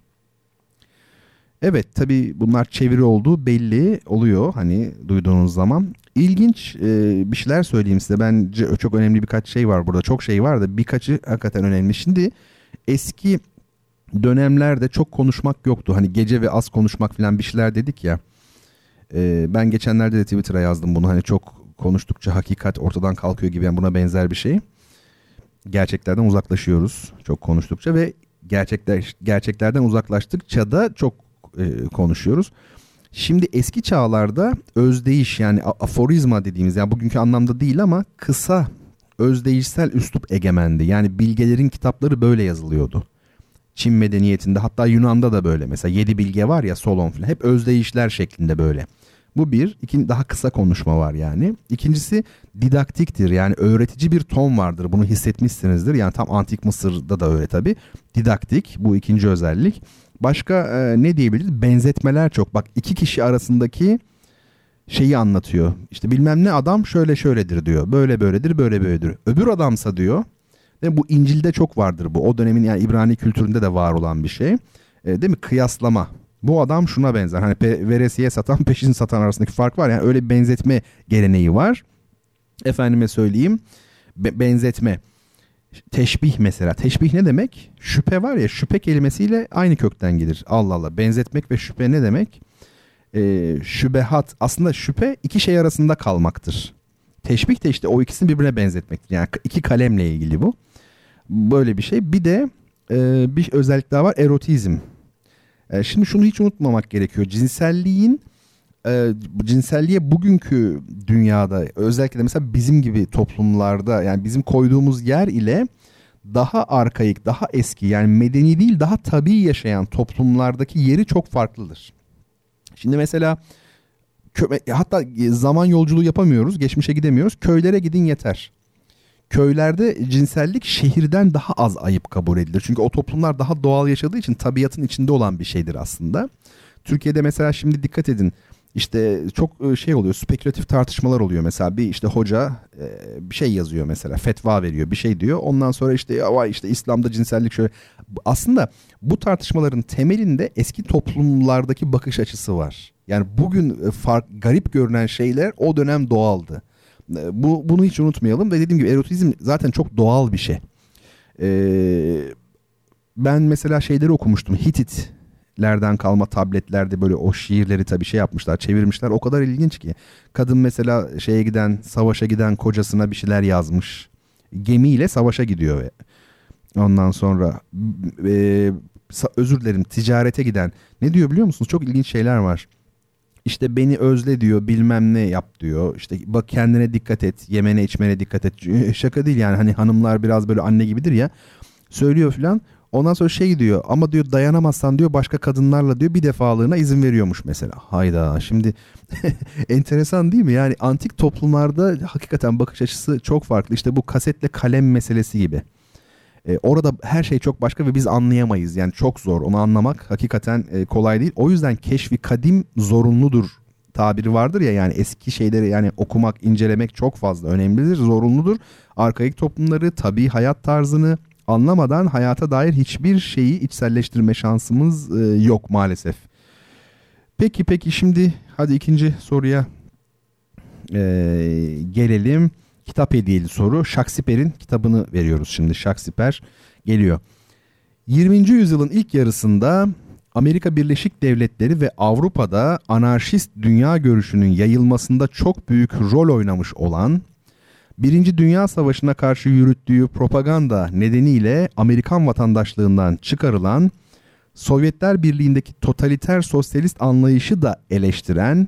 Evet tabi bunlar çeviri olduğu belli oluyor hani duyduğunuz zaman. İlginç e, bir şeyler söyleyeyim size. Bence çok önemli birkaç şey var burada. Çok şey var da birkaçı hakikaten önemli. Şimdi eski dönemlerde çok konuşmak yoktu. Hani gece ve az konuşmak falan bir şeyler dedik ya. E, ben geçenlerde de Twitter'a yazdım bunu. Hani çok konuştukça hakikat ortadan kalkıyor gibi. Yani buna benzer bir şey. Gerçeklerden uzaklaşıyoruz çok konuştukça ve gerçekler gerçeklerden uzaklaştıkça da çok e, konuşuyoruz. Şimdi eski çağlarda özdeyiş yani aforizma dediğimiz yani bugünkü anlamda değil ama kısa özdeyişsel üslup egemendi. Yani bilgelerin kitapları böyle yazılıyordu. Çin medeniyetinde hatta Yunan'da da böyle mesela yedi bilge var ya Solon falan hep özdeyişler şeklinde böyle. Bu bir. İkinci, daha kısa konuşma var yani. İkincisi didaktiktir yani öğretici bir ton vardır. Bunu hissetmişsinizdir. Yani tam antik Mısır'da da öyle tabii. Didaktik bu ikinci özellik. Başka e, ne diyebiliriz? Benzetmeler çok. Bak iki kişi arasındaki şeyi anlatıyor. İşte bilmem ne adam şöyle şöyledir diyor. Böyle böyledir, böyle böyledir. Öbür adamsa diyor. Ve bu İncil'de çok vardır bu. O dönemin yani İbrani kültüründe de var olan bir şey. E, değil mi? Kıyaslama. Bu adam şuna benzer. Hani veresiye satan, peşin satan arasındaki fark var. Yani öyle bir benzetme geleneği var. Efendime söyleyeyim. Be- benzetme. Teşbih mesela. Teşbih ne demek? Şüphe var ya şüphe kelimesiyle aynı kökten gelir. Allah Allah. Benzetmek ve şüphe ne demek? Ee, şübehat. Aslında şüphe iki şey arasında kalmaktır. Teşbih de işte o ikisini birbirine benzetmektir. Yani iki kalemle ilgili bu. Böyle bir şey. Bir de e, bir özellik daha var. Erotizm. E, şimdi şunu hiç unutmamak gerekiyor. Cinselliğin e, cinselliğe bugünkü dünyada özellikle de mesela bizim gibi toplumlarda yani bizim koyduğumuz yer ile daha arkaik, daha eski yani medeni değil daha tabii yaşayan toplumlardaki yeri çok farklıdır. Şimdi mesela hatta zaman yolculuğu yapamıyoruz, geçmişe gidemiyoruz. Köylere gidin yeter. Köylerde cinsellik şehirden daha az ayıp kabul edilir. Çünkü o toplumlar daha doğal yaşadığı için tabiatın içinde olan bir şeydir aslında. Türkiye'de mesela şimdi dikkat edin işte çok e, şey oluyor spekülatif tartışmalar oluyor mesela bir işte hoca e, bir şey yazıyor mesela fetva veriyor bir şey diyor ondan sonra işte ya vay işte İslam'da cinsellik şöyle aslında bu tartışmaların temelinde eski toplumlardaki bakış açısı var. Yani bugün e, fark garip görünen şeyler o dönem doğaldı. Bu bunu hiç unutmayalım. Ve dediğim gibi erotizm zaten çok doğal bir şey. Ee, ben mesela şeyleri okumuştum. Hitit lerden kalma tabletlerde böyle o şiirleri tabii şey yapmışlar çevirmişler. O kadar ilginç ki. Kadın mesela şeye giden savaşa giden kocasına bir şeyler yazmış. Gemiyle savaşa gidiyor ve ondan sonra e, özür dilerim ticarete giden. Ne diyor biliyor musunuz? Çok ilginç şeyler var işte beni özle diyor bilmem ne yap diyor işte bak kendine dikkat et yemene içmene dikkat et şaka değil yani hani hanımlar biraz böyle anne gibidir ya söylüyor filan Ondan sonra şey diyor ama diyor dayanamazsan diyor başka kadınlarla diyor bir defalığına izin veriyormuş mesela. Hayda şimdi enteresan değil mi? Yani antik toplumlarda hakikaten bakış açısı çok farklı. İşte bu kasetle kalem meselesi gibi. Ee, orada her şey çok başka ve biz anlayamayız. Yani çok zor onu anlamak hakikaten e, kolay değil. O yüzden keşfi kadim zorunludur tabiri vardır ya yani eski şeyleri yani okumak, incelemek çok fazla önemlidir, zorunludur. Arkaik toplumları, tabi hayat tarzını, anlamadan hayata dair hiçbir şeyi içselleştirme şansımız e, yok maalesef. Peki peki şimdi hadi ikinci soruya e, gelelim. Kitap hediyeli soru. Şaksiper'in kitabını veriyoruz şimdi. Şaksiper geliyor. 20. yüzyılın ilk yarısında Amerika Birleşik Devletleri ve Avrupa'da anarşist dünya görüşünün yayılmasında çok büyük rol oynamış olan Birinci Dünya Savaşı'na karşı yürüttüğü propaganda nedeniyle Amerikan vatandaşlığından çıkarılan, Sovyetler Birliği'ndeki totaliter sosyalist anlayışı da eleştiren,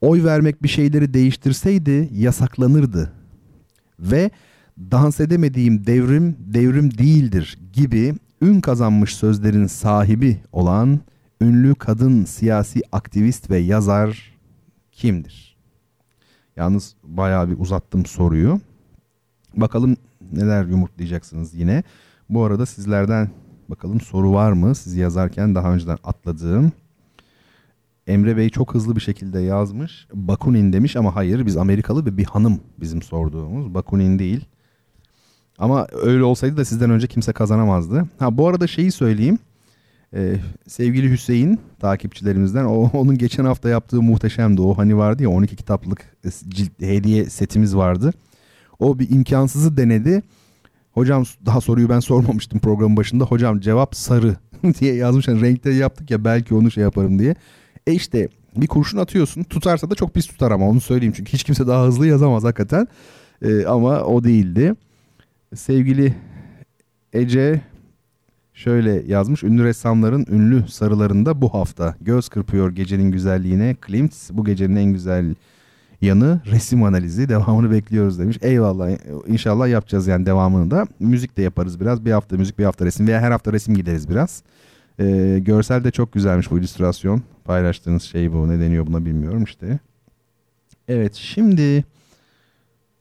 oy vermek bir şeyleri değiştirseydi yasaklanırdı ve dans edemediğim devrim devrim değildir gibi ün kazanmış sözlerin sahibi olan ünlü kadın siyasi aktivist ve yazar kimdir? Yalnız bayağı bir uzattım soruyu. Bakalım neler yumurtlayacaksınız yine. Bu arada sizlerden bakalım soru var mı? Siz yazarken daha önceden atladığım. Emre Bey çok hızlı bir şekilde yazmış. Bakunin demiş ama hayır biz Amerikalı ve bir hanım bizim sorduğumuz. Bakunin değil. Ama öyle olsaydı da sizden önce kimse kazanamazdı. Ha bu arada şeyi söyleyeyim. Ee, sevgili Hüseyin takipçilerimizden o onun geçen hafta yaptığı muhteşemdi. O hani vardı ya 12 kitaplık cilt, hediye setimiz vardı. O bir imkansızı denedi. Hocam daha soruyu ben sormamıştım programın başında. Hocam cevap sarı diye yazmış. Yani renkleri yaptık ya belki onu şey yaparım diye. E işte bir kurşun atıyorsun. Tutarsa da çok pis tutar ama onu söyleyeyim. Çünkü hiç kimse daha hızlı yazamaz hakikaten. E, ama o değildi. Sevgili Ece şöyle yazmış. Ünlü ressamların ünlü sarılarında bu hafta göz kırpıyor gecenin güzelliğine. Klimt bu gecenin en güzel yanı resim analizi devamını bekliyoruz demiş. Eyvallah inşallah yapacağız yani devamını da. Müzik de yaparız biraz. Bir hafta müzik bir hafta resim veya her hafta resim gideriz biraz. Ee, görsel de çok güzelmiş bu illüstrasyon. Paylaştığınız şey bu. Ne deniyor buna bilmiyorum işte. Evet şimdi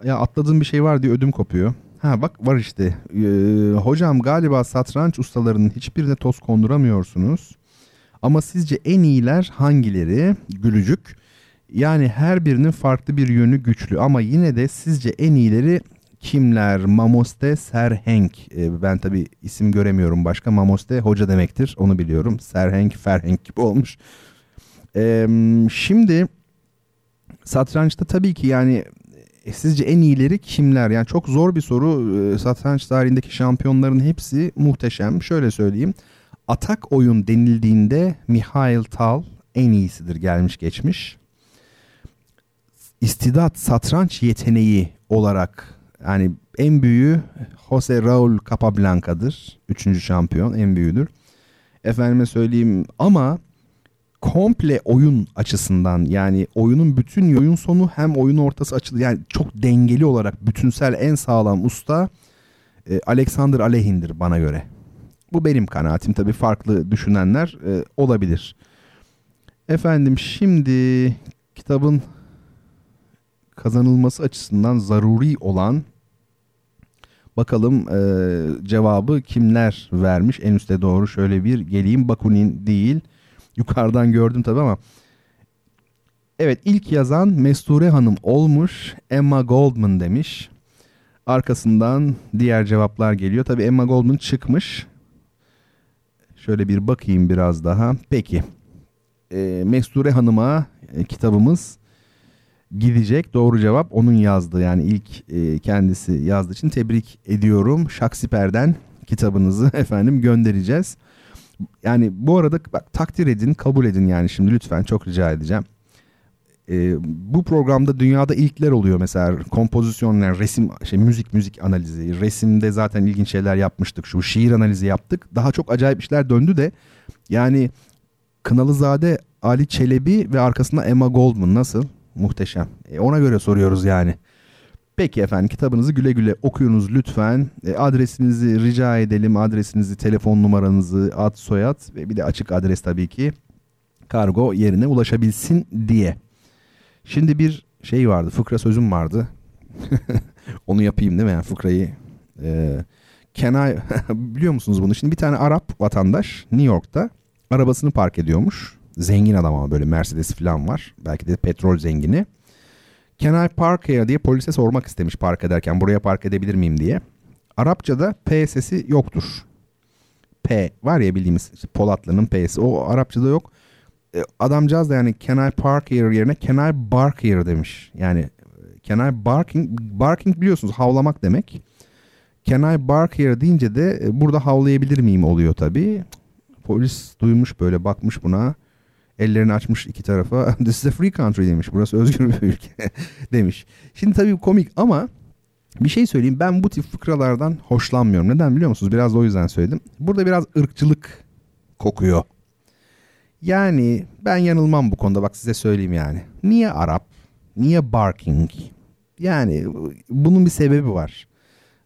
ya atladığım bir şey var diye ödüm kopuyor. Ha bak var işte. Ee, hocam galiba satranç ustalarının hiçbirine toz konduramıyorsunuz. Ama sizce en iyiler hangileri? Gülücük. Yani her birinin farklı bir yönü güçlü ama yine de sizce en iyileri kimler? Mamoste Serhenk. Ee, ben tabi isim göremiyorum başka. Mamoste hoca demektir. Onu biliyorum. Serhenk, Ferhenk gibi olmuş. Ee, şimdi satrançta tabii ki yani e, sizce en iyileri kimler? Yani çok zor bir soru. Satranç tarihindeki şampiyonların hepsi muhteşem. Şöyle söyleyeyim. Atak oyun denildiğinde Mihail Tal en iyisidir gelmiş geçmiş. İstidat satranç yeteneği olarak yani en büyüğü Jose Raul Capablanca'dır. Üçüncü şampiyon en büyüğüdür. Efendime söyleyeyim ama komple oyun açısından yani oyunun bütün oyun sonu hem oyun ortası açılı yani çok dengeli olarak bütünsel en sağlam usta e, Alexander Alehin'dir bana göre. Bu benim kanaatim tabii farklı düşünenler e, olabilir. Efendim şimdi kitabın kazanılması açısından zaruri olan Bakalım e, cevabı kimler vermiş en üste doğru şöyle bir geleyim. Bakunin değil yukarıdan gördüm tabii ama. Evet ilk yazan Mesture Hanım olmuş Emma Goldman demiş. Arkasından diğer cevaplar geliyor. Tabii Emma Goldman çıkmış. Şöyle bir bakayım biraz daha. Peki. E, Mesture Hanım'a e, kitabımız gidecek. Doğru cevap onun yazdı. Yani ilk e, kendisi yazdığı için tebrik ediyorum. Şaksiper'den kitabınızı efendim göndereceğiz. Yani bu arada bak, takdir edin, kabul edin yani şimdi lütfen çok rica edeceğim. E, bu programda dünyada ilkler oluyor mesela kompozisyonlar, resim, şey müzik müzik analizi, resimde zaten ilginç şeyler yapmıştık. Şu şiir analizi yaptık. Daha çok acayip işler döndü de yani Kınalızade Ali Çelebi ve arkasında Emma Goldman nasıl? Muhteşem. E, ona göre soruyoruz yani. Peki efendim kitabınızı güle güle okuyunuz lütfen. E, adresinizi rica edelim. Adresinizi, telefon numaranızı, ad, soyad ve bir de açık adres tabii ki. Kargo yerine ulaşabilsin diye. Şimdi bir şey vardı. Fıkra sözüm vardı. Onu yapayım değil mi? Yani fıkrayı. E, can I, biliyor musunuz bunu? Şimdi bir tane Arap vatandaş New York'ta arabasını park ediyormuş. Zengin adam ama böyle Mercedes falan var. Belki de petrol zengini. Can I park here diye polise sormak istemiş park ederken. Buraya park edebilir miyim diye. Arapçada P sesi yoktur. P var ya bildiğimiz işte Polatlı'nın P'si. O Arapçada yok. E, adamcağız da yani can I park here yerine can I bark here demiş. Yani can I barking, barking biliyorsunuz havlamak demek. Can I bark here deyince de e, burada havlayabilir miyim oluyor tabii. Polis duymuş böyle bakmış buna. Ellerini açmış iki tarafa. This is a free country demiş. Burası özgür bir ülke demiş. Şimdi tabii komik ama bir şey söyleyeyim. Ben bu tip fıkralardan hoşlanmıyorum. Neden biliyor musunuz? Biraz da o yüzden söyledim. Burada biraz ırkçılık kokuyor. Yani ben yanılmam bu konuda bak size söyleyeyim yani. Niye Arap? Niye barking? Yani bunun bir sebebi var.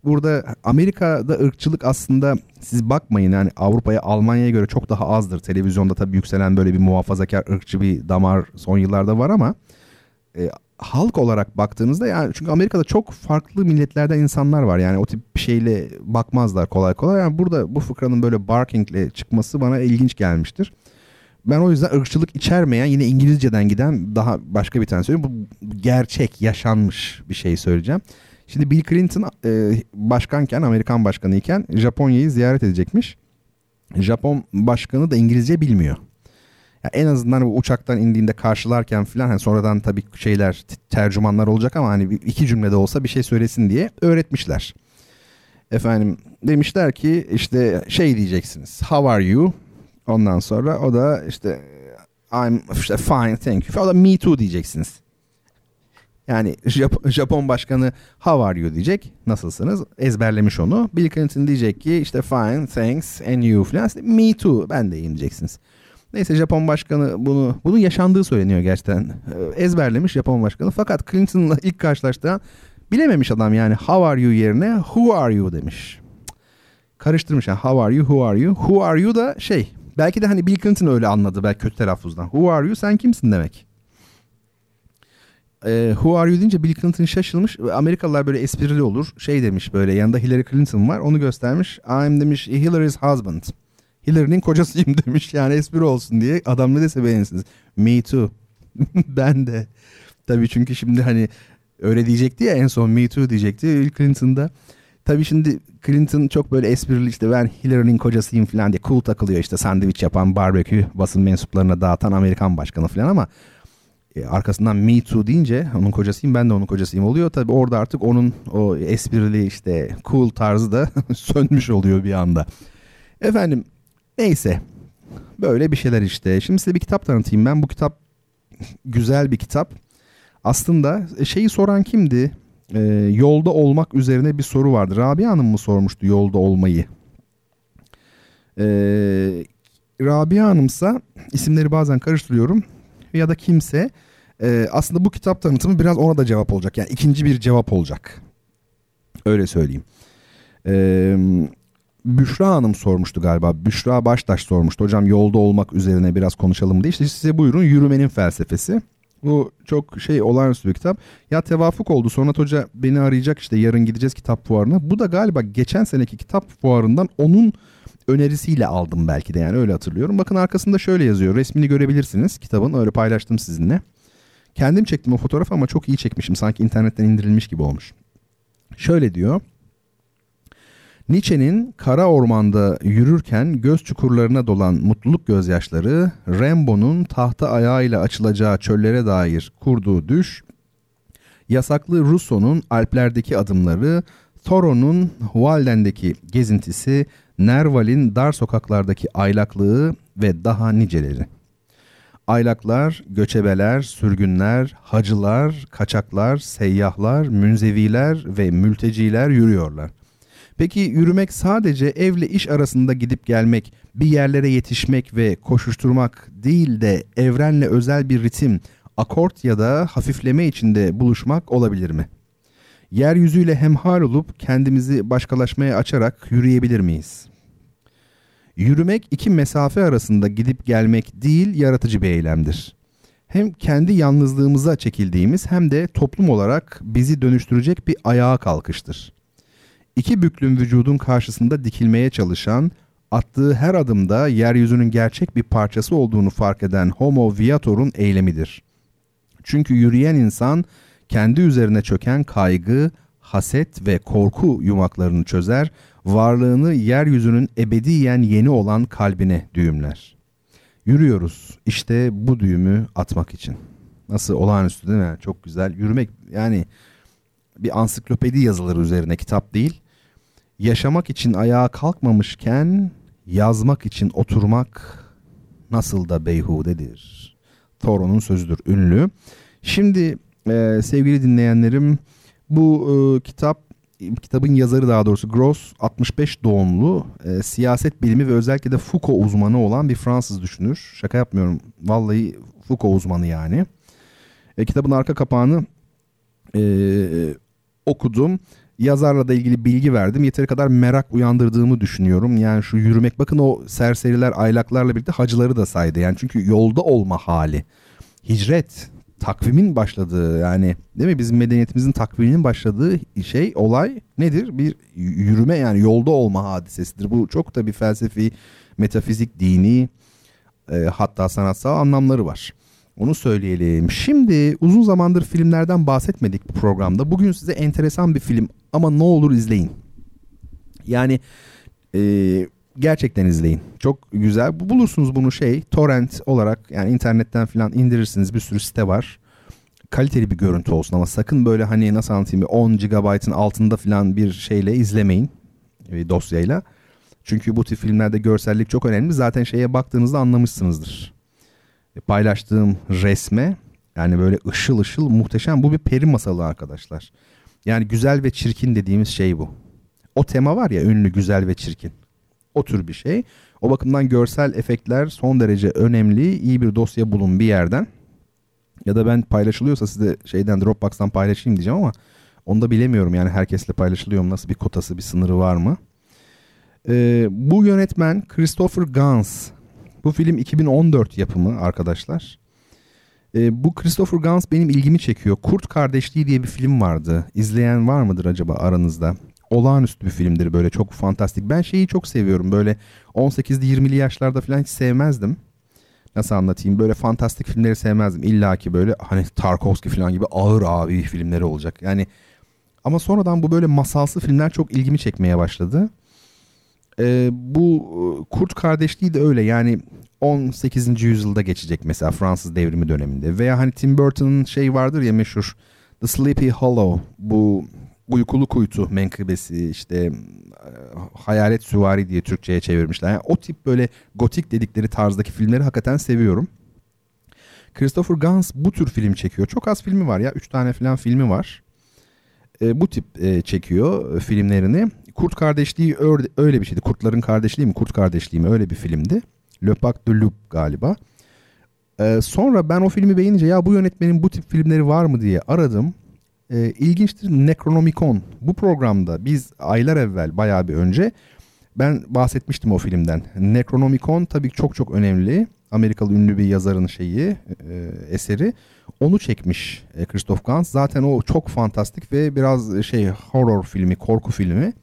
Burada Amerika'da ırkçılık aslında siz bakmayın yani Avrupa'ya Almanya'ya göre çok daha azdır. Televizyonda tabii yükselen böyle bir muhafazakar ırkçı bir damar son yıllarda var ama e, halk olarak baktığınızda yani çünkü Amerika'da çok farklı milletlerden insanlar var. Yani o tip bir şeyle bakmazlar kolay kolay. Yani burada bu fıkranın böyle barkingle çıkması bana ilginç gelmiştir. Ben o yüzden ırkçılık içermeyen yine İngilizceden giden daha başka bir tane söyleyeyim. Bu gerçek, yaşanmış bir şey söyleyeceğim. Şimdi Bill Clinton e, başkanken, Amerikan başkanı iken Japonya'yı ziyaret edecekmiş. Japon başkanı da İngilizce bilmiyor. Yani en azından bu uçaktan indiğinde karşılarken falan hani sonradan tabii şeyler tercümanlar olacak ama hani iki cümlede olsa bir şey söylesin diye öğretmişler. Efendim demişler ki işte şey diyeceksiniz. How are you? Ondan sonra o da işte I'm fine thank you. O da me too diyeceksiniz. Yani Jap- Japon başkanı how are you diyecek. Nasılsınız? Ezberlemiş onu. Bill Clinton diyecek ki işte fine thanks and you falan. Me too ben de iyiyim diyeceksiniz. Neyse Japon başkanı bunu bunun yaşandığı söyleniyor gerçekten. Ee, Ezberlemiş Japon başkanı. Fakat Clinton'la ilk karşılaştığı bilememiş adam yani how are you yerine who are you demiş. Karıştırmış yani how are you who are you. Who are you da şey belki de hani Bill Clinton öyle anladı belki kötü telaffuzdan. Who are you sen kimsin demek e, who are you deyince Bill Clinton şaşılmış. Amerikalılar böyle esprili olur. Şey demiş böyle yanında Hillary Clinton var. Onu göstermiş. I'm demiş Hillary's husband. Hillary'nin kocasıyım demiş. Yani espri olsun diye. Adam ne dese beğenirsiniz. Me too. ben de. Tabii çünkü şimdi hani öyle diyecekti ya en son Me too diyecekti Bill Clinton'da. Tabii şimdi Clinton çok böyle esprili işte ben Hillary'nin kocasıyım falan diye cool takılıyor işte sandviç yapan barbekü basın mensuplarına dağıtan Amerikan başkanı falan ama e, arkasından Me Too deyince onun kocasıyım ben de onun kocasıyım oluyor. Tabi orada artık onun o esprili işte cool tarzı da sönmüş oluyor bir anda. Efendim neyse böyle bir şeyler işte. Şimdi size bir kitap tanıtayım ben. Bu kitap güzel bir kitap. Aslında şeyi soran kimdi? Ee, yolda olmak üzerine bir soru vardı. Rabia Hanım mı sormuştu yolda olmayı? Ee, Rabia Hanımsa isimleri bazen karıştırıyorum ya da kimse e, aslında bu kitap tanıtımı biraz ona da cevap olacak. Yani ikinci bir cevap olacak. Öyle söyleyeyim. Eee Büşra Hanım sormuştu galiba. Büşra Baştaş sormuştu. Hocam yolda olmak üzerine biraz konuşalım diye. İşte size buyurun yürümenin felsefesi. Bu çok şey olağanüstü bir kitap. Ya tevafuk oldu. Sonat Hoca beni arayacak işte yarın gideceğiz kitap fuarına. Bu da galiba geçen seneki kitap fuarından onun önerisiyle aldım belki de yani öyle hatırlıyorum. Bakın arkasında şöyle yazıyor. Resmini görebilirsiniz kitabın. Öyle paylaştım sizinle. Kendim çektim o fotoğrafı ama çok iyi çekmişim. Sanki internetten indirilmiş gibi olmuş. Şöyle diyor. Nietzsche'nin kara ormanda yürürken göz çukurlarına dolan mutluluk gözyaşları, Rambo'nun tahta ayağıyla açılacağı çöllere dair kurduğu düş, yasaklı Rousseau'nun Alplerdeki adımları, Thoreau'nun Walden'deki gezintisi, Nerval'in dar sokaklardaki aylaklığı ve daha niceleri. Aylaklar, göçebeler, sürgünler, hacılar, kaçaklar, seyyahlar, münzeviler ve mülteciler yürüyorlar. Peki yürümek sadece evle iş arasında gidip gelmek, bir yerlere yetişmek ve koşuşturmak değil de evrenle özel bir ritim, akort ya da hafifleme içinde buluşmak olabilir mi? Yeryüzüyle hemhal olup kendimizi başkalaşmaya açarak yürüyebilir miyiz? Yürümek iki mesafe arasında gidip gelmek değil yaratıcı bir eylemdir. Hem kendi yalnızlığımıza çekildiğimiz hem de toplum olarak bizi dönüştürecek bir ayağa kalkıştır. İki büklüm vücudun karşısında dikilmeye çalışan, attığı her adımda yeryüzünün gerçek bir parçası olduğunu fark eden Homo Viator'un eylemidir. Çünkü yürüyen insan kendi üzerine çöken kaygı, haset ve korku yumaklarını çözer, varlığını yeryüzünün ebediyen yeni olan kalbine düğümler. Yürüyoruz işte bu düğümü atmak için. Nasıl olağanüstü değil mi? Çok güzel. Yürümek yani bir ansiklopedi yazıları üzerine kitap değil. Yaşamak için ayağa kalkmamışken yazmak için oturmak nasıl da beyhudedir. Thoreau'nun sözüdür ünlü. Şimdi e, sevgili dinleyenlerim bu e, kitap kitabın yazarı daha doğrusu Gross 65 doğumlu e, siyaset bilimi ve özellikle de Foucault uzmanı olan bir Fransız düşünür. Şaka yapmıyorum. Vallahi Foucault uzmanı yani. E, kitabın arka kapağını e, okudum. Yazarla da ilgili bilgi verdim. Yeteri kadar merak uyandırdığımı düşünüyorum. Yani şu yürümek bakın o serseriler aylaklarla birlikte hacıları da saydı. Yani çünkü yolda olma hali. Hicret takvimin başladığı yani değil mi bizim medeniyetimizin takviminin başladığı şey olay nedir? Bir yürüme yani yolda olma hadisesidir. Bu çok da bir felsefi, metafizik, dini e, hatta sanatsal anlamları var. Onu söyleyelim. Şimdi uzun zamandır filmlerden bahsetmedik bu programda. Bugün size enteresan bir film ama ne olur izleyin. Yani e, gerçekten izleyin. Çok güzel. Bulursunuz bunu şey torrent olarak yani internetten falan indirirsiniz. Bir sürü site var. Kaliteli bir görüntü olsun ama sakın böyle hani nasıl anlatayım 10 GB'ın altında falan bir şeyle izlemeyin. Bir dosyayla. Çünkü bu tip filmlerde görsellik çok önemli. Zaten şeye baktığınızda anlamışsınızdır. E, paylaştığım resme yani böyle ışıl ışıl muhteşem. Bu bir peri masalı arkadaşlar. Yani güzel ve çirkin dediğimiz şey bu. O tema var ya ünlü güzel ve çirkin. O tür bir şey. O bakımdan görsel efektler son derece önemli. İyi bir dosya bulun bir yerden. Ya da ben paylaşılıyorsa size şeyden Dropbox'tan paylaşayım diyeceğim ama onu da bilemiyorum. Yani herkesle paylaşılıyor mu? Nasıl bir kotası, bir sınırı var mı? Ee, bu yönetmen Christopher Gans. Bu film 2014 yapımı arkadaşlar. Ee, bu Christopher Gans benim ilgimi çekiyor. Kurt Kardeşliği diye bir film vardı. İzleyen var mıdır acaba aranızda? Olağanüstü bir filmdir böyle çok fantastik. Ben şeyi çok seviyorum böyle 18'li 20'li yaşlarda falan hiç sevmezdim. Nasıl anlatayım böyle fantastik filmleri sevmezdim. İlla ki böyle hani Tarkovski falan gibi ağır abi filmleri olacak. Yani ama sonradan bu böyle masalsı filmler çok ilgimi çekmeye başladı. Ee, bu Kurt kardeşliği de öyle yani 18. yüzyılda geçecek mesela Fransız devrimi döneminde. Veya hani Tim Burton'ın şey vardır ya meşhur The Sleepy Hollow bu uykulu kuytu menkıbesi işte e, hayalet süvari diye Türkçe'ye çevirmişler. Yani o tip böyle gotik dedikleri tarzdaki filmleri hakikaten seviyorum. Christopher Gans bu tür film çekiyor. Çok az filmi var ya. Üç tane falan filmi var. E, bu tip e, çekiyor e, filmlerini. Kurt Kardeşliği öyle, bir şeydi. Kurtların Kardeşliği mi? Kurt Kardeşliği mi? Öyle bir filmdi. Le Pac de Loup galiba. E, sonra ben o filmi beğenince ya bu yönetmenin bu tip filmleri var mı diye aradım e, ilginçtir Necronomicon. Bu programda biz aylar evvel bayağı bir önce ben bahsetmiştim o filmden. Necronomicon tabii çok çok önemli. Amerikalı ünlü bir yazarın şeyi e, eseri. Onu çekmiş e, Christoph Gans. Zaten o çok fantastik ve biraz şey horror filmi, korku filmi.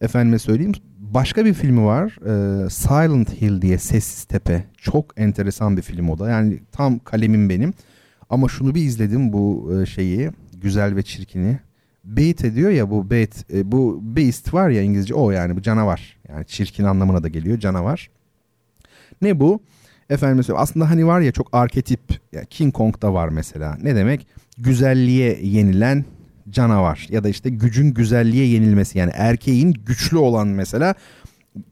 Efendime söyleyeyim. Başka bir filmi var. E, Silent Hill diye Sessiz Tepe. Çok enteresan bir film o da. Yani tam kalemim benim. Ama şunu bir izledim bu e, şeyi. Güzel ve çirkini. Beat ediyor ya bu beat. E, bu beast var ya İngilizce o yani bu canavar. Yani çirkin anlamına da geliyor canavar. Ne bu? Efendim mesela aslında hani var ya çok arketip ya King Kong'da var mesela. Ne demek? Güzelliğe yenilen canavar ya da işte gücün güzelliğe yenilmesi yani erkeğin güçlü olan mesela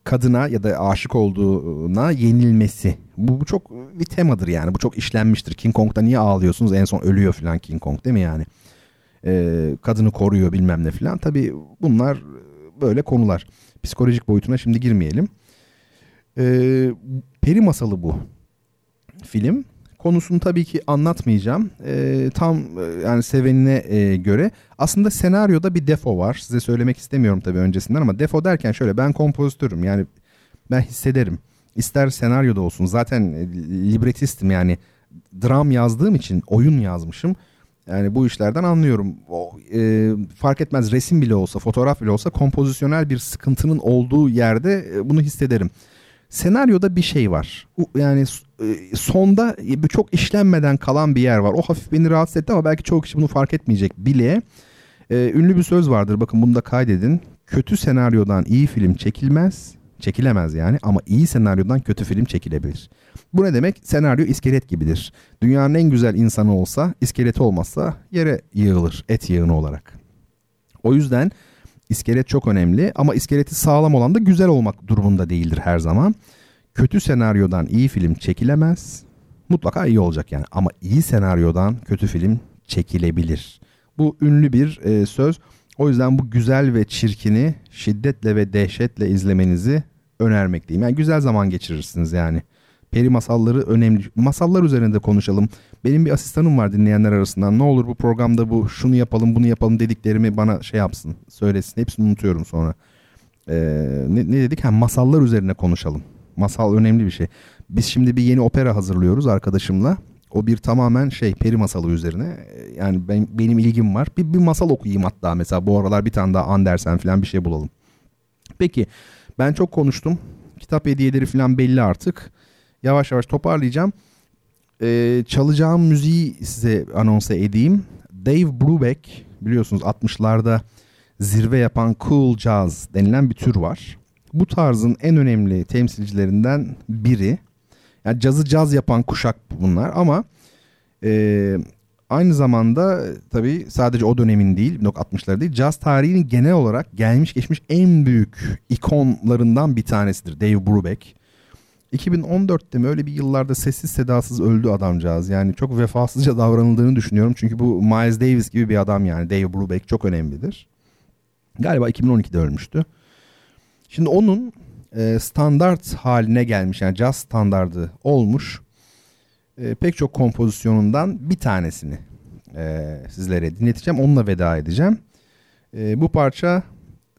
kadına ya da aşık olduğuna yenilmesi. Bu, bu çok bir temadır yani. Bu çok işlenmiştir. King Kong'da niye ağlıyorsunuz? En son ölüyor falan King Kong değil mi yani? Ee, kadını koruyor bilmem ne falan. Tabii bunlar böyle konular. Psikolojik boyutuna şimdi girmeyelim. Ee, peri masalı bu film. Konusunu tabii ki anlatmayacağım. Ee, tam e, yani sevenine e, göre. Aslında senaryoda bir defo var. Size söylemek istemiyorum tabii öncesinden ama defo derken şöyle ben kompozitörüm. Yani ben hissederim. İster senaryoda olsun. Zaten e, libretistim yani dram yazdığım için oyun yazmışım. Yani bu işlerden anlıyorum. O, e, fark etmez resim bile olsa, fotoğraf bile olsa kompozisyonel bir sıkıntının olduğu yerde e, bunu hissederim. Senaryoda bir şey var. Yani e, sonda çok işlenmeden kalan bir yer var. O hafif beni rahatsız etti ama belki çoğu kişi bunu fark etmeyecek bile. E, ünlü bir söz vardır bakın bunu da kaydedin. Kötü senaryodan iyi film çekilmez. Çekilemez yani ama iyi senaryodan kötü film çekilebilir. Bu ne demek? Senaryo iskelet gibidir. Dünyanın en güzel insanı olsa iskeleti olmazsa yere yığılır et yığını olarak. O yüzden iskelet çok önemli ama iskeleti sağlam olan da güzel olmak durumunda değildir her zaman. Kötü senaryodan iyi film çekilemez. Mutlaka iyi olacak yani ama iyi senaryodan kötü film çekilebilir. Bu ünlü bir e, söz. O yüzden bu güzel ve çirkini şiddetle ve dehşetle izlemenizi önermekteyim. Yani güzel zaman geçirirsiniz yani. Peri masalları önemli. Masallar üzerinde konuşalım. Benim bir asistanım var dinleyenler arasından. Ne olur bu programda bu şunu yapalım bunu yapalım dediklerimi bana şey yapsın. Söylesin. Hepsini unutuyorum sonra. Ee, ne, ne dedik? Ha, masallar üzerine konuşalım. Masal önemli bir şey. Biz şimdi bir yeni opera hazırlıyoruz arkadaşımla. O bir tamamen şey peri masalı üzerine. Yani ben, benim ilgim var. Bir, bir masal okuyayım hatta mesela bu aralar bir tane daha Andersen falan bir şey bulalım. Peki ben çok konuştum. Kitap hediyeleri falan belli artık. Yavaş yavaş toparlayacağım. Ee, çalacağım müziği size anonsa edeyim. Dave Brubeck biliyorsunuz 60'larda zirve yapan cool jazz denilen bir tür var. Bu tarzın en önemli temsilcilerinden biri. Yani cazı caz yapan kuşak bunlar ama e, aynı zamanda tabii sadece o dönemin değil 1960'ları değil caz tarihinin genel olarak gelmiş geçmiş en büyük ikonlarından bir tanesidir Dave Brubeck. 2014'te mi öyle bir yıllarda sessiz sedasız öldü adamcağız. Yani çok vefasızca davranıldığını düşünüyorum. Çünkü bu Miles Davis gibi bir adam yani. Dave Brubeck çok önemlidir. Galiba 2012'de ölmüştü. Şimdi onun e, standart haline gelmiş yani jazz standardı olmuş e, pek çok kompozisyonundan bir tanesini e, sizlere dinleteceğim. Onunla veda edeceğim. E, bu parça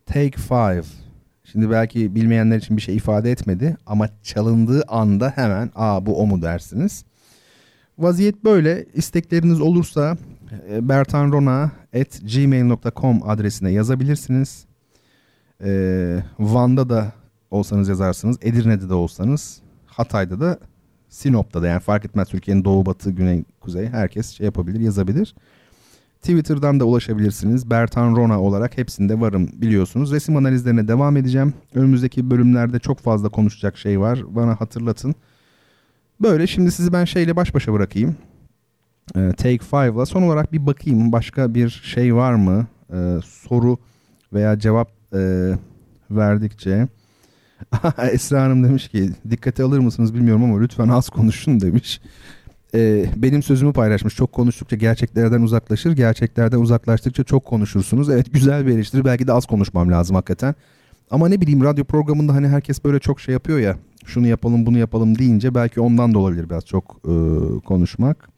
Take Five. Şimdi belki bilmeyenler için bir şey ifade etmedi ama çalındığı anda hemen aa bu o mu dersiniz. Vaziyet böyle. İstekleriniz olursa e, bertanrona.gmail.com adresine yazabilirsiniz. Ee, Van'da da olsanız yazarsınız. Edirne'de de olsanız. Hatay'da da Sinop'ta da yani fark etmez Türkiye'nin doğu batı güney kuzey herkes şey yapabilir yazabilir. Twitter'dan da ulaşabilirsiniz. Bertan Rona olarak hepsinde varım biliyorsunuz. Resim analizlerine devam edeceğim. Önümüzdeki bölümlerde çok fazla konuşacak şey var. Bana hatırlatın. Böyle şimdi sizi ben şeyle baş başa bırakayım. Ee, Take Five'la son olarak bir bakayım başka bir şey var mı? Ee, soru veya cevap e, verdikçe. Esra Hanım demiş ki dikkate alır mısınız bilmiyorum ama lütfen az konuşun demiş. Ee, benim sözümü paylaşmış. Çok konuştukça gerçeklerden uzaklaşır. Gerçeklerden uzaklaştıkça çok konuşursunuz. Evet güzel bir eleştiri. Belki de az konuşmam lazım hakikaten. Ama ne bileyim radyo programında hani herkes böyle çok şey yapıyor ya. Şunu yapalım bunu yapalım deyince belki ondan da olabilir biraz çok e, konuşmak.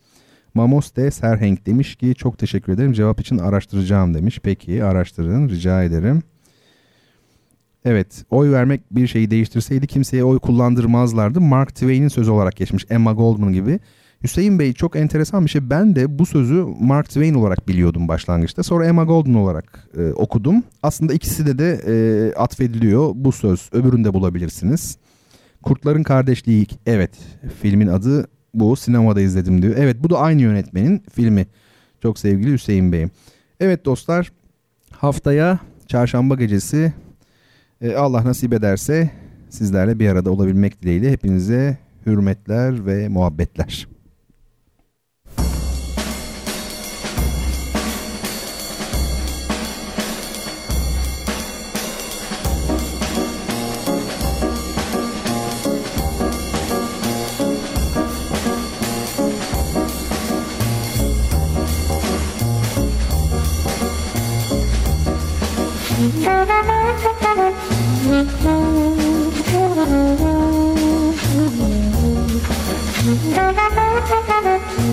Mamos de Serhenk demiş ki çok teşekkür ederim. Cevap için araştıracağım demiş. Peki araştırın rica ederim. Evet, oy vermek bir şeyi değiştirseydi kimseye oy kullandırmazlardı. Mark Twain'in sözü olarak geçmiş Emma Goldman gibi. Hüseyin Bey çok enteresan bir şey. Ben de bu sözü Mark Twain olarak biliyordum başlangıçta. Sonra Emma Goldman olarak e, okudum. Aslında ikisi de de e, atfediliyor bu söz. Öbüründe bulabilirsiniz. Kurtların Kardeşliği evet filmin adı bu sinemada izledim diyor. Evet bu da aynı yönetmenin filmi. Çok sevgili Hüseyin Bey'im. Evet dostlar haftaya çarşamba gecesi e, Allah nasip ederse sizlerle bir arada olabilmek dileğiyle hepinize hürmetler ve muhabbetler. Thank you.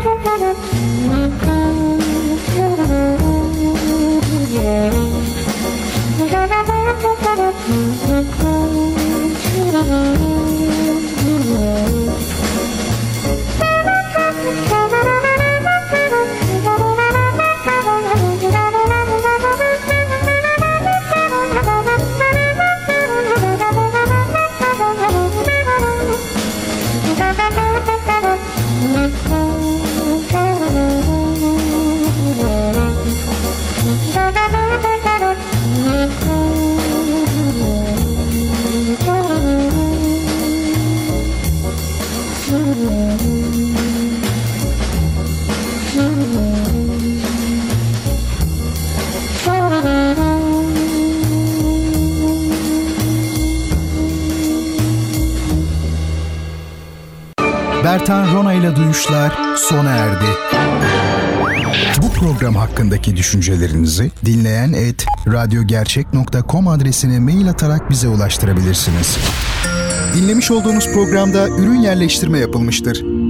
thank you. Hakkındaki düşüncelerinizi dinleyen et radyogercek.com adresine mail atarak bize ulaştırabilirsiniz. Dinlemiş olduğunuz programda ürün yerleştirme yapılmıştır.